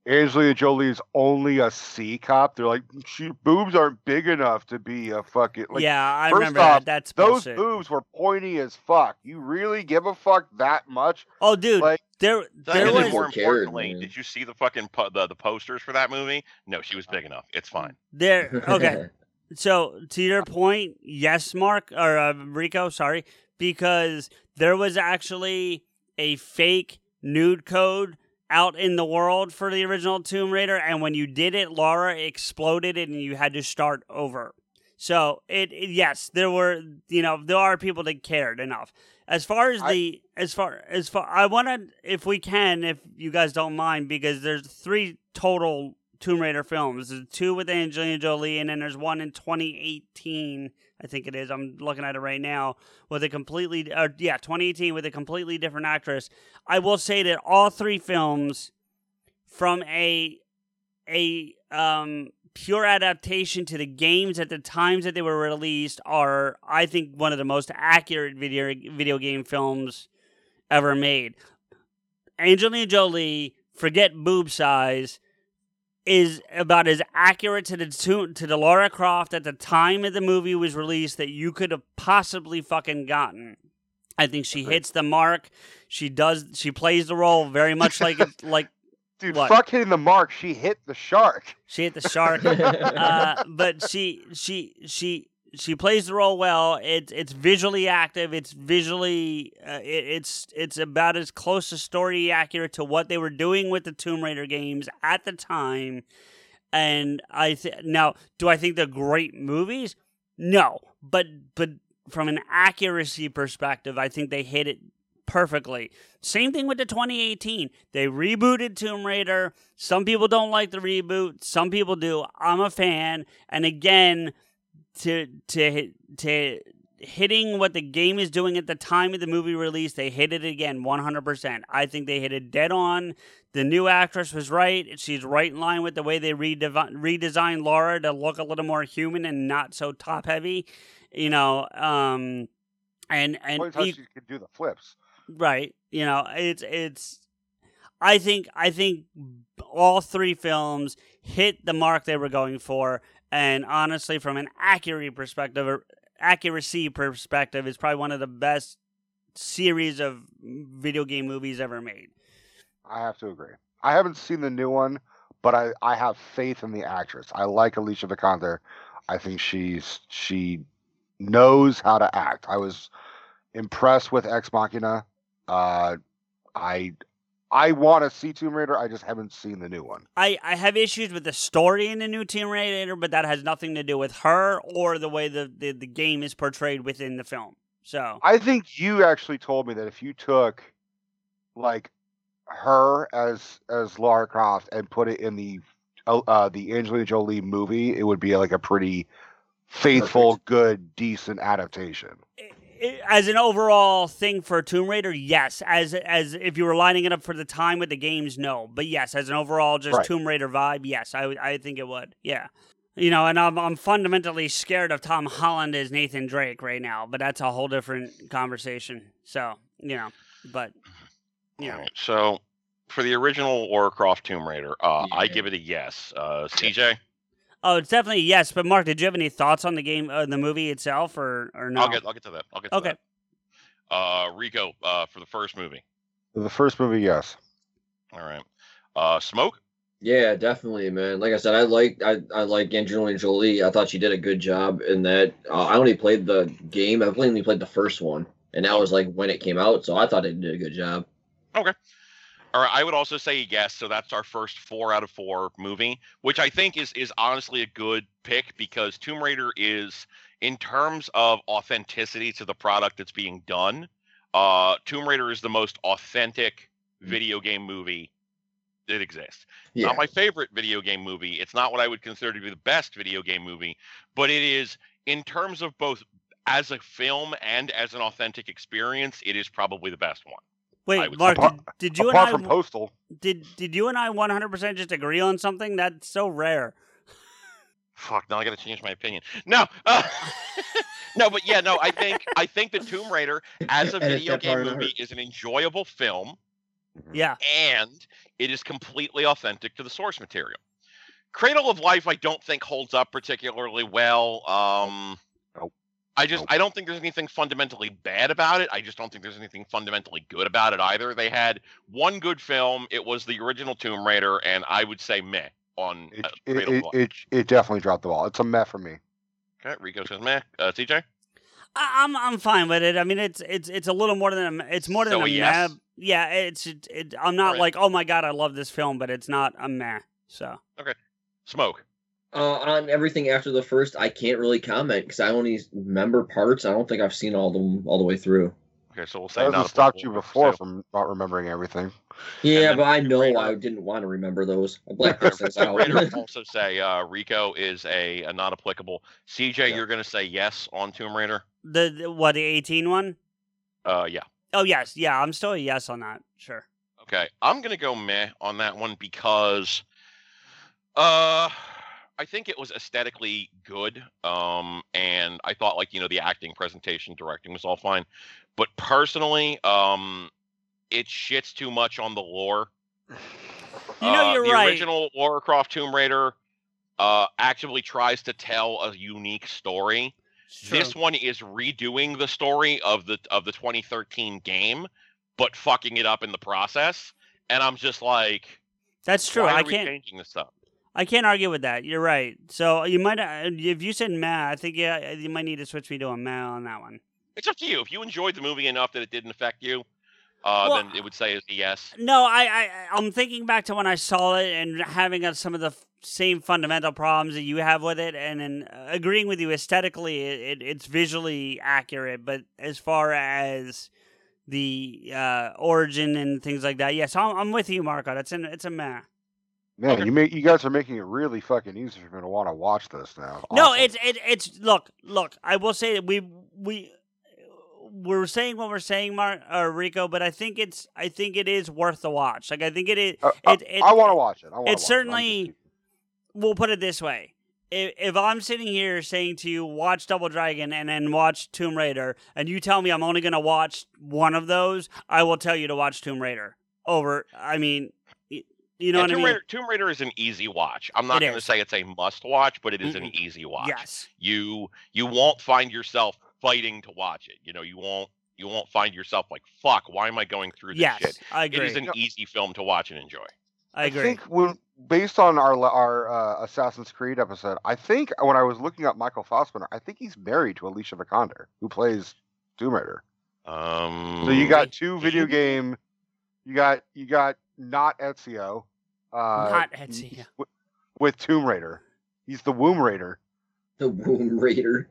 Angelina Jolie is only a C cop. They're like, she boobs aren't big enough to be a fucking like. yeah, I first remember off, that. That's Those bullshit. boobs were pointy as fuck. You really give a fuck that much? Oh, dude, Like, there there and then was more People cared, importantly, man. did you see the fucking po- the, the posters for that movie? No, she was big enough. It's fine. there. Okay, So to your point, yes, Mark or uh, Rico, sorry, because there was actually a fake nude code out in the world for the original Tomb Raider, and when you did it, Lara exploded and you had to start over. So it, it- yes, there were you know there are people that cared enough. As far as the as far as far I want to if we can if you guys don't mind because there's three total Tomb Raider films. There's two with Angelina Jolie and then there's one in 2018 I think it is. I'm looking at it right now with a completely yeah 2018 with a completely different actress. I will say that all three films from a a um pure adaptation to the games at the times that they were released are I think one of the most accurate video video game films ever made. Angelina Jolie, forget boob size, is about as accurate to the to, to the Lara Croft at the time of the movie was released that you could have possibly fucking gotten. I think she hits the mark. She does. She plays the role very much like it, like Dude, What? fuck hitting the mark. She hit the shark. she hit the shark, uh, but she she she she plays the role well. It's it's visually active. It's visually uh, it, it's it's about as close to story accurate to what they were doing with the Tomb Raider games at the time. And I th- now do I think they're great movies? No, but but from an accuracy perspective, I think they hit it perfectly. Same thing with the 2018. They rebooted Tomb Raider. Some people don't like the reboot, some people do. I'm a fan. And again, to to to hitting what the game is doing at the time of the movie release. They hit it again, one hundred percent. I think they hit it dead on. The new actress was right. She's right in line with the way they redevi- redesigned Lara to look a little more human and not so top heavy. You know, um, and and Point how e- she could do the flips. Right. You know, it's it's I think I think all three films hit the mark they were going for and honestly from an accuracy perspective accuracy perspective it's probably one of the best series of video game movies ever made. I have to agree. I haven't seen the new one, but I, I have faith in the actress. I like Alicia Vikander. I think she's she knows how to act. I was impressed with Ex Machina. Uh, I I want to see Tomb Raider. I just haven't seen the new one. I, I have issues with the story in the new Tomb Raider, but that has nothing to do with her or the way the, the, the game is portrayed within the film. So I think you actually told me that if you took like her as as Lara Croft and put it in the uh, uh, the Angelina Jolie movie, it would be like a pretty faithful, good, decent adaptation. I- as an overall thing for Tomb Raider, yes. As as if you were lining it up for the time with the games, no. But yes, as an overall just Right. Tomb Raider vibe, yes, I I think it would. Yeah. You know, and I'm I'm fundamentally scared of Tom Holland as Nathan Drake right now, but that's a whole different conversation. So, you know, but yeah. know, Alright, So for the original Lara Croft Tomb Raider, uh, I give it a yes. Uh, CJ, oh, it's definitely yes. But Mark, did you have any thoughts on the game, uh, the movie itself, or or no? I'll get I'll get to that. I'll get to that. Okay. that. Uh, Rico, uh, for the first movie. The first movie, yes. All right. Uh, Smoke. Yeah, definitely, man. Like I said, I like I, I like Angelina Jolie. I thought she did a good job in that. Uh, I only played the game. I've only played the first one, and that was like when it came out. So I thought it did a good job. Okay. Right. I would also say yes. So that's our first four out of four movie, which I think is is honestly a good pick because Tomb Raider is, in terms of authenticity to the product that's being done, uh, Tomb Raider is the most authentic video game movie that exists. Yeah. Not my favorite video game movie. It's not what I would consider to be the best video game movie, but it is in terms of both as a film and as an authentic experience, it is probably the best one. I Wait, would Mark, say. did, did you Apart and I from Postal, did did you and I 100% just agree on something? That's so rare. Fuck, now I got to change my opinion. No, uh, no, but yeah, no, I think I think the Tomb Raider as a video game movie is an enjoyable film, Yeah. and it is completely authentic to the source material. Cradle of Life, I don't think holds up particularly well. Um, Nope. I just I don't think there's anything fundamentally bad about it. I just don't think there's anything fundamentally good about it either. They had one good film. It was the original Tomb Raider, and I would say meh on it, uh, it, it, it, it definitely dropped the ball. It's a meh for me. Okay, Rico says meh. Uh, CJ. I, I'm I'm fine with it. I mean, it's it's it's a little more than a, it's more than So a, a yes? meh. Yeah, it's it, it, I'm not Right. like oh my god, I love this film, but it's not a meh. So okay, Smoke. Uh, on everything after the first, I can't really comment because I only remember parts. I don't think I've seen all of them all the way through. Okay, so we'll say That hasn't stopped you before So- from not remembering everything. Yeah, then but I know Raider- I didn't want to remember those. I blacked Tomb those things out. Raider will also say uh, Rico is a, a not applicable. CJ, Yeah. you're going to say yes on Tomb Raider. the, the what the 18 one? Uh, yeah. Oh yes, yeah, I'm still a yes on that. Sure. Okay, I'm gonna go meh on that one because, uh, I think it was aesthetically good. Um, and I thought like you know the acting, presentation, directing was all fine, but personally, um, it shits too much on the lore. You know Uh, you're the right. The original Lara Croft Tomb Raider, uh, actually tries to tell a unique story. This one is redoing the story of the of the 2013 game, but fucking it up in the process. And I'm just like, That's true. why I can't changing this up? I can't argue with that. You're right. So you might uh, if you said meh, I think yeah, you might need to switch me to a meh on that one. It's up to you. If you enjoyed the movie enough that it didn't affect you, uh, Well, then it would say yes. No, I, I I'm thinking back to when I saw it and having uh, some of the f- same fundamental problems that you have with it, and then uh, agreeing with you aesthetically, it, it, it's visually accurate, but as far as the uh, origin and things like that, yes, I'm, I'm with you, Marco. That's an it's a meh. Man, you make you guys are making it really fucking easy for me to want to watch this now. No, it's it, it's look look. I will say that we we we're saying what we're saying, Mark or Rico, but I think it's I think it is worth the watch. Like I think it is. Uh, it, uh, it, I want to watch it. I It's certainly. We'll put it this way. If, if I'm sitting here saying to you, watch Double Dragon and then watch Tomb Raider, and you tell me I'm only going to watch one of those, I will tell you to watch Tomb Raider. Over, I mean, you know Yeah, what I Tomb mean? Raider, Tomb Raider is an easy watch. I'm not going to say it's a must watch, but it is an Mm-mm. easy watch. Yes. You you won't find yourself fighting to watch it. You know, you won't you won't find yourself like, fuck, why am I going through this Yes, shit? I It is agree. an easy film to watch and enjoy. I agree. I think when based on our our uh, Assassin's Creed episode, I think when I was looking up Michael Fassbender, I think he's married to Alicia Vikander, who plays Tomb Raider. Um, So you got two video game, you got you got not Ezio, uh, Not Ezio. w- with Tomb Raider. He's the Womb Raider. The Womb Raider.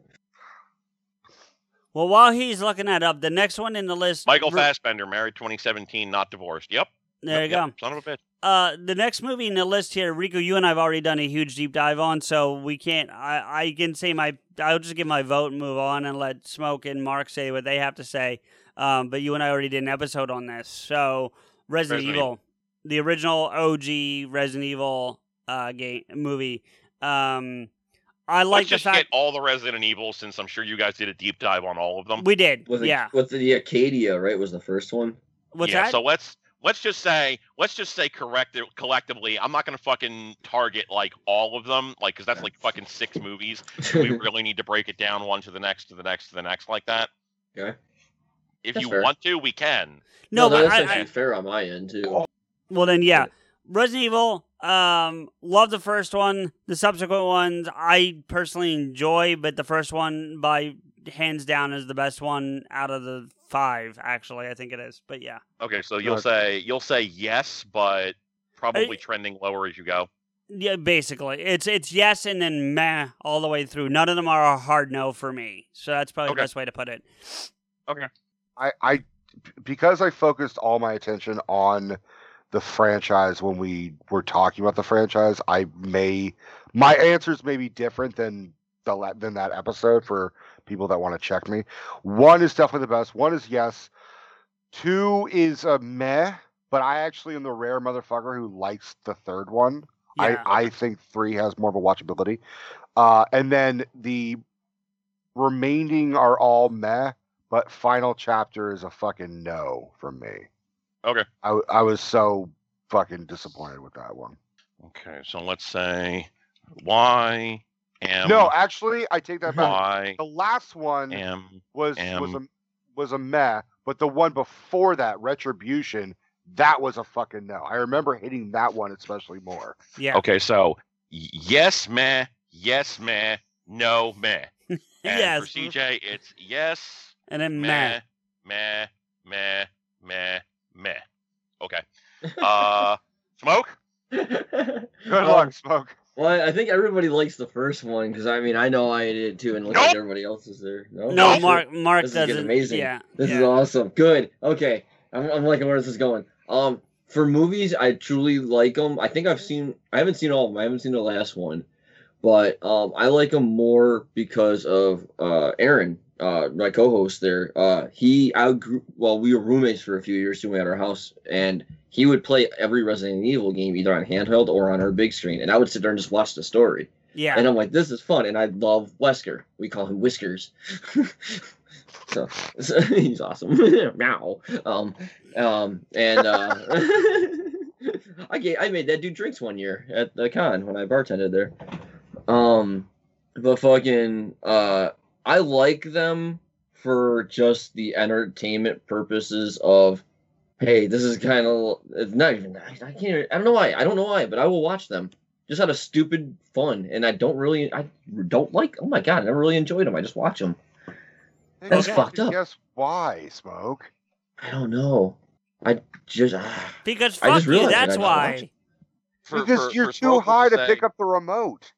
Well, while he's looking that up, the next one in the list. Michael Fassbender, married 2017, not divorced. Yep. There Yep, you yep. go. Son of a bitch. Uh, the next movie in the list here, Rico, you and I have already done a huge deep dive on, so we can't. I I can say my. I'll just give my vote and move on and let Smoke and Mark say what they have to say. Um, but you and I already did an episode on this, so Resident, Resident Evil, the original OG Resident Evil uh game movie. Um, I like Let's the just fact get all the Resident Evil since I'm sure you guys did a deep dive on all of them. we did. Was it, yeah. What's the Acadia? Right, was the first one. What's yeah, that? so let's let's just say let's just say correct collectively. I'm not gonna fucking target like all of them, like because that's like fucking six movies. we really need to break it down one to the next to the next to the next like that. Okay. If That's you fair. want to, we can. no, but that's I, actually I, fair on my end too. Well then, yeah. Resident Evil. Um, love the first one. The subsequent ones, I personally enjoy, but the first one, by hands down, is the best one out of the five. Actually, I think it is. But yeah, Okay, so you'll Okay. say you'll say yes, but probably I- trending lower as you go. yeah. Basically, it's it's yes and then meh all the way through. None of them are a hard no for me. So that's probably Okay. the best way to put it. Okay. I, I because I focused all my attention on the franchise when we were talking about the franchise, I may my answers may be different than the than that episode for people that want to check me. One is definitely the best. One is yes. Two is a meh, but I actually am the rare motherfucker who likes the third one. Yeah. I, I think three has more of a watchability. Uh, and then the remaining are all meh, but final chapter is a fucking no from me. Okay. I, I was so fucking disappointed with that one. Okay, so let's say why am no, actually, I take that back. why The last one am was was a was a meh, but the one before that, Retribution, that was a fucking no. I remember hitting that one especially more. Yeah. Okay, so yes, meh, yes, meh, no, meh. And yes. for mm-hmm. CJ, it's yes, and then meh. meh, meh, meh, meh, meh. Okay. Uh, smoke. Good Um, luck, Smoke. Well, I think everybody likes the first one because I mean I know I did too, and it looks like everybody else is there. No, No, Shit. Mark. Mark This doesn't. getting amazing. Yeah. This is awesome. Good. Okay. I'm, I'm liking where this is going. Um, for movies, I truly like them. I think I've seen. I haven't seen all of them. I haven't seen the last one, but um, I like them more because of uh Aaron, uh, my co-host there. Uh, he outgrew. Well, we were roommates for a few years too at our house, and he would play every Resident Evil game either on handheld or on our big screen, and I would sit there and just watch the story. Yeah. And I'm like, this is fun, and I love Wesker. We call him Whiskers. so, so he's awesome. Meow. Um, um, and uh, I gave, I made that dude drinks one year at the con when I bartended there. Um, but fucking, uh, I like them for just the entertainment purposes of, hey, this is kind of it's not even I, I can't even- I don't know why I don't know why, but I will watch them just out of stupid fun, and I don't really I don't like. Oh my god, I never really enjoyed them. I just watch them. That's Okay. fucked up. Guess why, Smoke? I don't know. I just ah. Because I fuck just you. realized That's why. For- because for- you're for too high to just pick up the remote.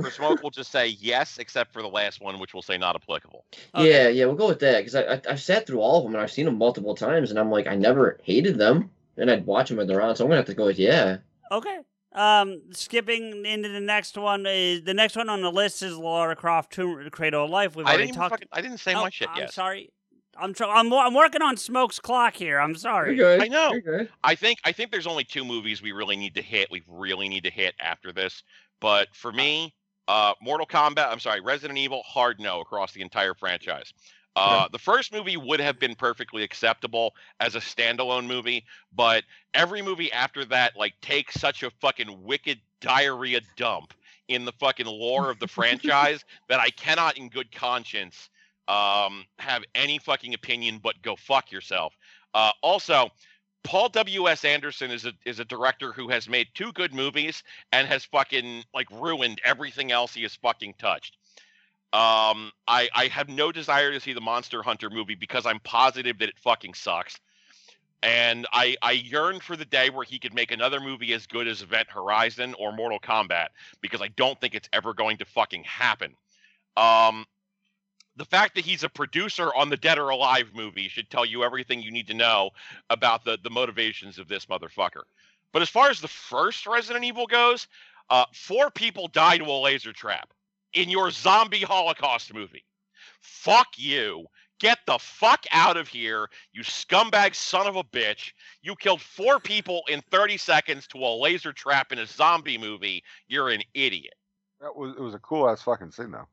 For smoke, we'll just say yes, except for the last one, which we'll say not applicable. Yeah, yeah, we'll go with that because I, I I've sat through all of them and I've seen them multiple times, and I'm like I never hated them, and I'd watch them at the round, so I'm gonna have to go with yeah. Okay. Um, skipping into the next one is the next one on the list is Lara Croft Tomb Cradle of Life. We've I already didn't even talked. fucking- I didn't say Oh, my shit I'm yet. sorry. I'm tr- I'm I'm working on Smoke's clock here. I'm sorry. I know. I think I think there's only two movies we really need to hit. We really need to hit after this. But for me, uh, Mortal Kombat. I'm sorry, Resident Evil. Hard no across the entire franchise. Uh, the first movie would have been perfectly acceptable as a standalone movie, but every movie after that like takes such a fucking wicked diarrhea dump in the fucking lore of the franchise that I cannot, in good conscience, um, have any fucking opinion but go fuck yourself. Uh, also, Paul W. S. Anderson is a is a director who has made two good movies and has fucking like ruined everything else he has fucking touched. Um, I I have no desire to see the Monster Hunter movie because I'm positive that it fucking sucks. And I I yearn for the day where he could make another movie as good as Event Horizon or Mortal Kombat because I don't think it's ever going to fucking happen. Um, the fact that he's a producer on the Dead or Alive movie should tell you everything you need to know about the the motivations of this motherfucker. But as far as the first Resident Evil goes, uh, four people died to a laser trap in your zombie Holocaust movie. Fuck you. Get the fuck out of here, you scumbag son of a bitch. You killed four people in 30 seconds to a laser trap in a zombie movie. You're an idiot. That was it was a cool ass fucking scene though.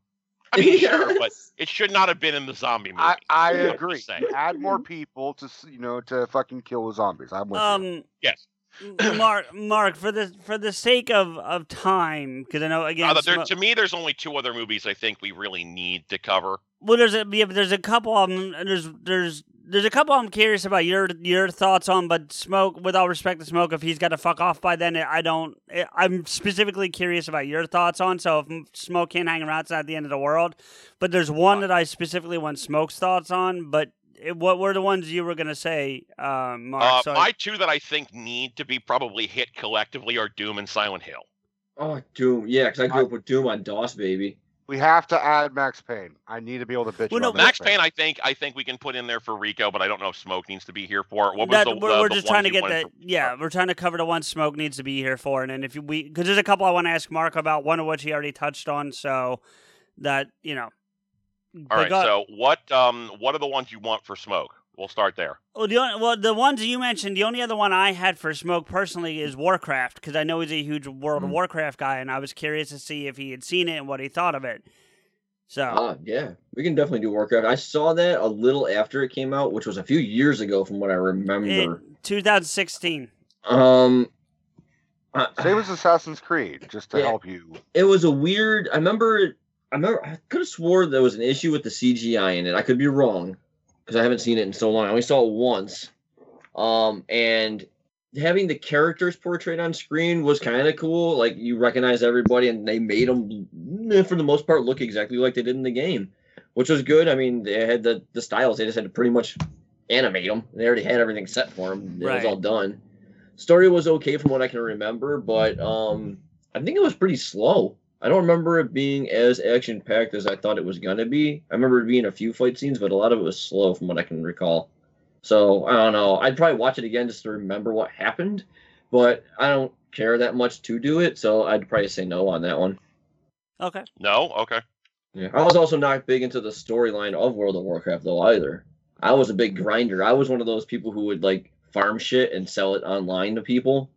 I mean, sure, but it should not have been in the zombie movie. I, I I'm agree. Add more people to you know to fucking kill the zombies. I'm with you. Um, yes. Mark, Mark, for the for the sake of of time, because I know again. Uh, there, to me, there's only two other movies I think we really need to cover. Well, there's a yeah, but there's a couple of them. There's there's there's a couple I'm curious about your your thoughts on. But smoke, with all respect to smoke, if he's got to fuck off by then, I don't. I'm specifically curious about your thoughts on. So if smoke can't hang around, it's not the end of the world. But there's one that I specifically want smoke's thoughts on. But what were the ones you were gonna say, uh, Mark? Uh, my two that I think need to be probably hit collectively are Doom and Silent Hill. Oh, Doom. Yeah, because I grew up with Doom on DOS, baby. we have to add Max Payne. I need to be able to bitch Well, no, about Max Payne, I think I think we can put in there for Rico, but I don't know if Smoke needs to be here for it. What was That- the, we're, the- we're the just trying to get wanted that. Yeah, we're trying to cover the one smoke needs to be here for, and then if we because there's a couple I want to ask Mark about, one of which he already touched on, so that you know. All but right, go- so what um what are the ones you want for Smoke? We'll start there. Well, the only, well, the ones you mentioned, the only other one I had for Smoke personally is Warcraft because I know he's a huge World Mm. of Warcraft guy, and I was curious to see if he had seen it and what he thought of it. So Ah, yeah, we can definitely do Warcraft. I saw that a little after it came out, which was a few years ago, from what I remember. in 2016. Um, Same as Assassin's Creed, just to Yeah. help you. it was a weird. I remember. I remember. I could have swore there was an issue with the CGI in it. I could be wrong because I haven't seen it in so long. I only saw it once. Um, and having the characters portrayed on screen was kind of cool. Like you recognize everybody, and they made them, for the most part, look exactly like they did in the game, which was good. I mean, they had the the styles. They just had to pretty much animate them. They already had everything set for them. It was all done. Story was okay from what I can remember, but um, I think it was pretty slow. I don't remember it being as action packed as I thought it was gonna be. I remember it being a few fight scenes, but a lot of it was slow from what I can recall. So I don't know. I'd probably watch it again just to remember what happened, but I don't care that much to do it, so I'd probably say no on that one. Okay. No, okay. Yeah. I was also not big into the storyline of World of Warcraft though either. I was a big grinder. I was one of those people who would like farm shit and sell it online to people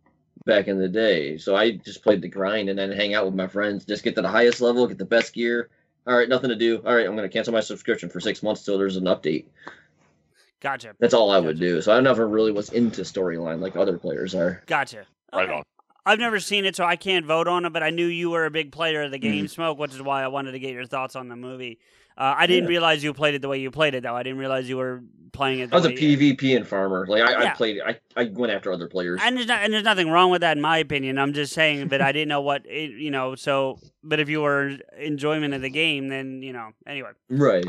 back in the day. So I just played the grind and then hang out with my friends, just get to the highest level, get the best gear. All right, nothing to do. All right, I'm gonna cancel my subscription for six months till there's an update. Gotcha. That's all I would do. So I never really was into storyline like other players are. Gotcha. Right on. I've never seen it, so I can't vote on it. But I knew you were a big player of the game, Mhm. Smoke, which is why I wanted to get your thoughts on the movie. Uh, I didn't Yeah. realize you played it the way you played it, though. I didn't realize you were playing it. The way. I was a PvP and farmer. Like I, Yeah. I played I, I went after other players. And there's, not, and there's nothing wrong with that, in my opinion. I'm just saying, but I didn't know what it, you know. So, but if you were enjoyment of the game, then you know. Anyway, Right.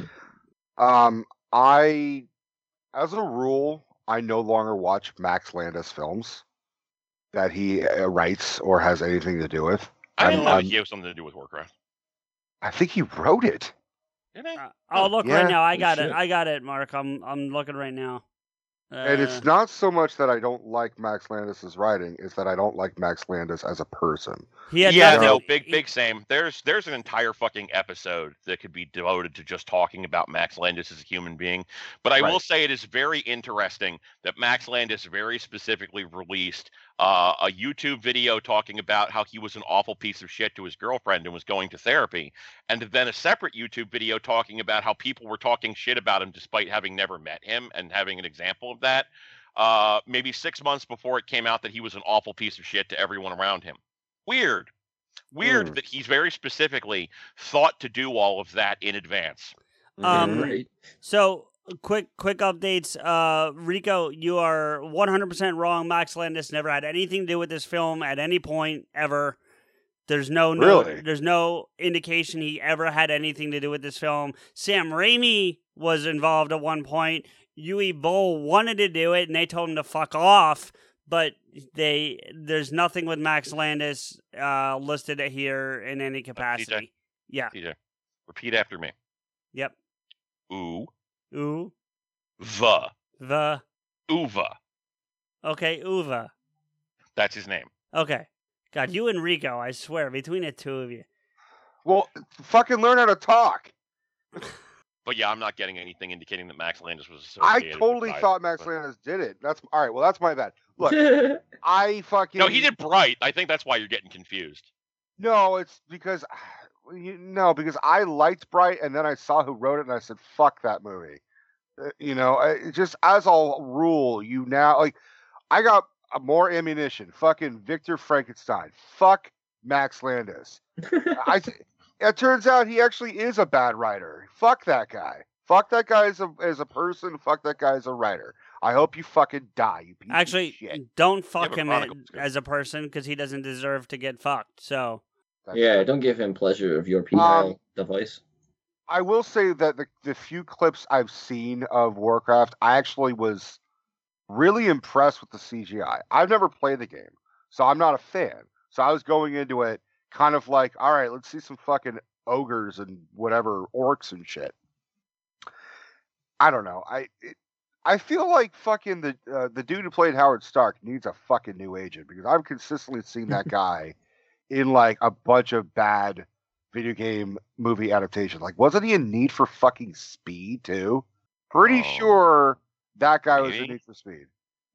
Um, I, as a rule, I no longer watch Max Landis films that he uh, writes or has anything to do with. I didn't know he had something to do with Warcraft. I think he wrote it. Did he? I'll look Yeah, right now. I oh got it. shit. I got it, Mark. I'm I'm looking right now. And Uh, it's not so much that I don't like Max Landis's writing; it's that I don't like Max Landis as a person. He had yeah, nothing- no, big, big same. There's there's an entire fucking episode that could be devoted to just talking about Max Landis as a human being. But I will say it is very interesting that Max Landis very specifically released uh, a YouTube video talking about how he was an awful piece of shit to his girlfriend and was going to therapy, and then a separate YouTube video talking about how people were talking shit about him despite having never met him and having an example of that. Uh, maybe six months before it came out that he was an awful piece of shit to everyone around him. Weird. Weird Hmm. that he's very specifically thought to do all of that in advance. Um, right. So quick, quick updates. Uh, Rico, you are 100% wrong. Max Landis never had anything to do with this film at any point ever. There's no, no Really? there's no indication he ever had anything to do with this film. Sam Raimi was involved at one point. Uwe Boll wanted to do it, and they told him to fuck off. But they there's nothing with Max Landis uh, listed here in any capacity. Yeah. CJ, repeat after me. Yep. Ooh, Ooh. the, The. Uwe. Okay. Uwe. That's his name. Okay. God, you and Rico, I swear, between the two of you. Well, fucking learn how to talk. But yeah, I'm not getting anything indicating that Max Landis was I associated. with totally Bright, thought Max but- Landis did it. That's all right. Well, that's my bad. Look, I fucking No, he did Bright. I think that's why you're getting confused. No, it's because you, no, because I liked Bright, and then I saw who wrote it, and I said, "Fuck that movie." Uh, You know, I, just as a rule, you now like, I got uh, more ammunition. Fucking Victor Frankenstein. Fuck Max Landis. I. Th- it turns out he actually is a bad writer. Fuck that guy. Fuck that guy as a as a person. Fuck that guy as a writer. I hope you fucking die. You piece of Actually, shit. don't fuck but him a- Chronicles is good. as a person because he doesn't deserve to get fucked. So, That's yeah, right. don't give him pleasure of your penile um, device. I will say that the, the few clips I've seen of Warcraft, I actually was really impressed with the CGI. I've never played the game, so I'm not a fan. So I was going into it kind of like, all right, let's see some fucking ogres and whatever orcs and shit. I don't know. I it, I feel like fucking the uh, the dude who played Howard Stark needs a fucking new agent because I've consistently seen that guy in like a bunch of bad video game movie adaptations. Like, wasn't he in Need for fucking Speed too? Pretty Oh, sure that guy was in? Need for Speed.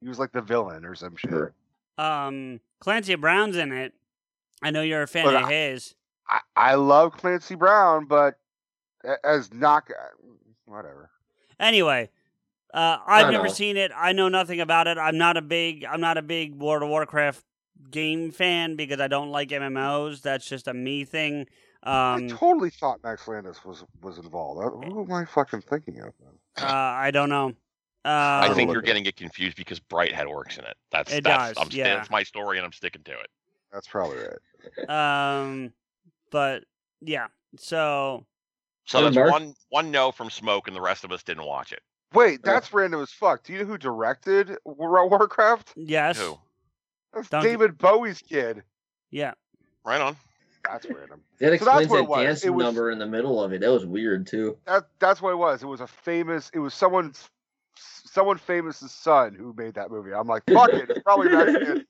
He was like the villain or some shit. Um, Clancy Brown's in it. I know you're a fan Look, of I- his. I, I love Clancy Brown, but as not whatever. Anyway, uh, I've never know. seen it. I know nothing about it. I'm not a big I'm not a big World of Warcraft game fan because I don't like MMOs. That's just a me thing. I Um, totally thought Max Landis was was involved. Uh, Who am I fucking thinking of? then? uh, I don't know. I Uh, think you're getting it confused because Bright had orcs in it. That's It that's does, I'm, yeah. that's my story and I'm sticking to it. That's probably right. um, but yeah. So So that's Mark? one one no from Smoke, and the rest of us didn't watch it. Wait, that's random as fuck. Do you know who directed War- Warcraft? yes, Who? That's Donkey- David Bowie's kid. yeah. Right on. That's random. That So that's explains what that it was. dancing It was- number in the middle of it. That was weird too. That that's what it was. It was a famous. It was someone's someone famous's son who made that movie. I'm like, fuck it. It's probably Max Landis.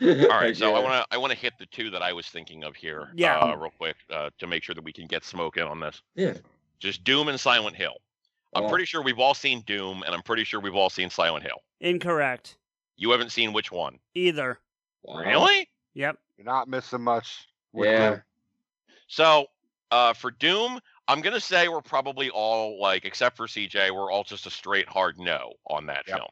All right, so I want to I want to hit the two that I was thinking of here, Yeah. uh, real quick, uh, to make sure that we can get Smoke in on this. Yeah. Just Doom and Silent Hill. I'm Oh. pretty sure we've all seen Doom, and I'm pretty sure we've all seen Silent Hill. Incorrect. You haven't seen which one? Either. Wow. Really? Yep. You're not missing much. with Yeah. Doom. So, uh, for Doom, I'm gonna say we're probably all like, except for CJ, we're all just a straight hard no on that Yep. film.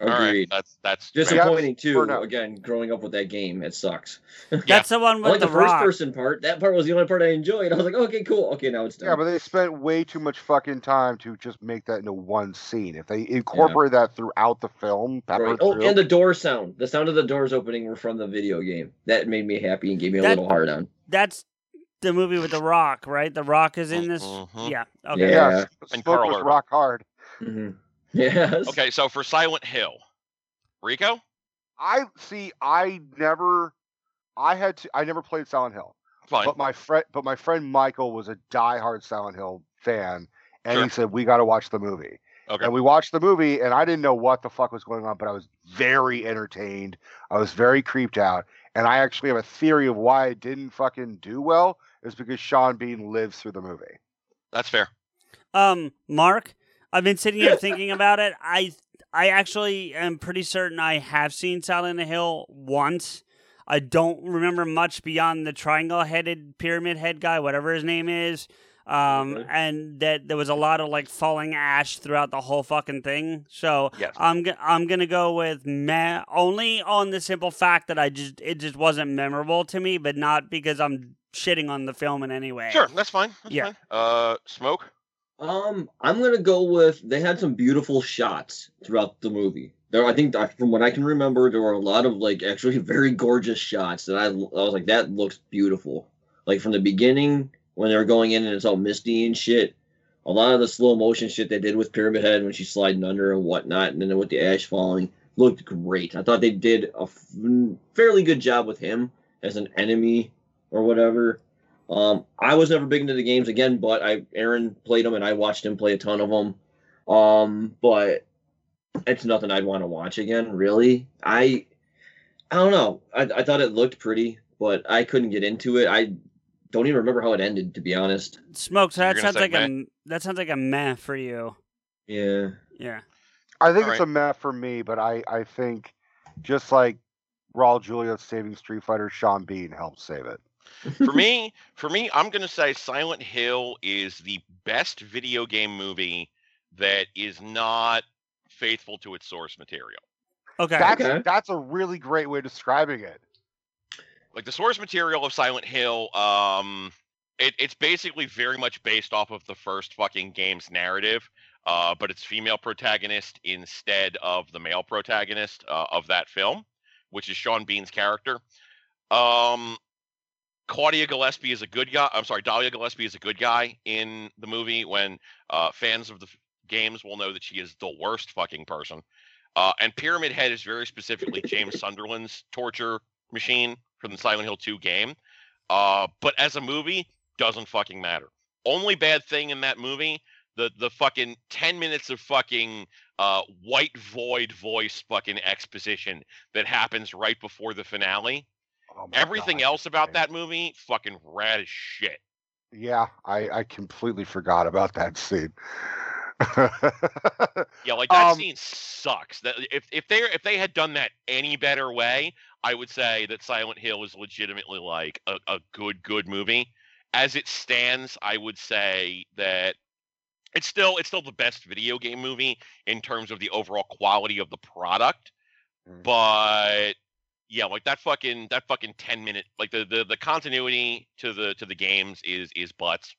All right, Agreed. that's that's Disappointing too. Again, growing up with that game, it sucks. That's the one I with like the, the, first rock. person part. That part was the only part I enjoyed. I was like, okay, cool. Okay, now it's done. Yeah, but they spent way too much fucking time to just make that into one scene. If they incorporate that throughout the film, pepper Right. Oh, through, and the door sound. The sound of the doors opening were from the video game. That made me happy and gave me a That- little hard on. That's the movie with the rock, right? The rock is in this. Mhm. Yeah. Okay. Yeah. yeah, And Carl was rock hard. hmm Yes. Okay, so for Silent Hill, Rico, I see. I never, I had to. I never played Silent Hill, fine. but my friend, but my friend Michael was a diehard Silent Hill fan, and Sure. he said we got to watch the movie. Okay. And we watched the movie, and I didn't know what the fuck was going on, but I was very entertained. I was very creeped out, and I actually have a theory of why it didn't fucking do well. Is because Sean Bean lives through the movie. That's fair. Um, Mark, I've been sitting here thinking about it. I I actually am pretty certain I have seen Silent Hill once. I don't remember much beyond the triangle headed pyramid head guy, whatever his name is. Um, and that there was a lot of like falling ash throughout the whole fucking thing. So Yes. I'm g- I'm gonna go with meh, only on the simple fact that I just it just wasn't memorable to me, but not because I'm shitting on the film in any way. Sure, that's fine. That's Yeah. fine. Uh, smoke. Um, I'm gonna go with they had some beautiful shots throughout the movie. There, I think, from what I can remember, there were a lot of like actually very gorgeous shots that I, I was like, that looks beautiful. Like from the beginning when they were going in and it's all misty and shit. A lot of the slow motion shit they did with Pyramid Head when she's sliding under and whatnot, and then with the ash falling looked great. I thought they did a fairly good job with him as an enemy or whatever. Um, I was never big into the games again, but I Aaron played them and I watched him play a ton of them. Um, but it's nothing I'd want to watch again, really. I I don't know. I, I thought it looked pretty, but I couldn't get into it. I don't even remember how it ended, to be honest. Smoke. So You're that sounds say like a that sounds like a meh for you. Yeah. Yeah. I think All it's right. a meh for me, but I, I think just like Raul Julia saving Street Fighter, Sean Bean helped save it. For me, for me, I'm gonna say Silent Hill is the best video game movie that is not faithful to its source material. Okay. That's Okay. that's a really great way of describing it. Like the source material of Silent Hill, um, it, it's basically very much based off of the first fucking game's narrative, uh, but it's female protagonist instead of the male protagonist uh, of that film, which is Sean Bean's character. Um, Claudia Gillespie is a good guy. I'm sorry, Dahlia Gillespie is a good guy in the movie. When uh, fans of the games will know that she is the worst fucking person. Uh, and Pyramid Head is very specifically James Sunderland's torture machine from the Silent Hill 2 game. Uh, but as a movie, doesn't fucking matter. Only bad thing in that movie, the the fucking 10 minutes of fucking uh, white void voice fucking exposition that happens right before the finale. Oh Everything God. else about that movie, fucking rad as shit. Yeah, I, I completely forgot about that scene. Yeah, like that Um, scene sucks. That if if they if they had done that any better way, I would say that Silent Hill is legitimately like a, a good good movie. As it stands, I would say that it's still it's still the best video game movie in terms of the overall quality of the product. Mm. But yeah, like that fucking that fucking ten minute like the, the the continuity to the to the games is is butts,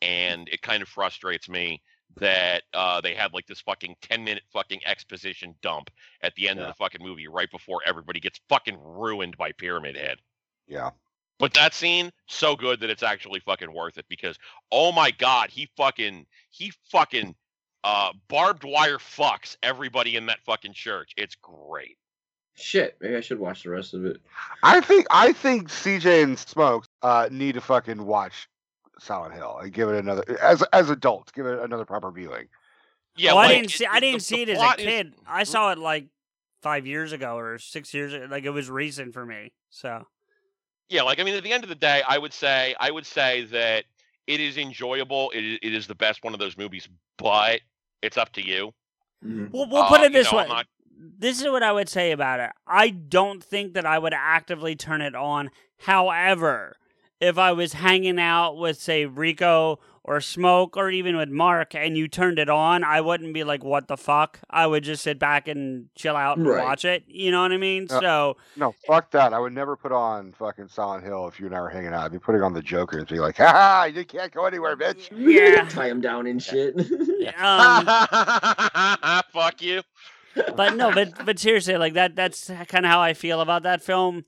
and it kind of frustrates me that uh, they had like this fucking 10 minute fucking exposition dump at the end of the fucking movie right before everybody gets fucking ruined by Pyramid Head. yeah. But that scene, so good that it's actually fucking worth it because oh my god, he fucking he fucking uh barbed wire fucks everybody in that fucking church. It's great. Shit, maybe I should watch the rest of it. I think I think CJ and Smokes uh, need to fucking watch Silent Hill and give it another as as adults, give it another proper viewing. Yeah, well, I didn't see. it- I didn't the see it as a plot is- kid. I saw it like five years ago or six years. ago. Like it was recent for me. So yeah like i mean at the end of the day i would say i would say that it is enjoyable it, it is the best one of those movies but it's up to you Mhm. we'll, we'll put Uh, it you this know, way. I'm not- This is what I would say about it. I don't think that I would actively turn it on. However, if I was hanging out with, say, Rico or Smoke or even with Mark and you turned it on, I wouldn't be like, what the fuck? I would just sit back and chill out and Right. watch it. You know what I mean? Uh, so, No, fuck that. I would never put on fucking Silent Hill if you and I were hanging out. I'd be putting on the Joker and be like, ha ha, you can't go anywhere, bitch. yeah. Tie him down and shit. Yeah. Um, fuck you but no, but but seriously, like that that's kind of how I feel about that film.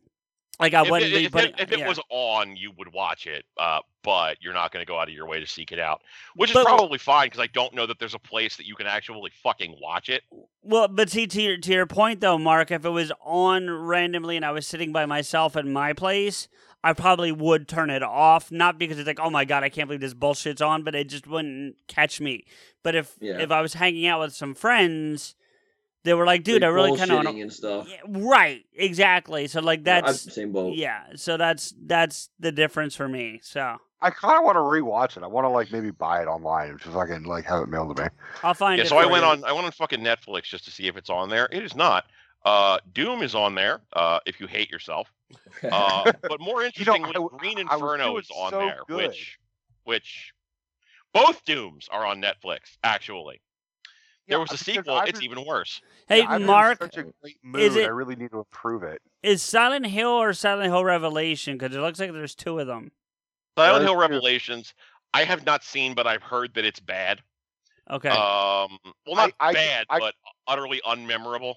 Like I if, wouldn't it, be if, putting it, if it yeah. was on you would watch it uh, but you're not going to go out of your way to seek it out which is But- probably fine because i don't know that there's a place that you can actually fucking watch it Well, but see, to your, to your point though, Mark, if it was on randomly and I was sitting by myself in my place, I probably would turn it off. Not because it's like, oh my god, I can't believe this bullshit's on, but it just wouldn't catch me. But if Yeah. if I was hanging out with some friends, they were like, dude, Like I really kind of bullshitting and stuff. Yeah, right, exactly. So like Yeah, that's same boat. yeah. So that's that's the difference for me. So I kind of want to rewatch it. I want to like maybe buy it online, just fucking like have it mailed to me. I'll find Yeah, it. so I went you. on I went on fucking Netflix just to see if it's on there. It is not. Uh, Doom is on there. Uh, if you hate yourself. Uh, but more interestingly, Green I was Inferno is on so there, good. which which both Dooms are on Netflix. Actually, there was a sequel. I've It's been- even worse. Hey, Yeah, I've been in Mark, such a great is it- I really need to improve it. Is Silent Hill or Silent Hill Revelation? Because it looks like there's two of them. Silent that's Hill true. Revelations. I have not seen, but I've heard that it's bad. Okay. Um, well, not I- I- bad, I- but utterly unmemorable.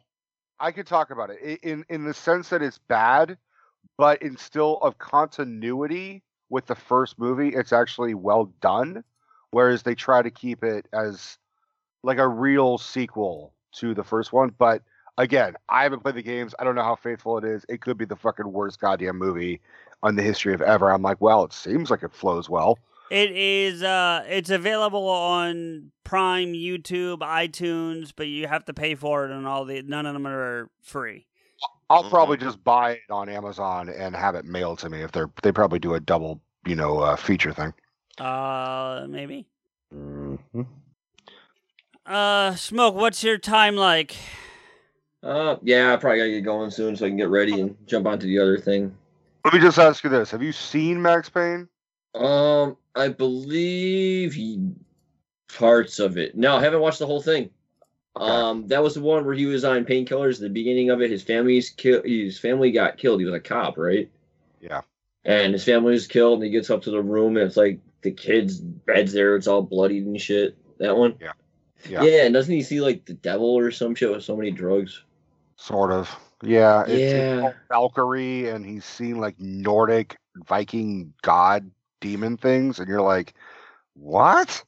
I could talk about it in in the sense that it's bad, but in still of continuity with the first movie, it's actually well done. Whereas they try to keep it as like a real sequel to the first one. But again, I haven't played the games. I don't know how faithful it is. It could be the fucking worst goddamn movie on the history of ever. I'm like, well, it seems like it flows well. It is. Uh, it's available on Prime, YouTube, iTunes, but you have to pay for it, and all the none of them are free. I'll Mhm. probably just buy it on Amazon and have it mailed to me if they're they probably do a double, you know, uh, feature thing. Uh, maybe. Mhm. Uh, smoke. What's your time like? Uh, yeah, I probably gotta get going soon so I can get ready and jump onto the other thing. Let me just ask you this: Have you seen Max Payne? Um, I believe he parts of it. No, I haven't watched the whole thing. Um, that was the one where he was on painkillers. At the beginning of it, his family's killed. His family got killed. He was a cop, right? Yeah. And his family was killed, and he gets up to the room, and it's like the kid's bed's there. It's all bloodied and shit. That one. Yeah. Yeah. Yeah. and doesn't he see like the devil or some shit with so many drugs? Sort of. Yeah. Yeah. Valkyrie, and he's seen like Nordic Viking god demon things, and you're like, what?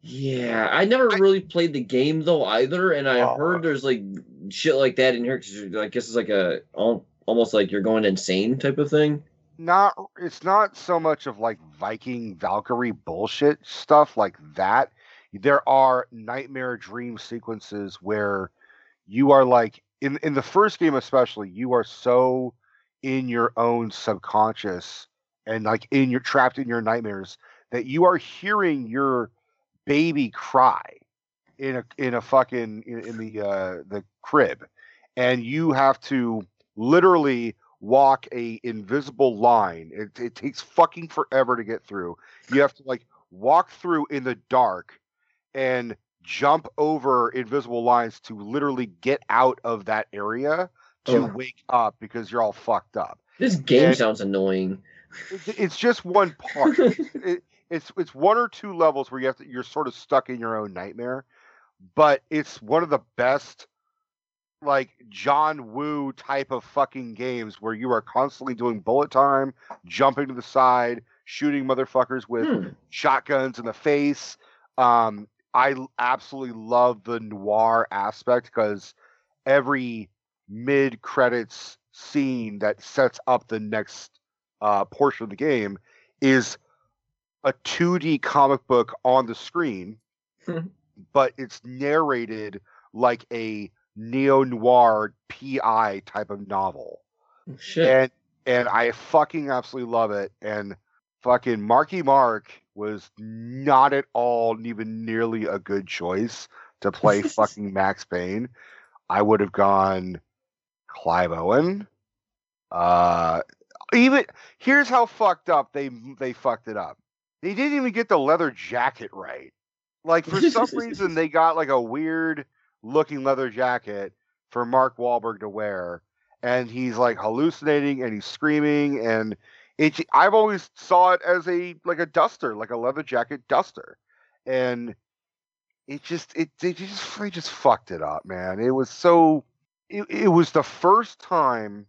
Yeah, I never really played the game though either, and I Oh. heard there's like shit like that in here. 'cause I guess it's like a almost like you're going insane type of thing. Not. It's not so much of like Viking Valkyrie bullshit stuff like that. There are nightmare dream sequences where you are like in in the first game especially you are so in your own subconscious and like in your trapped in your nightmares that you are hearing your baby cry in a in a fucking in, in the uh the crib. And you have to literally walk a invisible line. It, it takes fucking forever to get through. You have to like walk through in the dark and jump over invisible lines to literally get out of that area to Ugh. wake up because you're all fucked up This game And- sounds annoying. it's just one part. it, it's it's one or two levels where you have to you're sort of stuck in your own nightmare, but it's one of the best like John Woo type of fucking games where you are constantly doing bullet time, jumping to the side, shooting motherfuckers with Hmm. shotguns in the face. Um, I absolutely love the noir aspect because every mid credits scene that sets up the next uh, portion of the game is a 2D comic book on the screen, but it's narrated like a neo noir PI type of novel. Shit. And and I fucking absolutely love it. And fucking Marky Mark was not at all even nearly a good choice to play fucking Max Payne. I would have gone Clive Owen. Uh even here's how fucked up they they fucked it up. They didn't even get the leather jacket right. Like for some reason they got like a weird looking leather jacket for Mark Wahlberg to wear, and he's like hallucinating and he's screaming and it. I've always saw it as a like a duster, like a leather jacket duster, and it just it they just they just fucked it up, man. It was so. It, it was the first time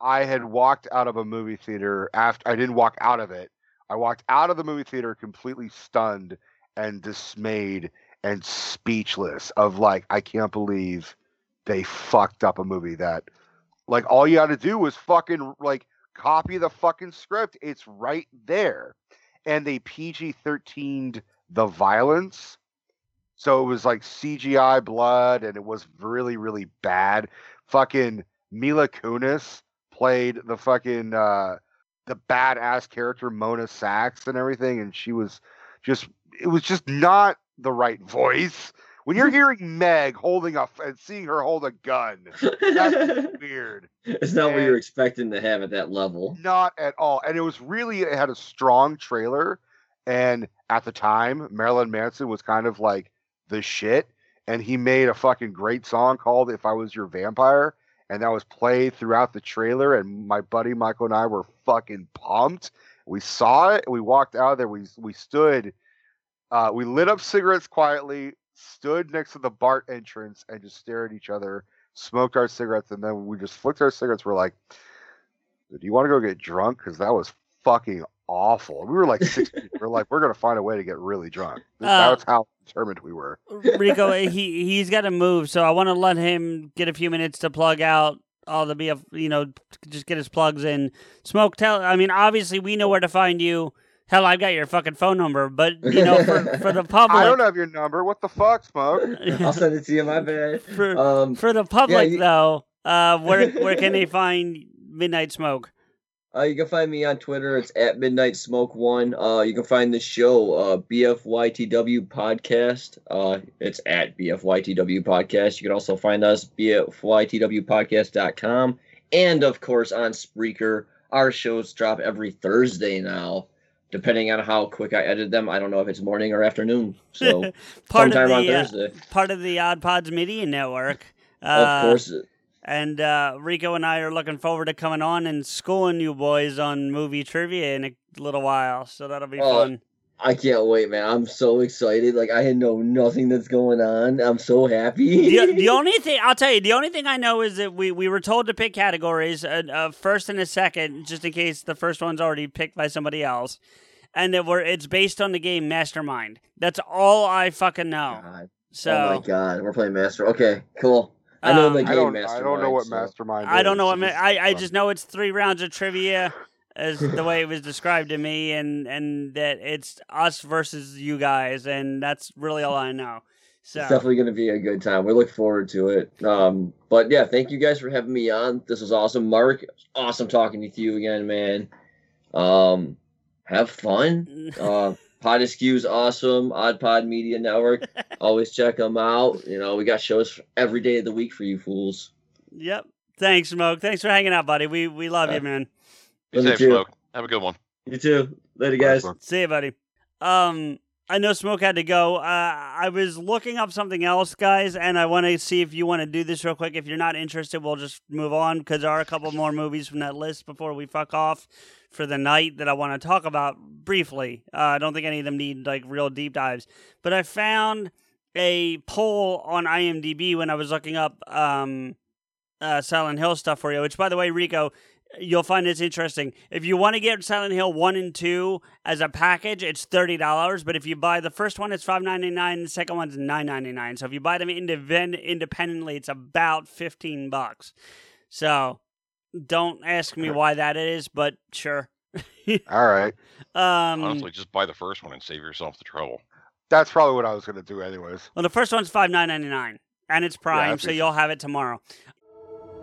I had walked out of a movie theater after I didn't walk out of it. I walked out of the movie theater completely stunned and dismayed and speechless of like I can't believe they fucked up a movie that like all you had to do was fucking like copy the fucking script. It's right there. And they PG 13'd the violence. So it was like CGI blood and it was really, really bad. Fucking Mila Kunis played the fucking uh the badass character Mona Sax and everything, and she was just it was just not the right voice. When you're hearing Meg holding a and seeing her hold a gun, that's weird. It's not what you're expecting to have at that level. Not at all. And it was really it had a strong trailer. And at the time, Marilyn Manson was kind of like the shit. And he made a fucking great song called If I Was Your Vampire. And that was played throughout the trailer. And my buddy Michael and I were fucking pumped. We saw it. We walked out of there. We we stood uh, we lit up cigarettes quietly, stood next to the BART entrance, and just stared at each other, smoked our cigarettes, and then we just flicked our cigarettes. We're like, "Do you want to go get drunk?" Because that was fucking awful. We were like 16. we're like, we're gonna find a way to get really drunk. Uh, That's how determined we were. Rico, he he's got to move, so I want to let him get a few minutes to plug out all the BF. You know, just get his plugs in. Smoke, tell. I mean, obviously, we know where to find you. Hell, I've got your fucking phone number, but you know, for, for the public, I don't have your number. What the fuck, Smoke? I'll send it to you. My bad. For, Um, for the public, you- though, uh, where where can they find Midnight Smoke? Uh, you can find me on Twitter. It's at Midnight Smoke One. Uh, you can find the show uh, BFYTW Podcast. Uh, it's at BFYTW Podcast. You can also find us BFYTWPodcast.com and of course on Spreaker. Our shows drop every Thursday now, depending on how quick I edit them. I don't know if it's morning or afternoon. So part sometime of on the uh, part of the Odd Pods Media Network. Uh, of course. And uh, Rico and I are looking forward to coming on and schooling you boys on movie trivia in a little while. So that'll be Oh, fun. I can't wait, man. I'm so excited. Like I know nothing that's going on. I'm so happy. the, the only thing I'll tell you, the only thing I know is that we, we were told to pick categories, a, a first and a second, just in case the first one's already picked by somebody else, and that we're it's based on the game Mastermind. That's all I fucking know. So oh my god, we're playing Master. Okay, cool. I know Um, the game don't- Mastermind. I don't know what so- Mastermind I don't know what ma- I I just know it's three rounds of trivia, as the way it was described to me, and and that it's us versus you guys, and that's really all I know. So It's definitely going to be a good time. We look forward to it. Um, but yeah, thank you guys for having me on. This was awesome, Mark. Awesome talking to you again, man. Um, have fun. Uh, Pod Askew's awesome. Odd Pod Media Network. Always check them out. You know, we got shows every day of the week for you fools. Yep. Thanks, Smoke. Thanks for hanging out, buddy. We we love you, man. Be Love you safe, too. Smoke. Have a good one. You too. Later, guys. See you, buddy. Um, I know Smoke had to go. Uh, I was looking up something else, guys, and I want to see if you want to do this real quick. If you're not interested, we'll just move on because there are a couple more movies from that list before we fuck off for the night that I want to talk about briefly. Uh, I don't think any of them need like real deep dives, but I found a poll on IMDb when I was looking up um, uh, Silent Hill stuff for you. Which, by the way, Rico, you'll find it's interesting. If you want to get Silent Hill one and two as a package, it's thirty dollars. But if you buy the first one, it's five ninety nine. The second one's nine ninety nine. So if you buy them indiv- independently, it's about fifteen bucks. So don't ask me why that is, but sure. All right. Um, Honestly, just buy the first one and save yourself the trouble. That's probably what I was gonna do anyways. well, the first one's five nine ninety nine, and it's Prime, that's so you'll have it tomorrow.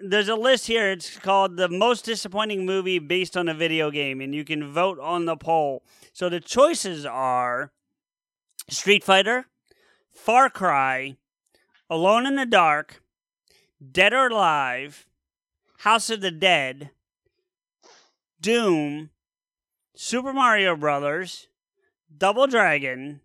There's a list here. It's called the most disappointing movie based on a video game, and you can vote on the poll. So the choices are Street Fighter, Far Cry, Alone in the Dark, Dead or Alive, House of the Dead, Doom, Super Mario Brothers, Double Dragon.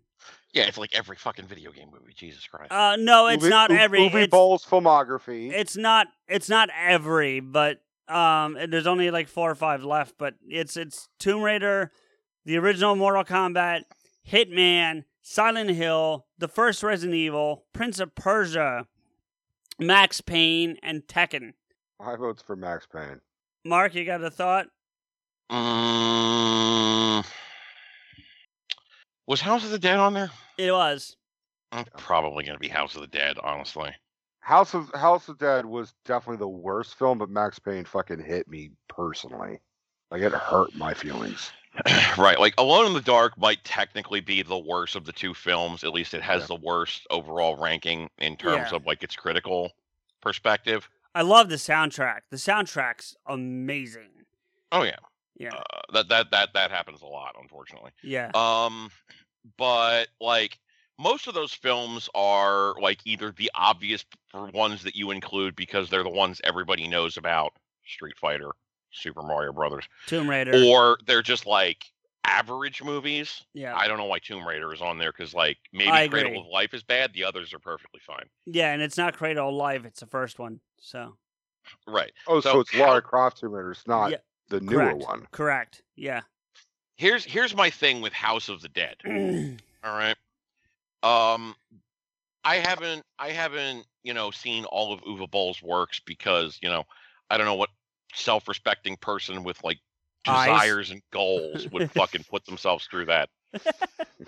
Yeah, it's like every fucking video game movie. Jesus Christ. Uh, no, it's Uwe- not every. Uwe it's, Boll's filmography. it's not. It's not every, but um, and there's only like four or five left. But it's it's Tomb Raider, the original Mortal Kombat, Hitman, Silent Hill, the first Resident Evil, Prince of Persia, Max Payne, and Tekken. My vote's for Max Payne. Mark, you got a thought? Mm, was House of the Dead on there? It was. I'm probably gonna be House of the Dead, honestly. House of House of Dead was definitely the worst film, but Max Payne fucking hit me personally. Like it hurt my feelings. right, like Alone in the Dark might technically be the worst of the two films. At least it has the worst overall ranking in terms Yeah. of like its critical perspective. I love the soundtrack. The soundtrack's amazing. Oh yeah, Yeah. uh, that that that that happens a lot, unfortunately. Yeah. Um, but like most of those films are like either the obvious ones that you include because they're the ones everybody knows about, Street Fighter, Super Mario Brothers, Tomb Raider. or they're just like average movies. Yeah. I don't know why Tomb Raider is on there because like maybe I Cradle agree. of Life is bad. The others are perfectly fine. Yeah, and it's not Cradle of Life. It's the first one. So Right. Oh, so, it's Lara Croft Tomb Raider. It's not Yeah, the newer correct. one. Correct. Yeah. Here's here's my thing with House of the Dead. All right. Um I haven't I haven't, you know, seen all of Uwe Boll's works because, you know, I don't know what self-respecting person with like Eyes. desires and goals would fucking put themselves through that.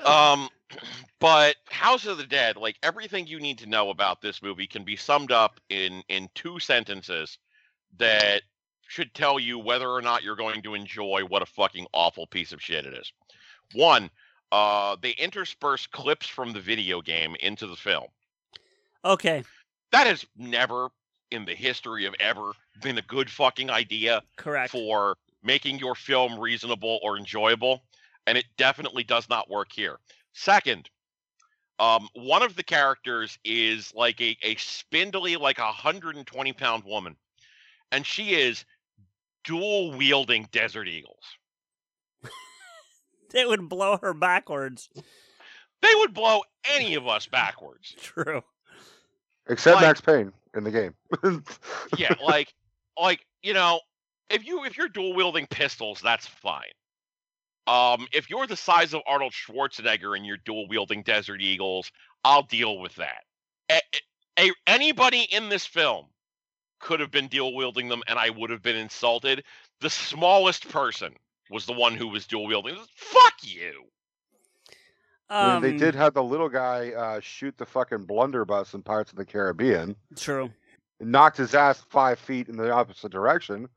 Um but House of the Dead, like everything you need to know about this movie can be summed up in in two sentences that should tell you whether or not you're going to enjoy what a fucking awful piece of shit it is. One, uh, they intersperse clips from the video game into the film. Okay. That has never in the history of ever been a good fucking idea Correct. for making your film reasonable or enjoyable, and it definitely does not work here. Second, um, one of the characters is like a, a spindly, like a 120 pound woman, and she is dual wielding Desert Eagles. It would blow her backwards. They would blow any of us backwards. True. Except Like- Max Payne in the game. Yeah, like, like you know, if you if you're dual wielding pistols, that's fine. Um, if you're the size of Arnold Schwarzenegger and you're dual wielding Desert Eagles, I'll deal with that. A, a- anybody in this film could have been dual wielding them, and I would have been insulted. The smallest person was the one who was dual wielding. Fuck you. I Um, mean, they did have the little guy uh, shoot the fucking blunderbuss in Pirates of the Caribbean. True. Knocked his ass five feet in the opposite direction,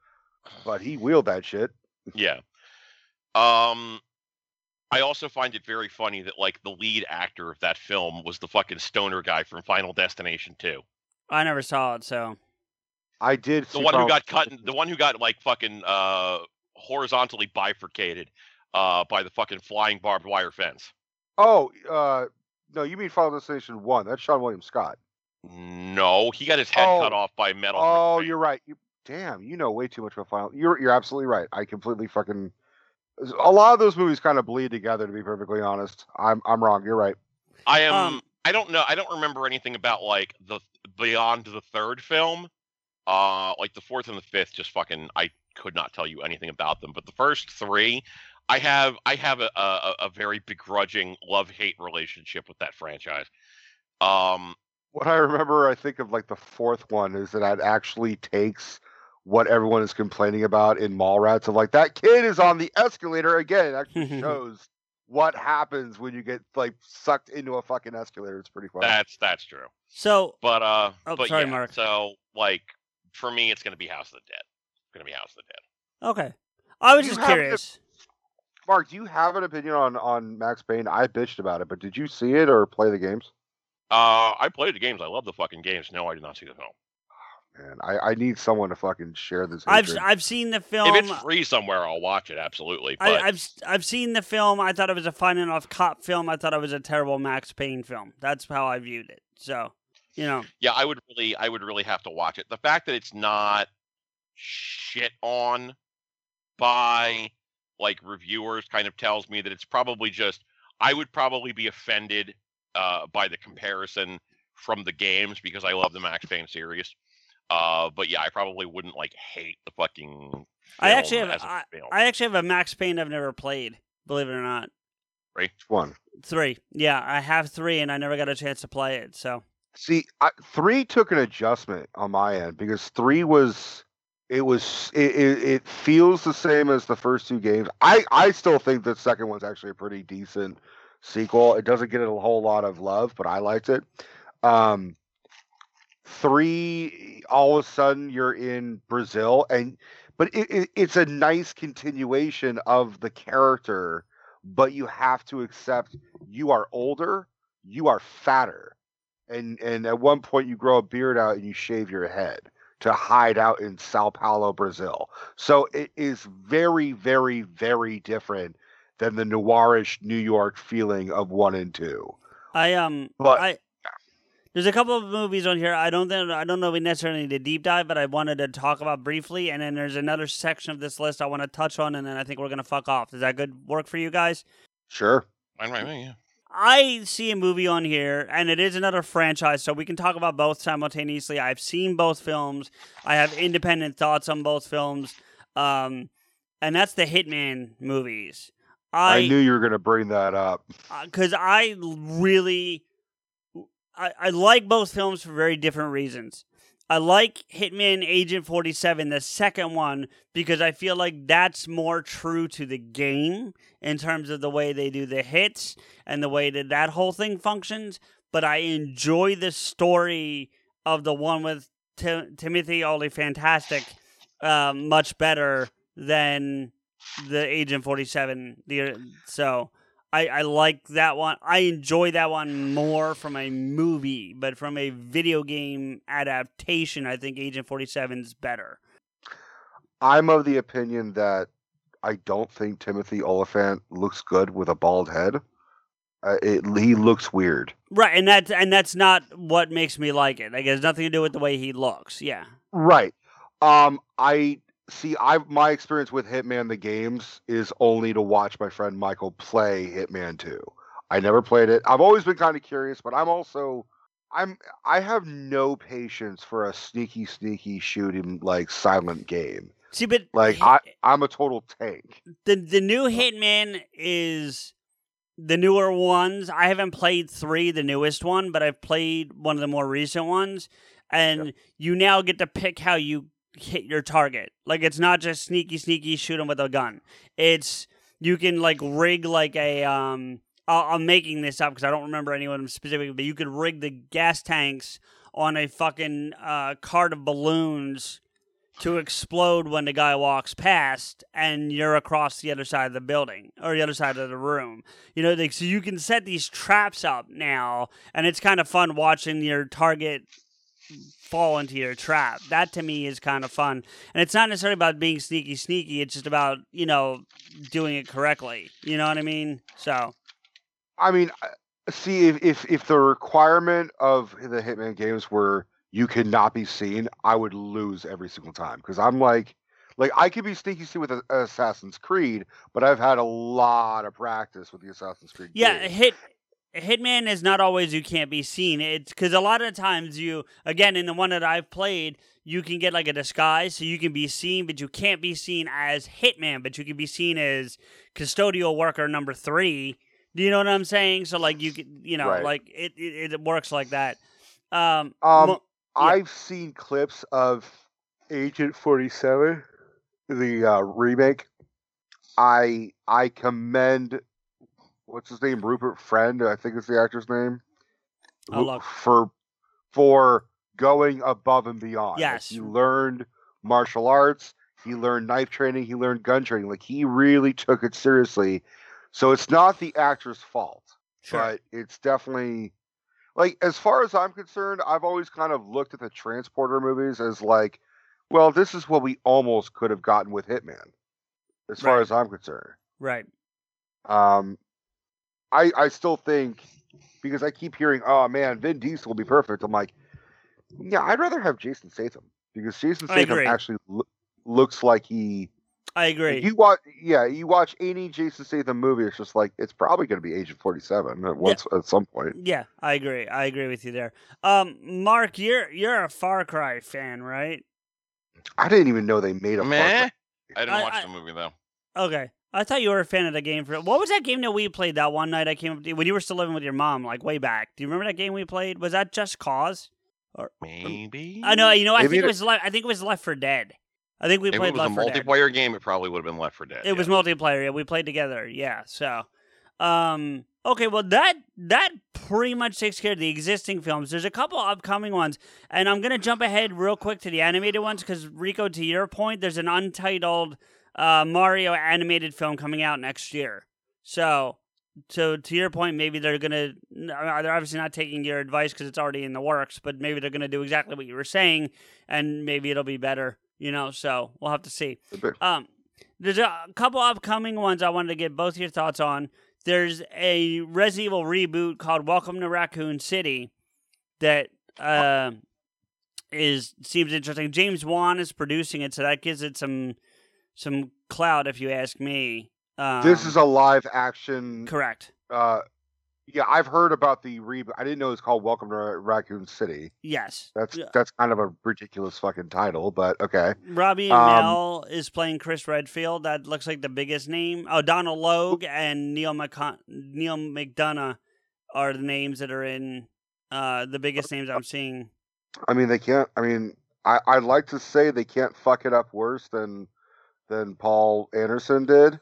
but he wheeled that shit. Yeah. Um I also find it very funny that like the lead actor of that film was the fucking stoner guy from Final Destination 2. I never saw it, so I did. The see one who got cut in, the one who got like fucking uh horizontally bifurcated uh by the fucking flying barbed wire fence. Oh, uh, no, you mean Final Destination One? That's Seann William Scott. No, he got his head Oh. cut off by metal. Oh, you're right. You, damn, you know way too much about Final. You're you're absolutely right. I completely fucking. A lot of those movies kind of bleed together. To be perfectly honest, I'm I'm wrong. You're right. I am. Um, I don't know. I don't remember anything about like the beyond the third film. Uh, like the fourth and the fifth, just fucking. I could not tell you anything about them. But the first three, I have. I have a a, a very begrudging love hate relationship with that franchise. Um, What I remember, I think of like the fourth one is that it actually takes what everyone is complaining about in Mallrats of like that kid is on the escalator again. It actually shows what happens when you get like sucked into a fucking escalator. It's pretty funny. that's that's true. so But uh, Oh, but sorry, yeah, Mark. So like for me, it's gonna be House of the Dead. It's gonna be House of the Dead. okay. I was You just have to- curious. Mark, do you have an opinion on on Max Payne? I bitched about it, but did you see it or play the games? Uh, I played the games. I love the fucking games. No, I did not see the film. man. I, I need someone to fucking share this. I've. I've seen the film. If it's free somewhere, I'll watch it. Absolutely. But I, I've I've seen the film. I thought it was a fun enough cop film. I thought it was a terrible Max Payne film. That's how I viewed it. So, you know, yeah, I would really, I would really have to watch it. The fact that it's not shit on by like reviewers kind of tells me that it's probably just. I would probably be offended uh, by the comparison from the games because I love the Max Payne series. Uh, but yeah, I probably wouldn't like hate the fucking. I actually have as a I, film. I actually have a Max Payne I've never played. Believe it or not, Right? one. three. Yeah, I have three, and I never got a chance to play it. So See, I, three took an adjustment on my end because three was it was it, it, it feels the same as the first two games. I I still think the second one's actually a pretty decent sequel. It doesn't get a whole lot of love, but I liked it. Um, three, all of a sudden you're in Brazil, and but it, it, it's a nice continuation of the character, but you have to accept you are older, you are fatter and and at one point you grow a beard out and you shave your head to hide out in Sao Paulo, Brazil. So it is very, very, very different than the noirish New York feeling of one and two. I um But- I there's a couple of movies on here. I don't think I don't know if we necessarily need to deep dive, but I wanted to talk about briefly. And then there's another section of this list I want to touch on, and then I think we're gonna fuck off. Does that good work for you guys? Sure. Fine, right, yeah. I see a movie on here, and it is another franchise, so we can talk about both simultaneously. I've seen both films. I have independent thoughts on both films, um, and that's the Hitman movies. I, knew you were going to bring that up. because I really, I, I like both films for very different reasons. I like Hitman Agent 47, the second one, because I feel like that's more true to the game in terms of the way they do the hits and the way that that whole thing functions. But I enjoy the story of the one with Ti- Timothy Ollie Fantastic um, much better than the Agent 47. The, so I, I like that one. I enjoy that one more from a movie, but from a video game adaptation, I think Agent 47 is better. I'm of the opinion that I don't think Timothy Olyphant looks good with a bald head. Uh, it, he looks weird. Right, and that's and that's not what makes me like it. Like it has nothing to do with the way he looks. Yeah. Right. Um, I see. I my experience with Hitman the games is only to watch my friend Michael play Hitman 2. I never played it. I've always been kind of curious, but I'm also I'm I have no patience for a sneaky, sneaky shooting like silent game. See, but Like I, I'm a total tank. the the new Hitman is the newer ones. I haven't played three, the newest one, but I've played one of the more recent ones, and you now get to pick how you hit your target. Like it's not just sneaky, sneaky shoot with a gun. It's you can like rig like a um. i I'm making this up because I don't remember anyone specifically, but you could rig the gas tanks on a fucking uh, cart of balloons to explode when the guy walks past and you're across the other side of the building or the other side of the room. You know, like, so you can set these traps up now, and it's kind of fun watching your target fall into your trap. That to me is kind of fun. And it's not necessarily about being sneaky, sneaky. It's just about, you know, doing it correctly. You know what I mean? So, I mean, uh, see if if if the requirement of the Hitman games were you cannot be seen, I would lose every single time because I'm like, like I could be sneaky seen with a- Assassin's Creed, but I've had a lot of practice with the Assassin's Creed. Yeah, games. hit Hitman is not always you can't be seen. It's because a lot of times you, again, in the one that I've played, you can get like a disguise, so you can be seen, but you can't be seen as Hitman, but you can be seen as custodial worker number three. Do you know what I'm saying? So like you can, you know, Right. like it, it, it works like that. Um, Um, mo- I've seen clips of Agent Forty Seven, the uh, remake. I I commend what's his name, Rupert Friend, I think is the actor's name, look. for for going above and beyond. Like, Yes. he learned martial arts. He learned knife training. He learned gun training. Like he really took it seriously. So it's not the actor's fault, Sure. but it's definitely like as far as I'm concerned, I've always kind of looked at the transporter movies as like, well, this is what we almost could have gotten with Hitman, as far as I'm concerned. Right. Um, I I still think because I keep hearing, oh man, Vin Diesel will be perfect. I'm like, yeah, I'd rather have Jason Statham because Jason I Statham actually loo- looks like he. I agree. You watch, yeah, you watch any Jason Statham movie, it's just like it's probably going to be Agent Forty Seven at once at some point. Yeah, I agree. I agree with you there. Um, Mark, you're you're a Far Cry fan, right? I didn't even know they made a. Far Cry. I didn't I- watch I- the movie though. Okay. I thought you were a fan of the game. For what was that game that we played that one night? I came up to, when you were still living with your mom, like way back. Do you remember that game we played? Was that Just Cause? Or maybe I know. You know. I Maybe think it it- was. Le- I think it was Left for Dead. I think we If played it was a Left 4 Dead. multiplayer game, it probably would have been Left for Dead. It was multiplayer. Yeah, we played together. Yeah. So, um, okay. Well, that that pretty much takes care of the existing films. There's a couple upcoming ones, and I'm gonna jump ahead real quick to the animated ones because Rico, to your point, there's an untitled uh, Mario animated film coming out next year. So. So to your point, maybe they're gonna. They're obviously not taking your advice because it's already in the works, but maybe they're gonna do exactly what you were saying, and maybe it'll be better. You know, so we'll have to see. Um, there's a couple upcoming ones I wanted to get both your thoughts on. There's a Resident Evil reboot called Welcome to Raccoon City that uh, is seems interesting. James Wan is producing it, so that gives it some some clout, if you ask me. Um, this is a live action. correct. Uh, yeah, I've heard about the reboot. I didn't know it's called Welcome to Raccoon City. Yes, That's Yeah. that's kind of a ridiculous fucking title, but okay. Robbie Um, Amell is playing Chris Redfield. That looks like the biggest name. Oh, Donald Logue and Neil McCon- Neil McDonough are the names that are in uh, the biggest names I'm seeing. I mean, they can't. I mean, I I'd like to say they can't fuck it up worse than than Paul Anderson did,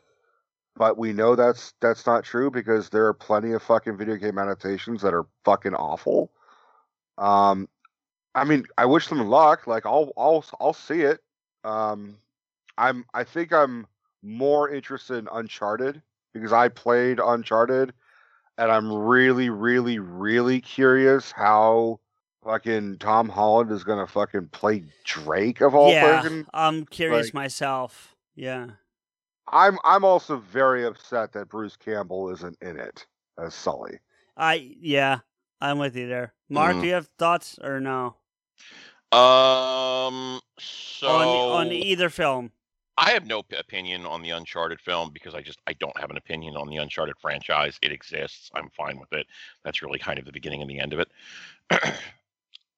but we know that's that's not true because there are plenty of fucking video game adaptations that are fucking awful. Um, I mean, I wish them luck. Like, I'll I'll I'll see it. Um, I'm I think I'm more interested in Uncharted because I played Uncharted, and I'm really really really curious how fucking Tom Holland is gonna fucking play Drake of all yeah, fucking. I'm curious like- myself. Yeah. I'm I'm also very upset that Bruce Campbell isn't in it as Sully. I yeah, I'm with you there. Mark, Mhm. do you have thoughts or no Um. So on on either film? I have no p- opinion on the Uncharted film because I just I don't have an opinion on the Uncharted franchise. It exists. I'm fine with it. That's really kind of the beginning and the end of it.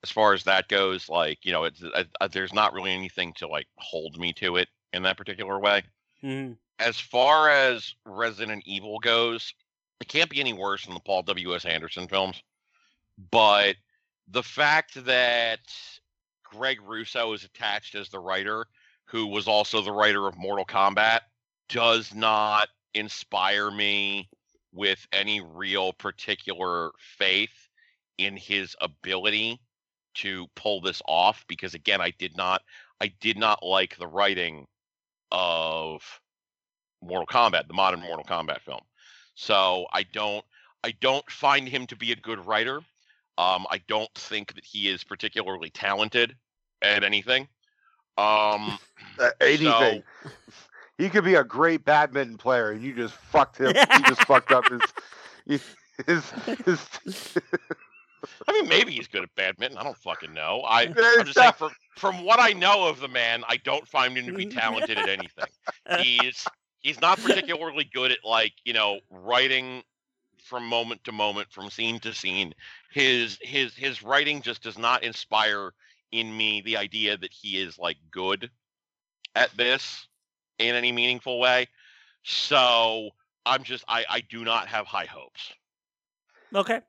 as far as that goes, like you know, it's uh, uh, there's not really anything to like hold me to it in that particular way. Mhm. As far as Resident Evil goes, it can't be any worse than the Paul W. S. Anderson films. But the fact that Greg Russo is attached as the writer, who was also the writer of Mortal Kombat, does not inspire me with any real particular faith in his ability to pull this off because again I did not I did not like the writing of Mortal Kombat, the modern Mortal Kombat film. So I don't I don't find him to be a good writer. Um, I don't think that he is particularly talented at anything. Um, Uh, anything. so- He could be a great badminton player, and you just fucked him. you just fucked up his his his. I mean, maybe he's good at badminton. I don't fucking know. I, I'm just saying, from from what I know of the man, I don't find him to be mm-hmm. talented at anything. He's he's not particularly good at like you know writing from moment to moment, from scene to scene. His his his writing just does not inspire in me the idea that he is like good at this in any meaningful way. So I'm just I I do not have high hopes. Okay.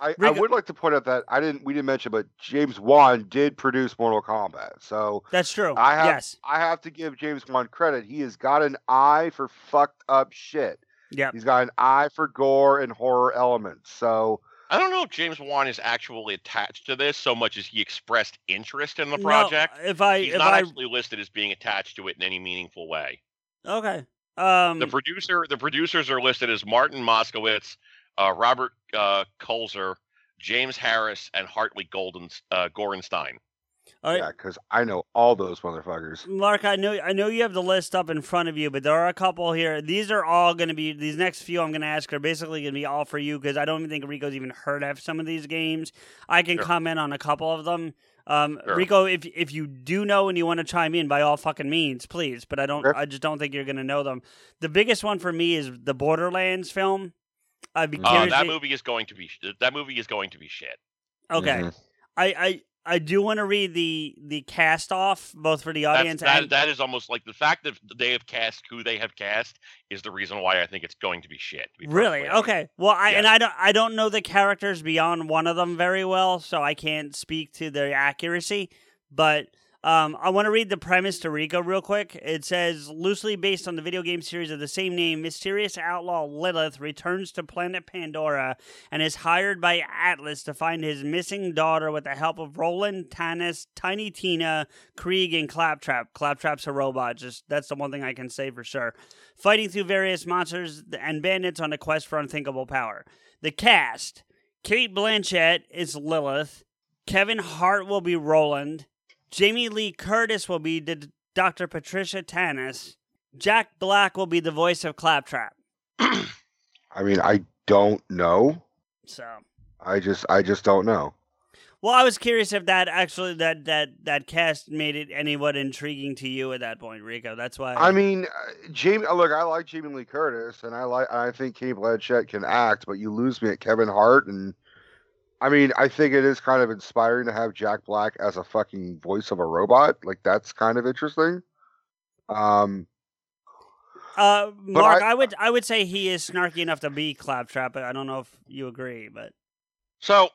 I, I would like to point out that I didn't we didn't mention, but James Wan did produce Mortal Kombat, so That's true. I have yes. I have to give James Wan credit. He has got an eye for fucked up shit. Yeah. He's got an eye for gore and horror elements. So I don't know if James Wan is actually attached to this so much as he expressed interest in the No, project. if I- he's if not I- actually listed as being attached to it in any meaningful way. Okay. Um. The producer, the producers are listed as Martin Moskowitz, uh, Robert uh, Kulzer, James Harris, and Hartley Golden uh, Gorenstein. All right. Yeah, because I know all those motherfuckers. Mark, I know I know you have the list up in front of you, but there are a couple here. These are all going to be these next few I'm going to ask are basically going to be all for you because I don't even think Rico's even heard of some of these games. I can Sure. comment on a couple of them. Um, Sure. Rico, if if you do know and you want to chime in, by all fucking means, please. But I don't. Sure. I just don't think you're going to know them. The biggest one for me is the Borderlands film. I'd be Uh, that to- movie is going to be sh- that movie is going to be shit. okay, Mhm. I I. I do want to read the the cast off both for the audience that, and that is almost like the fact that they have cast who they have cast is the reason why I think it's going to be shit. to be Really? honest. Okay. Well, I and I don't I don't know the characters beyond one of them very well, so I can't speak to their accuracy. But um, I want to read the premise to Rico real quick. It says loosely based on the video game series of the same name, mysterious outlaw Lilith returns to planet Pandora and is hired by Atlas to find his missing daughter with the help of Roland, Tannis, Tiny Tina, Krieg, and Claptrap. Claptrap's a robot. Just that's the one thing I can say for sure. Fighting through various monsters and bandits on a quest for unthinkable power. The cast: Cate Blanchett is Lilith. Kevin Hart will be Roland. Jamie Lee Curtis will be D- Dr. Patricia Tannis. Jack Black will be the voice of Claptrap. I mean, I don't know. So, I just, I just don't know. well, I was curious if that actually that that that cast made it anywhat intriguing to you at that point, Rico. That's why. I mean, uh, Jamie. uh, Look, I like Jamie Lee Curtis, and I like, I think Cate Blanchett can act, but you lose me at Kevin Hart, and I mean, I think it is kind of inspiring to have Jack Black as a fucking voice of a robot. Like that's kind of interesting. Um, Uh, Mark, I- I, would I would say he is snarky enough to be Claptrap, but I don't know if you agree. But So,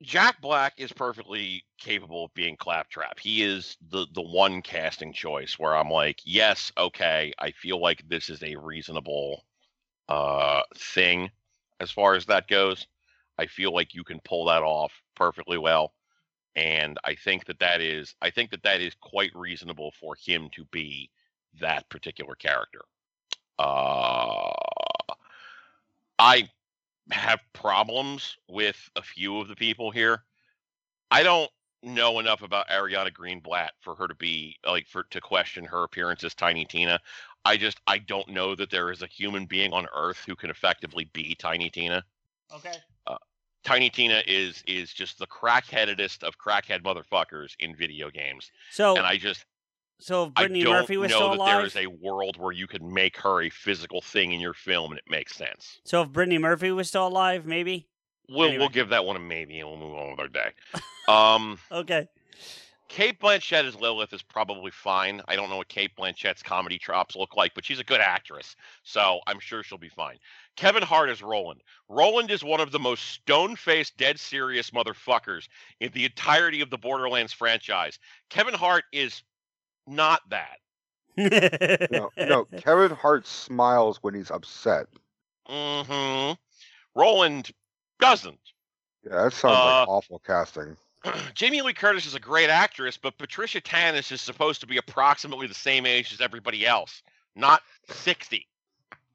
Jack Black is perfectly capable of being Claptrap. He is the the one casting choice where I'm like, yes, okay, I feel like this is a reasonable uh thing as far as that goes. I feel like you can pull that off perfectly well, and I think that that is I think that that is quite reasonable for him to be that particular character. Uh, I have problems with a few of the people here. I don't know enough about Ariana Greenblatt for her to be like for to question her appearance as Tiny Tina. I just I don't know that there is a human being on Earth who can effectively be Tiny Tina. Okay, Tiny Tina is is just the crackheadedest of crackhead motherfuckers in video games, so and I just so if I don't Murphy was know still that there alive. is a world where you could make her a physical thing in your film and it makes sense. So if Brittany Murphy was still alive, maybe. We'll Anyway. we'll give that one a maybe and we'll move on with our day. Um, Okay. Cate Blanchett as Lilith is probably fine. I don't know what Cate Blanchett's comedy chops look like, but she's a good actress, so I'm sure she'll be fine. Kevin Hart as Roland. Roland is one of the most stone-faced, dead serious motherfuckers in the entirety of the Borderlands franchise. Kevin Hart is not that. no, no, Kevin Hart smiles when he's upset. hmm Roland doesn't. Yeah, that sounds Uh, like awful casting. Jamie Lee Curtis is a great actress, but Patricia Tannis is supposed to be approximately the same age as everybody else, not 60.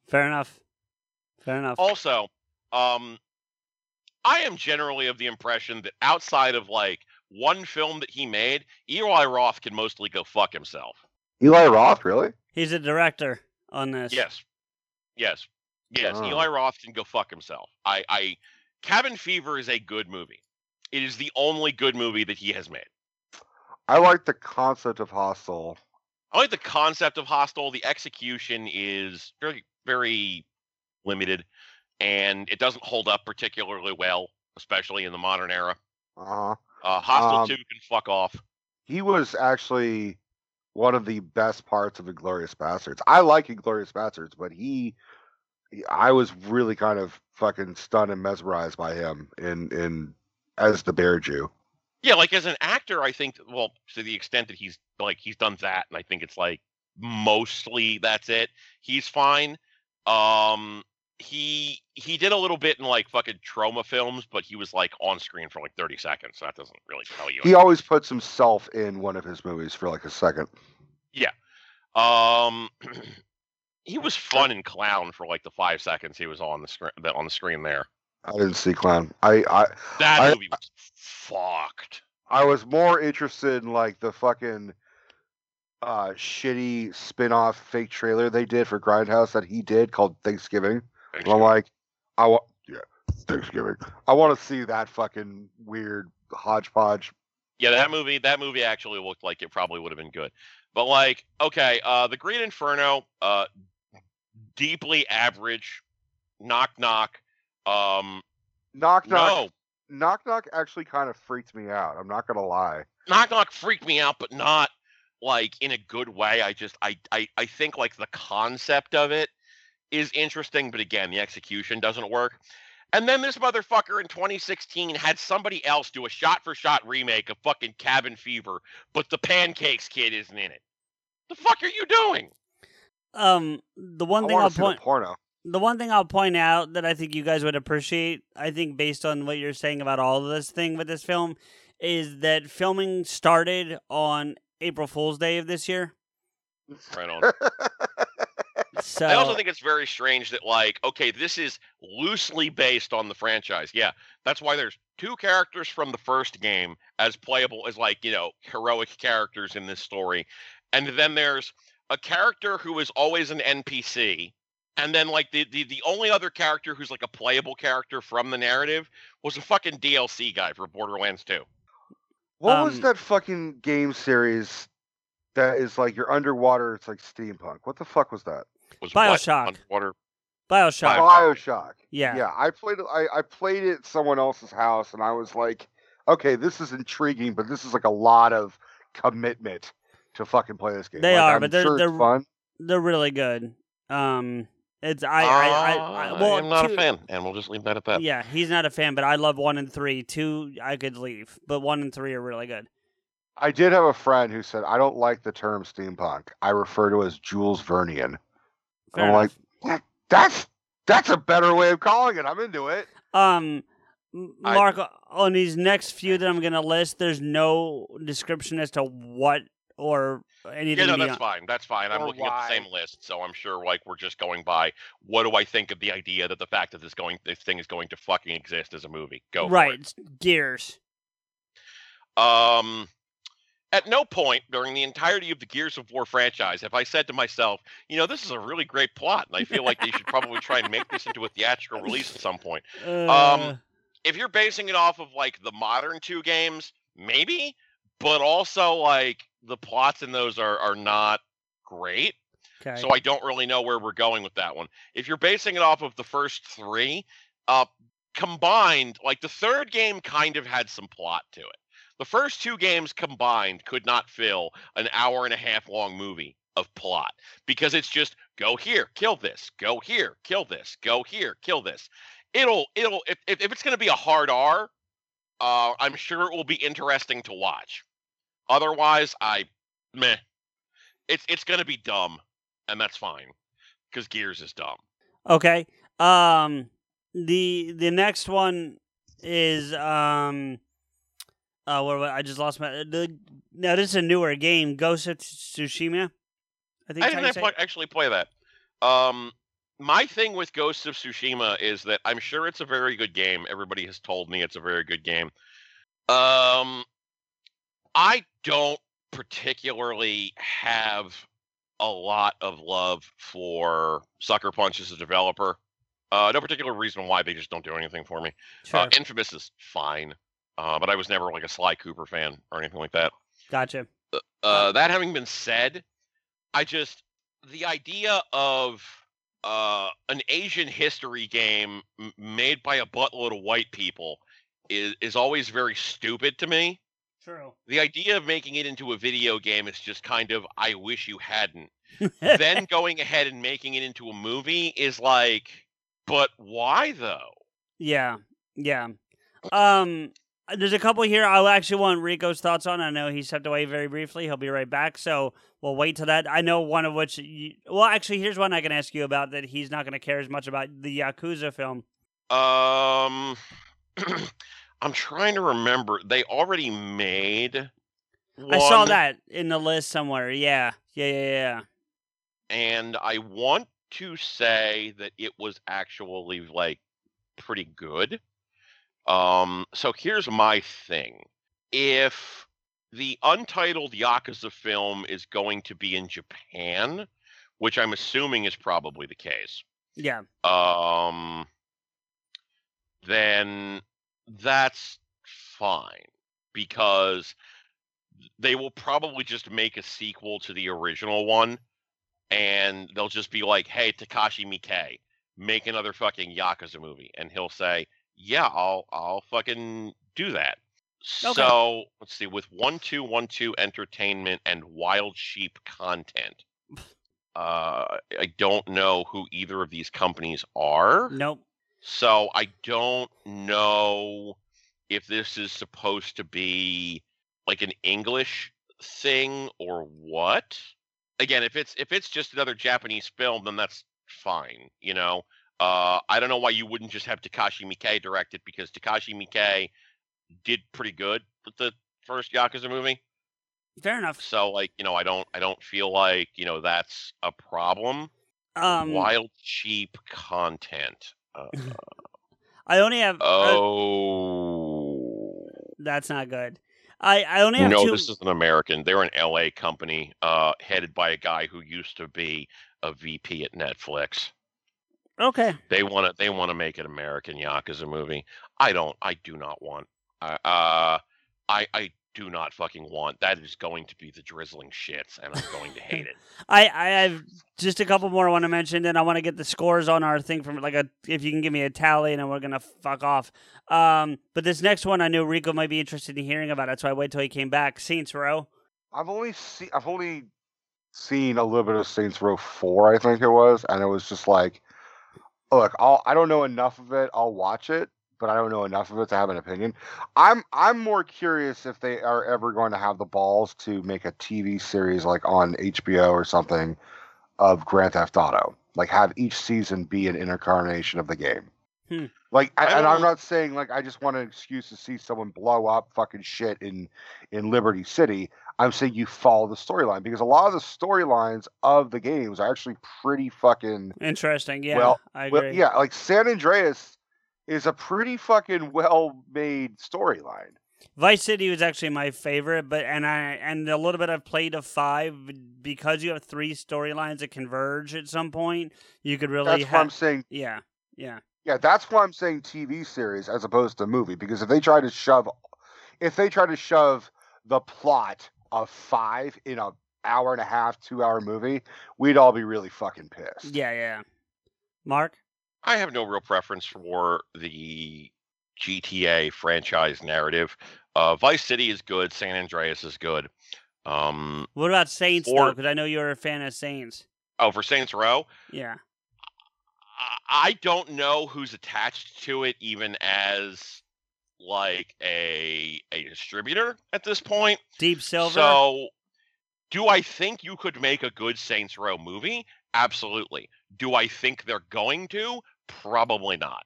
Fair enough. Fair enough. Also, um, I am generally of the impression that outside of like one film that he made, Eli Roth can mostly go fuck himself. Eli Roth, really? He's a director on this. Yes, yes, yes. Oh. Eli Roth can go fuck himself. I, I, Cabin Fever is a good movie. It is the only good movie that he has made. I like the concept of Hostel. I like the concept of Hostel. The execution is very, very limited, and it doesn't hold up particularly well, especially in the modern era. Uh-huh. Uh, Hostel Um, 2 can fuck off. He was actually one of the best parts of Inglourious Basterds. I like Inglourious Basterds, but he, I was really kind of fucking stunned and mesmerized by him in in as the Bear Jew. Yeah, like as an actor, I think well, to the extent that he's like he's done that, and I think it's like mostly that's it. He's fine. Um he he did a little bit in like fucking Troma films, but he was like on screen for like 30 seconds, so that doesn't really tell you. He always puts himself in one of his movies for like a second. Yeah. Um he was fun and clown for like the five seconds he was on the screen on the screen there. I didn't see Clown. I I That I, movie was fucked. I was more interested in like the fucking uh shitty spin-off fake trailer they did for Grindhouse that he did called Thanksgiving. And I'm like, I want yeah, Thanksgiving. I want to see that fucking weird hodgepodge. Yeah, that movie that movie actually looked like it probably would have been good. But like, okay, uh The Green Inferno, uh deeply average. Knock knock. Um Knock knock. No. Knock knock actually kind of freaked me out. I'm not gonna lie. Knock Knock freaked me out, but not like in a good way. I just I I, I think like the concept of it is interesting, but again, the execution doesn't work. And then this motherfucker in 2016 had somebody else do a shot for shot remake of fucking Cabin Fever, but the Pancakes Kid isn't in it. The fuck are you doing? Um, the one I thing wanna I'll see the point porno. The one thing I'll point out that I think you guys would appreciate, I think based on what you're saying about all of this thing with this film, is that filming started on April Fool's Day of this year. Right on. So I also think it's very strange that like, okay, this is loosely based on the franchise. Yeah, that's why there's two characters from the first game as playable as like, you know, heroic characters in this story. And then there's a character who is always an NPC. And then like the, the the only other character who's like a playable character from the narrative was a fucking DLC guy for Borderlands 2. What was Um, that fucking game series that is like you're underwater? It's like steampunk. What the fuck was that? Was Bioshock. Underwater. Bioshock. Bioshock. Yeah. Yeah, I played it. I, I played it at someone else's house, and I was like, okay, this is intriguing, but this is like a lot of commitment to fucking play this game. They Like, are, I'm but they're sure they're fun. they're really good. Um, it's I I, I, I Uh, well, I'm not two- a fan, and we'll just leave that at that. Yeah, he's not a fan, but I love one and three. Two, I could leave, but one and three are really good. I did have a friend who said, I don't like the term steampunk. I refer to it as Jules Vernian. Fair I'm like, "Yeah, that's that's a better way of calling it. I'm into it. Um, M- I- Mark, on these next few that I'm gonna list, there's no description as to what or anything. Yeah, no, that's fine. That's fine. I'm looking at the same list, so I'm sure like we're just going by what do I think of the idea that the fact that this going this thing is going to fucking exist as a movie. Go for right. Gears. Um, at no point during the entirety of the Gears of War franchise have I said to myself, you know, this is a really great plot, and I feel like they should probably try and make this into a theatrical release at some point. Uh, Um, if you're basing it off of like the modern two games, maybe, but also like the plots in those are are not great. okay. So I don't really know where we're going with that one. If you're basing it off of the first three, uh, combined, like the third game kind of had some plot to it. The first two games combined could not fill an hour and a half long movie of plot because it's just go here, kill this, go here, kill this, go here, kill this. It'll it'll if if, if it's going to be a hard R, uh, I'm sure it will be interesting to watch. Otherwise, I meh. It's it's going to be dumb, and that's fine because Gears is dumb. Okay. Um the the next one is um uh what what- I just lost my the now this is a newer game, Ghost of Tsushima. I think I that's how you didn't actually play that. Um, my thing with Ghost of Tsushima is that I'm sure it's a very good game. Everybody has told me it's a very good game. Um, I don't particularly have a lot of love for Sucker Punch as a developer. Uh, no particular reason why they just don't do anything for me. Uh, Infamous is fine, uh, but I was never like a Sly Cooper fan or anything like that. Gotcha. Uh, that having been said, I just the idea of uh, an Asian history game made by a buttload of white people is is always very stupid to me. True. The idea of making it into a video game is just kind of I wish you hadn't. then going ahead and making it into a movie is like, but why though? Yeah, yeah. Um, there's a couple here I'll actually want Rico's thoughts on. I know he stepped away very briefly. He'll be right back, so we'll wait till that. I know one of which. You, well, actually, here's one I can ask you about that he's not going to care as much about the Yakuza film. Um, I'm trying to remember. They already made. I saw that in the list somewhere. Yeah, yeah, yeah, yeah. and I want to say that it was actually like pretty good. Um, so here's my thing: if the untitled Yakuza film is going to be in Japan, which I'm assuming is probably the case, Yeah. um, then that's fine because they will probably just make a sequel to the original one and they'll just be like, "Hey, Takashi Miike, make another fucking Yakuza movie." And he'll say, "Yeah, I'll I'll fucking do that." So, let's see with 1212 Entertainment and Wild Sheep Content. Uh, I don't know who either of these companies are. Nope. So I don't know if this is supposed to be like an English thing or what. Again, if it's if it's just another Japanese film, then that's fine. You know, uh, I don't know why you wouldn't just have Takashi Miike direct it because Takashi Miike did pretty good with the first Yakuza movie. Fair enough. So like, you know, I don't I don't feel like, you know, that's a problem. Um, Wild Sheep Content. Uh, I only have. uh, oh. that's not good. I I only have no, two. this is an American. They're an LA company, uh, headed by a guy who used to be a VP at Netflix. Okay. They want to they want to make an American Yakuza movie. I don't. I do not want. Uh, uh, I I do not fucking want. That is going to be the drizzling shits, and I'm going to hate it. I, I have just a couple more I want to mention, and I want to get the scores on our thing from like a if you can give me a tally, and then we're gonna fuck off. Um, but this next one, I knew Rico might be interested in hearing about it, so I wait till he came back. Saints Row. I've only seen I've only seen a little bit of Saints Row Four, I think it was, and it was just like, look, I'll I don't know enough of it. I'll watch it, but I don't know enough of it to have an opinion. I'm I'm more curious if they are ever going to have the balls to make a TV series like on HBO or something of Grand Theft Auto, like have each season be an incarnation of the game. Hmm. Like, I, I and I'm not saying like I just want an excuse to see someone blow up fucking shit in in Liberty City. I'm saying you follow the storyline because a lot of the storylines of the games are actually pretty fucking Interesting. Yeah, well. I well, yeah, like San Andreas is a pretty fucking well made storyline. Vice City was actually my favorite, but and I and a little bit I've played of five because you have three storylines that converge at some point. You could really. That's have, what I'm saying. Yeah, yeah. Yeah, that's why I'm saying TV series as opposed to movie because if they try to shove, if they try to shove the plot of five in a hour and a half, two hour movie, we'd all be really fucking pissed. Yeah, yeah. Mark? I have no real preference for the GTA franchise narrative. Uh, Vice City is good. San Andreas is good. Um, What about Saints though? Because I know you're a fan of Saints. oh, for Saints Row, Yeah. I- I don't know who's attached to it, even as like a a distributor at this point. Deep Silver. So, do I think you could make a good Saints Row movie? Absolutely. Do I think they're going to? Probably not.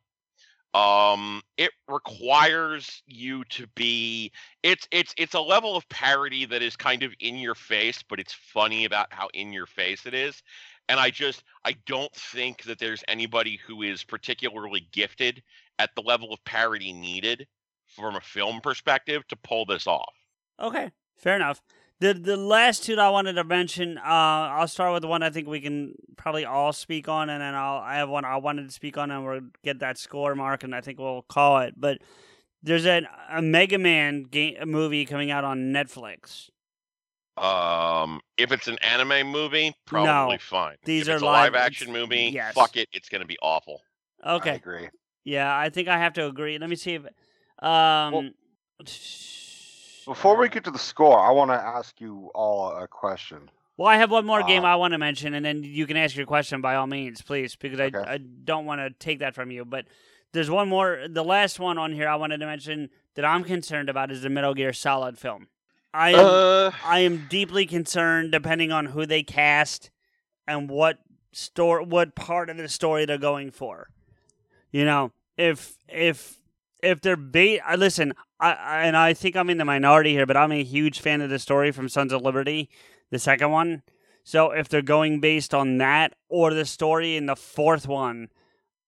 Um, it requires you to be. It's it's it's a level of parody that is kind of in your face, but it's funny about how in your face it is. And I just I don't think that there's anybody who is particularly gifted at the level of parody needed from a film perspective to pull this off. Okay, fair enough. The the last two that I wanted to mention, uh, I'll start with one I think we can probably all speak on, and then I'll I have one I wanted to speak on, and we'll get that score mark, and I think we'll call it. But there's a a Mega Man game movie coming out on Netflix. Um, if it's an anime movie, probably No, fine. these if are it's a live- live action movie, yes. fuck it, it's gonna be awful. Okay, I agree. yeah, I think I have to agree. Let me see if um. Before we get to the score, I want to ask you all a question. Well, I have one more game Uh, I want to mention, and then you can ask your question by all means, please, because I, Okay. I don't want to take that from you. But there's one more. The last one on here I wanted to mention that I'm concerned about is the Metal Gear Solid film. I am, Uh. I am deeply concerned, depending on who they cast and what story, what part of the story they're going for. You know, if if if they're bait, I listen. I, and I think I'm in the minority here, but I'm a huge fan of the story from Sons of Liberty, the second one. So if they're going based on that or the story in the fourth one,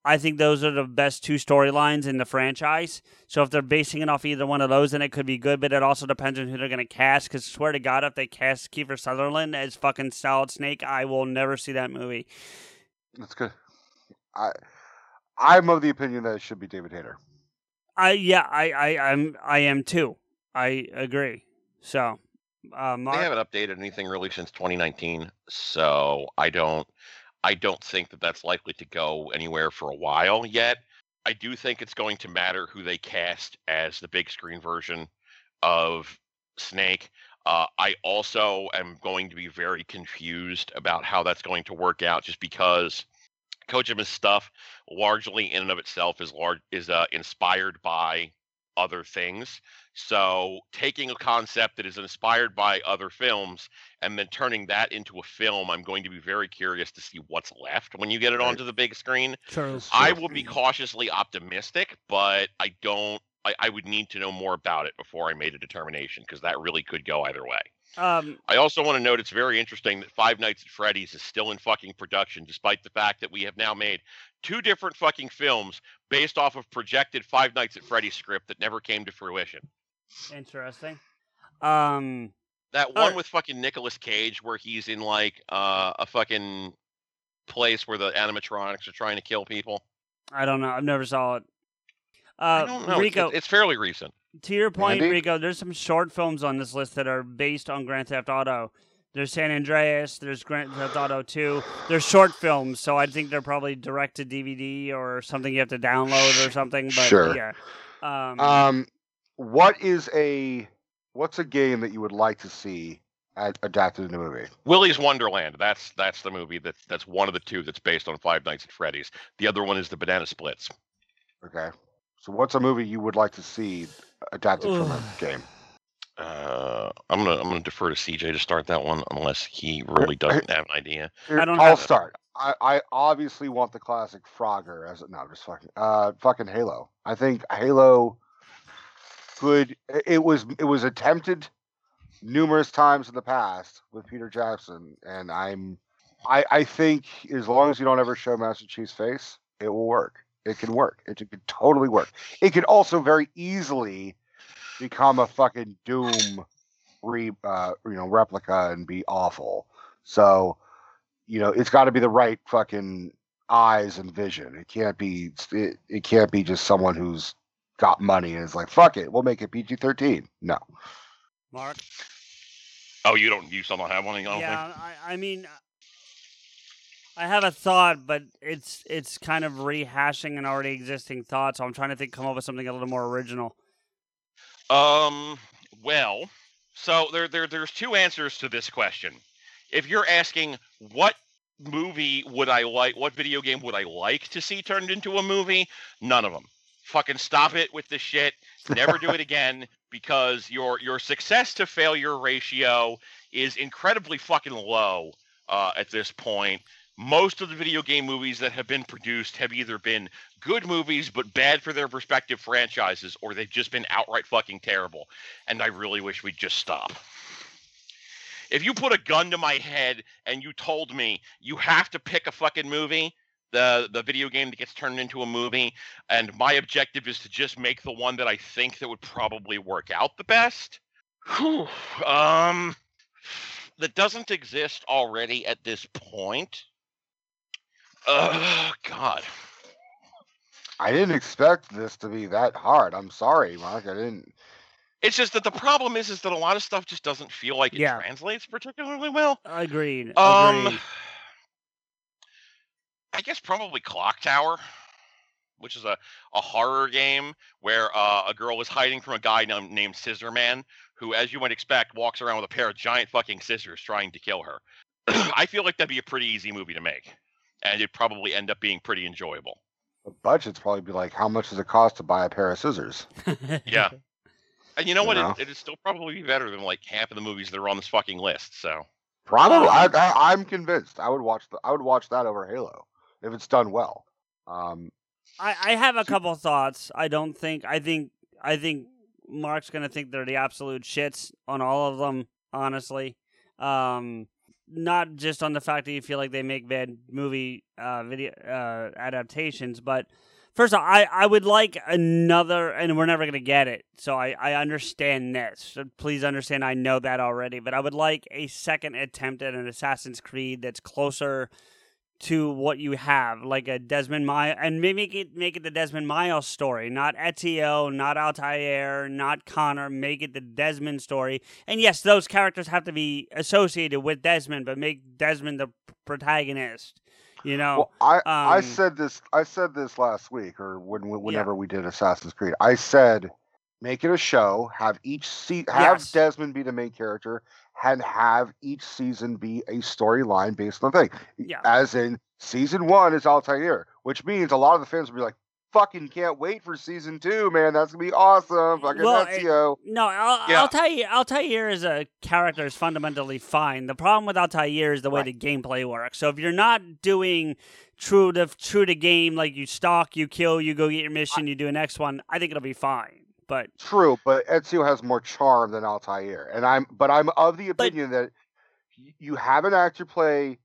I think those are the best two storylines in the franchise. So if they're basing it off either one of those, then it could be good. But it also depends on who they're going to cast. Because swear to God, if they cast Kiefer Sutherland as fucking Solid Snake, I will never see that movie. That's good. I I'm of the opinion that it should be David Hayter. I yeah, I I I'm I am too. I agree. So, uh, Mark, They haven't updated anything really since 2019, so I don't I don't think that that's likely to go anywhere for a while yet. I do think it's going to matter who they cast as the big screen version of Snake. Uh, I also am going to be very confused about how that's going to work out, just because Kojima's stuff, largely in and of itself, is large is uh, inspired by other things. So taking a concept that is inspired by other films and then turning that into a film, I'm going to be very curious to see what's left when you get it onto the big screen. True. I will be cautiously optimistic, but I don't. I, I would need to know more about it before I made a determination because that really could go either way. Um, I also want to note it's very interesting that Five Nights at Freddy's is still in fucking production, despite the fact that we have now made two different fucking films based off of projected Five Nights at Freddy's script that never came to fruition. interesting. Um, That one with fucking Nicolas Cage, where he's in like uh, a fucking place where the animatronics are trying to kill people. I don't know. I've never saw it. Uh, I don't know. It's- Rico, it's, it's fairly recent. to your point, Andy? Rico, there's some short films on this list that are based on Grand Theft Auto. There's San Andreas. There's Grand Theft Auto 2. There's short films, so I think they're probably direct to DVD or something you have to download or something. But Sure. yeah, um, Um, what is a what's a game that you would like to see ad- adapted into a movie? Willy's Wonderland. That's that's the movie that that's one of the two that's based on Five Nights at Freddy's. The other one is the Banana Splits. Okay, so what's a movie you would like to see adapted from a game? Uh, I'm gonna I'm gonna defer to CJ to start that one unless he really doesn't have an idea. Here, I'll start. I, I obviously want the classic Frogger as no, just fucking uh fucking Halo. I think Halo could it was it was attempted numerous times in the past with Peter Jackson, and I'm I I think as long as you don't ever show Master Chief's face, it will work. It can work. It could totally work. It could also very easily become a fucking Doom re uh, you know replica and be awful. So you know it's got to be the right fucking eyes and vision. It can't be it, it can't be just someone who's got money and is like fuck it, we'll make it PG thirteen. No. Mark. Oh, you don't you still don't have one? I don't yeah, think? I, I mean, I have a thought, but it's it's kind of rehashing an already existing thought. So I'm trying to think, come up with something a little more original. Um. Well, so there, there, there's two answers to this question. If you're asking what movie would I like, what video game would I like to see turned into a movie, none of them. Fucking stop it with the shit. Never do it again because your your success to failure ratio is incredibly fucking low uh, at this point. Most of the video game movies that have been produced have either been good movies but bad for their respective franchises, or they've just been outright fucking terrible. And I really wish we'd just stop. If you put a gun to my head and you told me you have to pick a fucking movie, the the video game that gets turned into a movie, and my objective is to just make the one that I think that would probably work out the best, whew, um, that doesn't exist already at this point. Oh God. I didn't expect this to be that hard. I'm sorry, Mark. I didn't. It's just that the problem is, is that a lot of stuff just doesn't feel like it Yeah. translates particularly well. Agreed. Um, Agreed. I guess probably Clock Tower, which is a, a horror game where uh, a girl is hiding from a guy named, named Scissor Man, who, as you might expect, walks around with a pair of giant fucking scissors trying to kill her. I feel like that'd be a pretty easy movie to make, and it'd probably end up being pretty enjoyable. The budget's probably be like, how much does it cost to buy a pair of scissors? Yeah. And you know You what? know? It, it'd still probably be better than like half of the movies that are on this fucking list. So Probably. I, I, I'm convinced. I would watch the. I would watch that over Halo if it's done well. Um, I, I have a couple thoughts. I don't think I think I think Mark's gonna think they're the absolute shits on all of them. Honestly, um, not just on the fact that you feel like they make bad movie uh, video uh, adaptations, but first of all, I, I would like another, and we're never going to get it. So I, I understand this. So please understand, I know that already. But I would like a second attempt at an Assassin's Creed that's closer to what you have, like a Desmond Miles, and maybe make it make it the Desmond Miles story, not Ezio, not Altair, not Connor. Make it the Desmond story. And yes, those characters have to be associated with Desmond, but make Desmond the protagonist. You know, Well, I I um, said this I said this last week or when whenever we did Assassin's Creed. I said make it a show, have each se- have Yes. Desmond be the main character, and have each season be a storyline based on the thing. Yeah. As in season one is Altair, which means a lot of the fans will be like, "Fucking can't wait for season two, man! That's gonna be awesome!" Fucking Well, it- Ezio. No, Al- Yeah. Altair, Altair as a character is fundamentally fine. The problem with Altair is the way the gameplay works. So if you're not doing true to true to game, like you stalk, you kill, you go get your mission, you do a next one, I think it'll be fine. But True, but Ezio has more charm than Altair, and I'm but I'm of the opinion that you have an actor play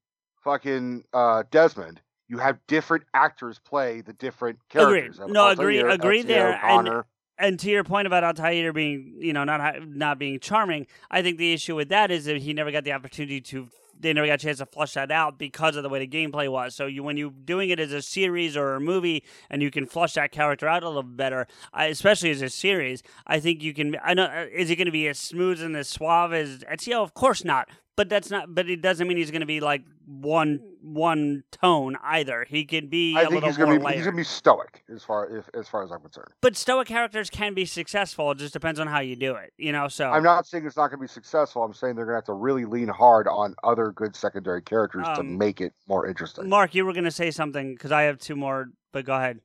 fucking uh, Desmond. You have different actors play the different characters. no, agree, Altair, agree Ezio, there. Connor. and to your point about Altair being, you know, not not being charming, I think the issue with that is that he never got the opportunity to. They never got a chance to flush that out because of the way the gameplay was. So you, when you're doing it as a series or a movie, and you can flush that character out a little better, I, especially as a series, I think you can. I know, uh, is it going to be as smooth and as suave as Ezio? Of course not. But that's not. But it doesn't mean he's going to be like one one tone either. He could be I a think little he's more gonna be layered. he's gonna be stoic as far if, as far as I'm concerned. But stoic characters can be successful. It just depends on how you do it, you know. So I'm not saying it's not gonna be successful. I'm saying they're gonna have to really lean hard on other good secondary characters to Um, make it more interesting. Mark, you were going to say something because I have two more, but go ahead.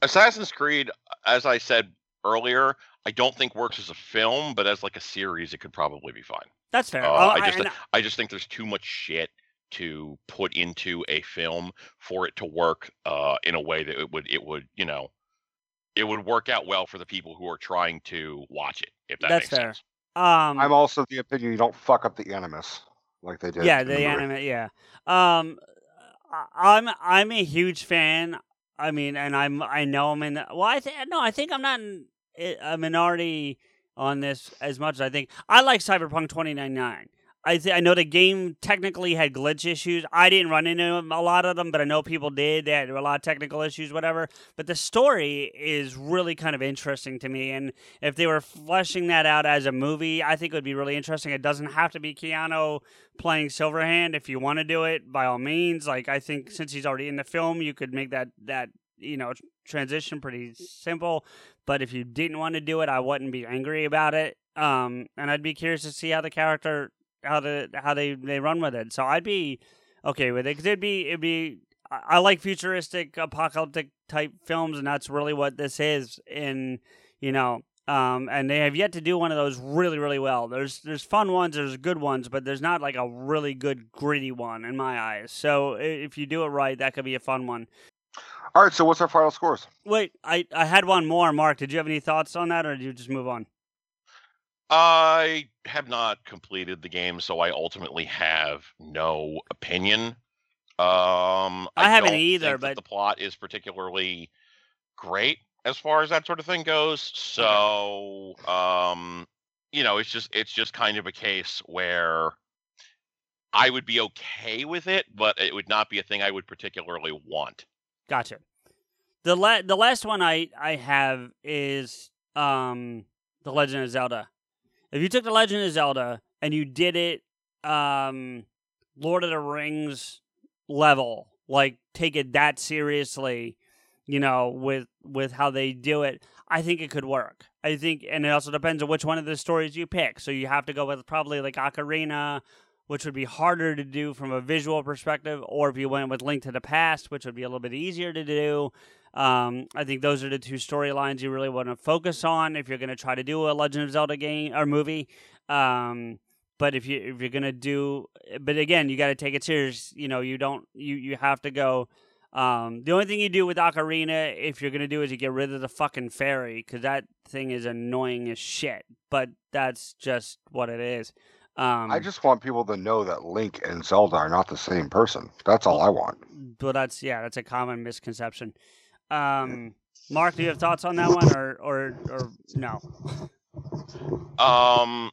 Assassin's Creed, as I said earlier, I don't think works as a film, but as like a series, it could probably be fine. That's fair. Uh, I I- just and I just think there's too much shit to put into a film for it to work uh, in a way that it would it would you know it would work out well for the people who are trying to watch it. If that That's makes fair. sense. Um, I'm also the opinion you don't fuck up the animus like they did. yeah, in the movie. anime. Yeah. Um, I- I'm I'm a huge fan. I mean, and I'm I know I'm in. The, well, I think no, I think I'm not in a minority on this as much as I think. I like Cyberpunk 2099. I th- I know the game technically had glitch issues. I didn't run into a lot of them, but I know people did. They had a lot of technical issues, whatever. But the story is really kind of interesting to me. And if they were fleshing that out as a movie, I think it would be really interesting. It doesn't have to be Keanu playing Silverhand. If you want to do it, by all means. Like I think since he's already in the film, you could make that that you know transition pretty simple. But if you didn't want to do it, I wouldn't be angry about it. Um, and I'd be curious to see how the character how the how they they run with it. So I'd be okay with it because it'd be it'd be. I I like futuristic apocalyptic type films, and that's really what this is. In you know, um, and they have yet to do one of those really really well. There's there's fun ones, there's good ones, but there's not like a really good gritty one in my eyes. So if you do it right, that could be a fun one. All right, so what's our final scores? Wait, I I had one more. Mark, did you have any thoughts on that, or did you just move on? I have not completed the game, so I ultimately have no opinion. Um, I haven't don't either, think but- the plot is particularly great as far as that sort of thing goes. So, um, you know, it's just it's just kind of a case where I would be okay with it, but it would not be a thing I would particularly want. Gotcha. The la- the last one I I have is um the Legend of Zelda. If you took the Legend of Zelda and you did it um Lord of the Rings level, like take it that seriously, you know, with with how they do it, I think it could work. I think and it also depends on which one of the stories you pick. So you have to go with probably like Ocarina which would be harder to do from a visual perspective, or if you went with Link to the Past, which would be a little bit easier to do. Um, I think those are the two storylines you really want to focus on if you're going to try to do a Legend of Zelda game or movie. Um, but if you if you're going to do, but again, you got to take it serious. You know, you don't you you have to go. Um, the only thing you do with Ocarina, if you're gonna do, is you get rid of the fucking fairy because that thing is annoying as shit. But that's just what it is. Um, I just want people to know that Link and Zelda are not the same person. That's all I want. but that's yeah, that's a common misconception. Um, Mark, do you have thoughts on that one, or or or no? Um,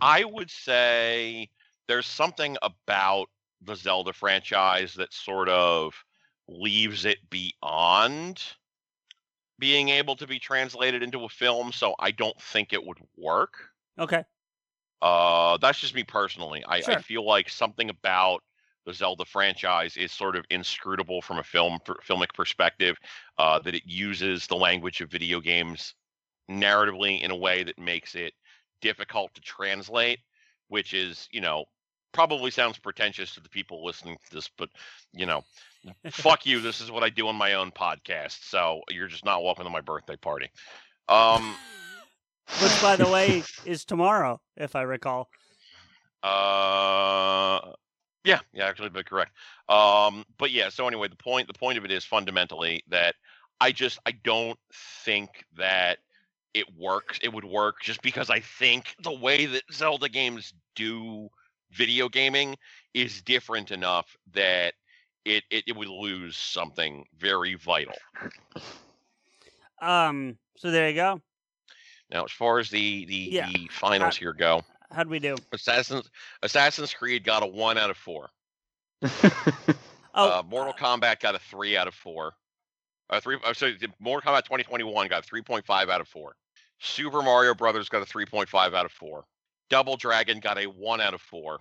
I would say there's something about the Zelda franchise that sort of leaves it beyond being able to be translated into a film, so I don't think it would work. Okay. Uh, that's just me personally. I, I feel like something about the Zelda franchise is sort of inscrutable from a film per, filmic perspective. Uh, that it uses the language of video games narratively in a way that makes it difficult to translate, which is, you know, probably sounds pretentious to the people listening to this, but you know, fuck you. This is what I do on my own podcast. So you're just not welcome to my birthday party. Um, Which, by the way, is tomorrow, if I recall. Uh, yeah, yeah, actually, but correct. Um, but yeah. So anyway, the point the point of it is fundamentally that I just I don't think that it works. It would work just because I think the way that Zelda games do video gaming is different enough that it it, it would lose something very vital. Um, so there you go. Now, as far as the the, Yeah. the finals Uh, here go, How'd we do? Assassin's Assassin's Creed got a one out of four. Oh, uh, Mortal Kombat got a three out of four. Uh, three. Uh, so the Mortal Kombat 2021 got a 3.5 out of four. Super Mario Brothers got a 3.5 out of four. Double Dragon got a one out of four.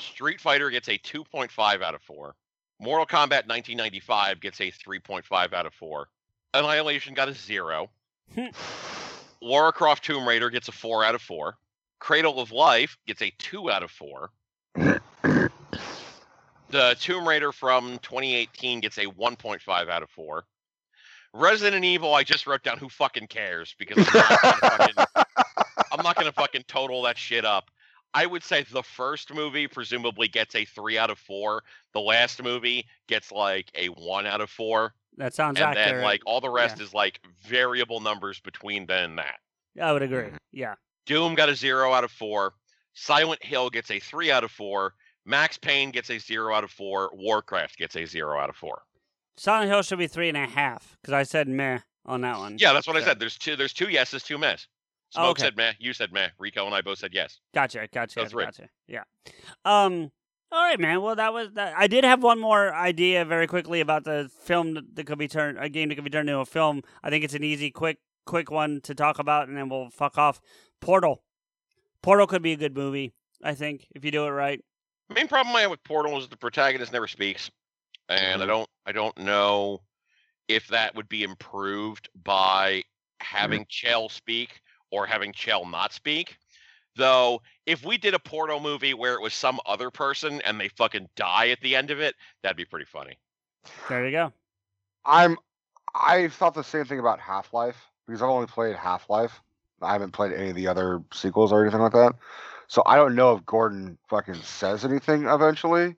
Street Fighter gets a 2.5 out of four. Mortal Kombat 1995 gets a 3.5 out of four. Annihilation got a zero. Lara Croft Tomb Raider gets a four out of four. Cradle of Life gets a two out of four. The Tomb Raider from 2018 gets a 1.5 out of 4. Resident Evil, I just wrote down who fucking cares because I'm not gonna fucking, I'm not gonna fucking total that shit up. I would say the first movie presumably gets a 3 out of 4. The last movie gets like a 1 out of 4. That sounds accurate. and accurate. then like all the rest Yeah. is like variable numbers between then and that. I would agree. Yeah. Doom got a zero out of four. Silent Hill gets a three out of four. Max Payne gets a zero out of four. Warcraft gets a zero out of four. Silent Hill should be three and a half because I said meh on that one. Yeah, that's what I said. There's two. There's two yeses, two mehs. Smoke okay. said meh. You said meh. Rico and I both said yes. Gotcha, gotcha, So three. gotcha. Yeah. Um. All right, man. Well, that was that. I did have one more idea very quickly about the film that- could be turned a game that could be turned into a film. I think it's an easy, quick, quick one to talk about, and then we'll fuck off. Portal. Portal could be a good movie. I think if you do it right. Main problem I have with Portal is the protagonist never speaks, and I mm-hmm. don't. I don't know if that would be improved by having mm-hmm. Chell speak or having Chell not speak. Though, if we did a Portal movie where it was some other person and they fucking die at the end of it, that'd be pretty funny. There you go. I'm I thought the same thing about Half Life because I've only played Half Life. I haven't played any of the other sequels or anything like that. So I don't know if Gordon fucking says anything eventually.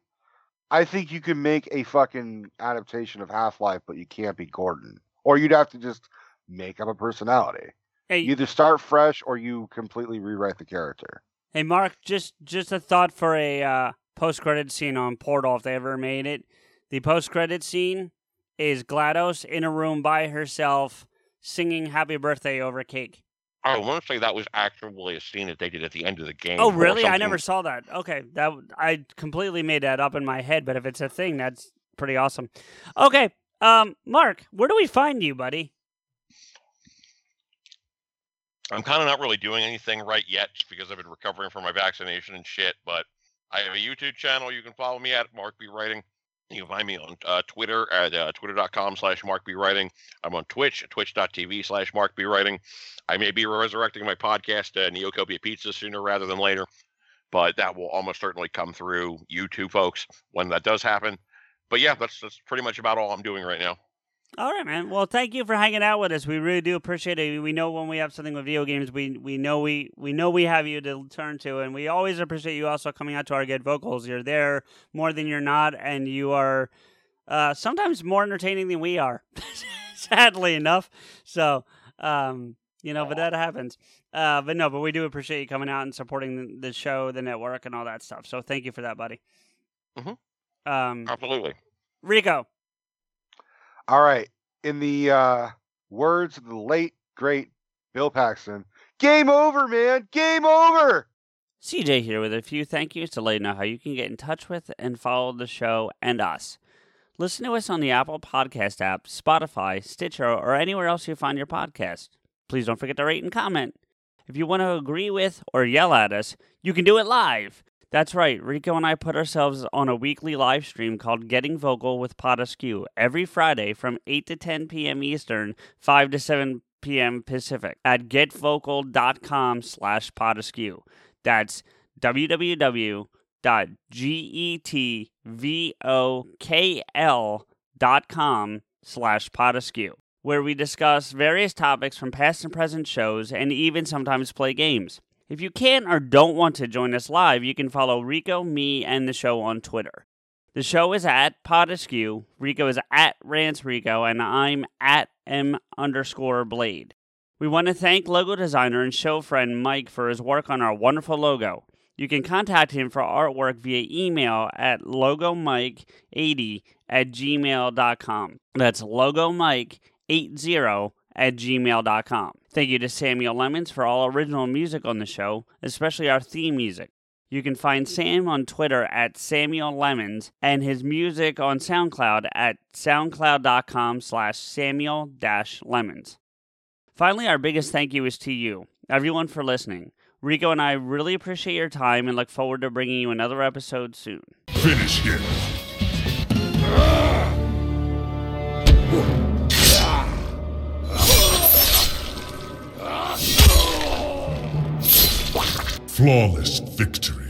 I think you can make a fucking adaptation of Half Life, but you can't be Gordon. Or you'd have to just make up a personality. Hey, You either start fresh or you completely rewrite the character. Hey, Mark. Just just a thought for a uh, post credit scene on Portal if they ever made it. The post credit scene is Glados in a room by herself singing "Happy Birthday" over cake. I want to say that was actually a scene that they did at the end of the game. Oh, really? I never saw that. Okay, that I completely made that up in my head. But if it's a thing, that's pretty awesome. Okay, um, Mark, where do we find you, buddy? I'm kind of not really doing anything right yet because I've been recovering from my vaccination and shit. But I have a YouTube channel. You can follow me at Mark B Writing. You can find me on uh, Twitter at uh, twitter.com slash Mark B Writing. I'm on Twitch at twitch.tv slash Mark B Writing. I may be resurrecting my podcast, uh, Neocopia Pizza, sooner rather than later, but that will almost certainly come through YouTube, folks, when that does happen. But yeah, that's that's pretty much about all I'm doing right now. All right, man. Well, thank you for hanging out with us. We really do appreciate it. We know when we have something with video games, we we know we we know we have you to turn to, and we always appreciate you also coming out to our good vocals. You're there more than you're not, and you are uh, sometimes more entertaining than we are. Sadly enough. So, um, You know, but that happens. Uh, but no, but we do appreciate you coming out and supporting the, show, the network, and all that stuff. So thank you for that, buddy. Mhm. Um, Absolutely. Rico. All right. In the uh, words of the late great Bill Paxton, game over, man. Game over. CJ here with a few thank yous to let you know how you can get in touch with and follow the show and us. Listen to us on the Apple Podcast app, Spotify, Stitcher, or anywhere else you find your podcast. Please don't forget to rate and comment. If you want to agree with or yell at us, you can do it live. That's right, Rico and I put ourselves on a weekly live stream called Getting Vocal with Pod Askew every Friday from 8 to 10 p.m. Eastern, 5 to 7 p.m. Pacific at getvocal.com slash podaskew. That's www.getvokl.com slash podaskew, where we discuss various topics from past and present shows and even sometimes play games. If you can't or don't want to join us live, you can follow Rico, me, and the show on Twitter. The show is at Podaskew, Rico is at Rance Rico, and I'm at M underscore Blade. We want to thank logo designer and show friend Mike for his work on our wonderful logo. You can contact him for artwork via email at logomike80 at gmail.com. That's logomike80 at gmail.com. Thank you to Samuel Lemons for all original music on the show, especially our theme music. You can find Sam on Twitter at Samuel Lemons and his music on SoundCloud at soundcloud.com slash Samuel Lemons. Finally, our biggest thank you is to you, everyone, for listening. Rico and I really appreciate your time and look forward to bringing you another episode soon. Finish him. Flawless victory.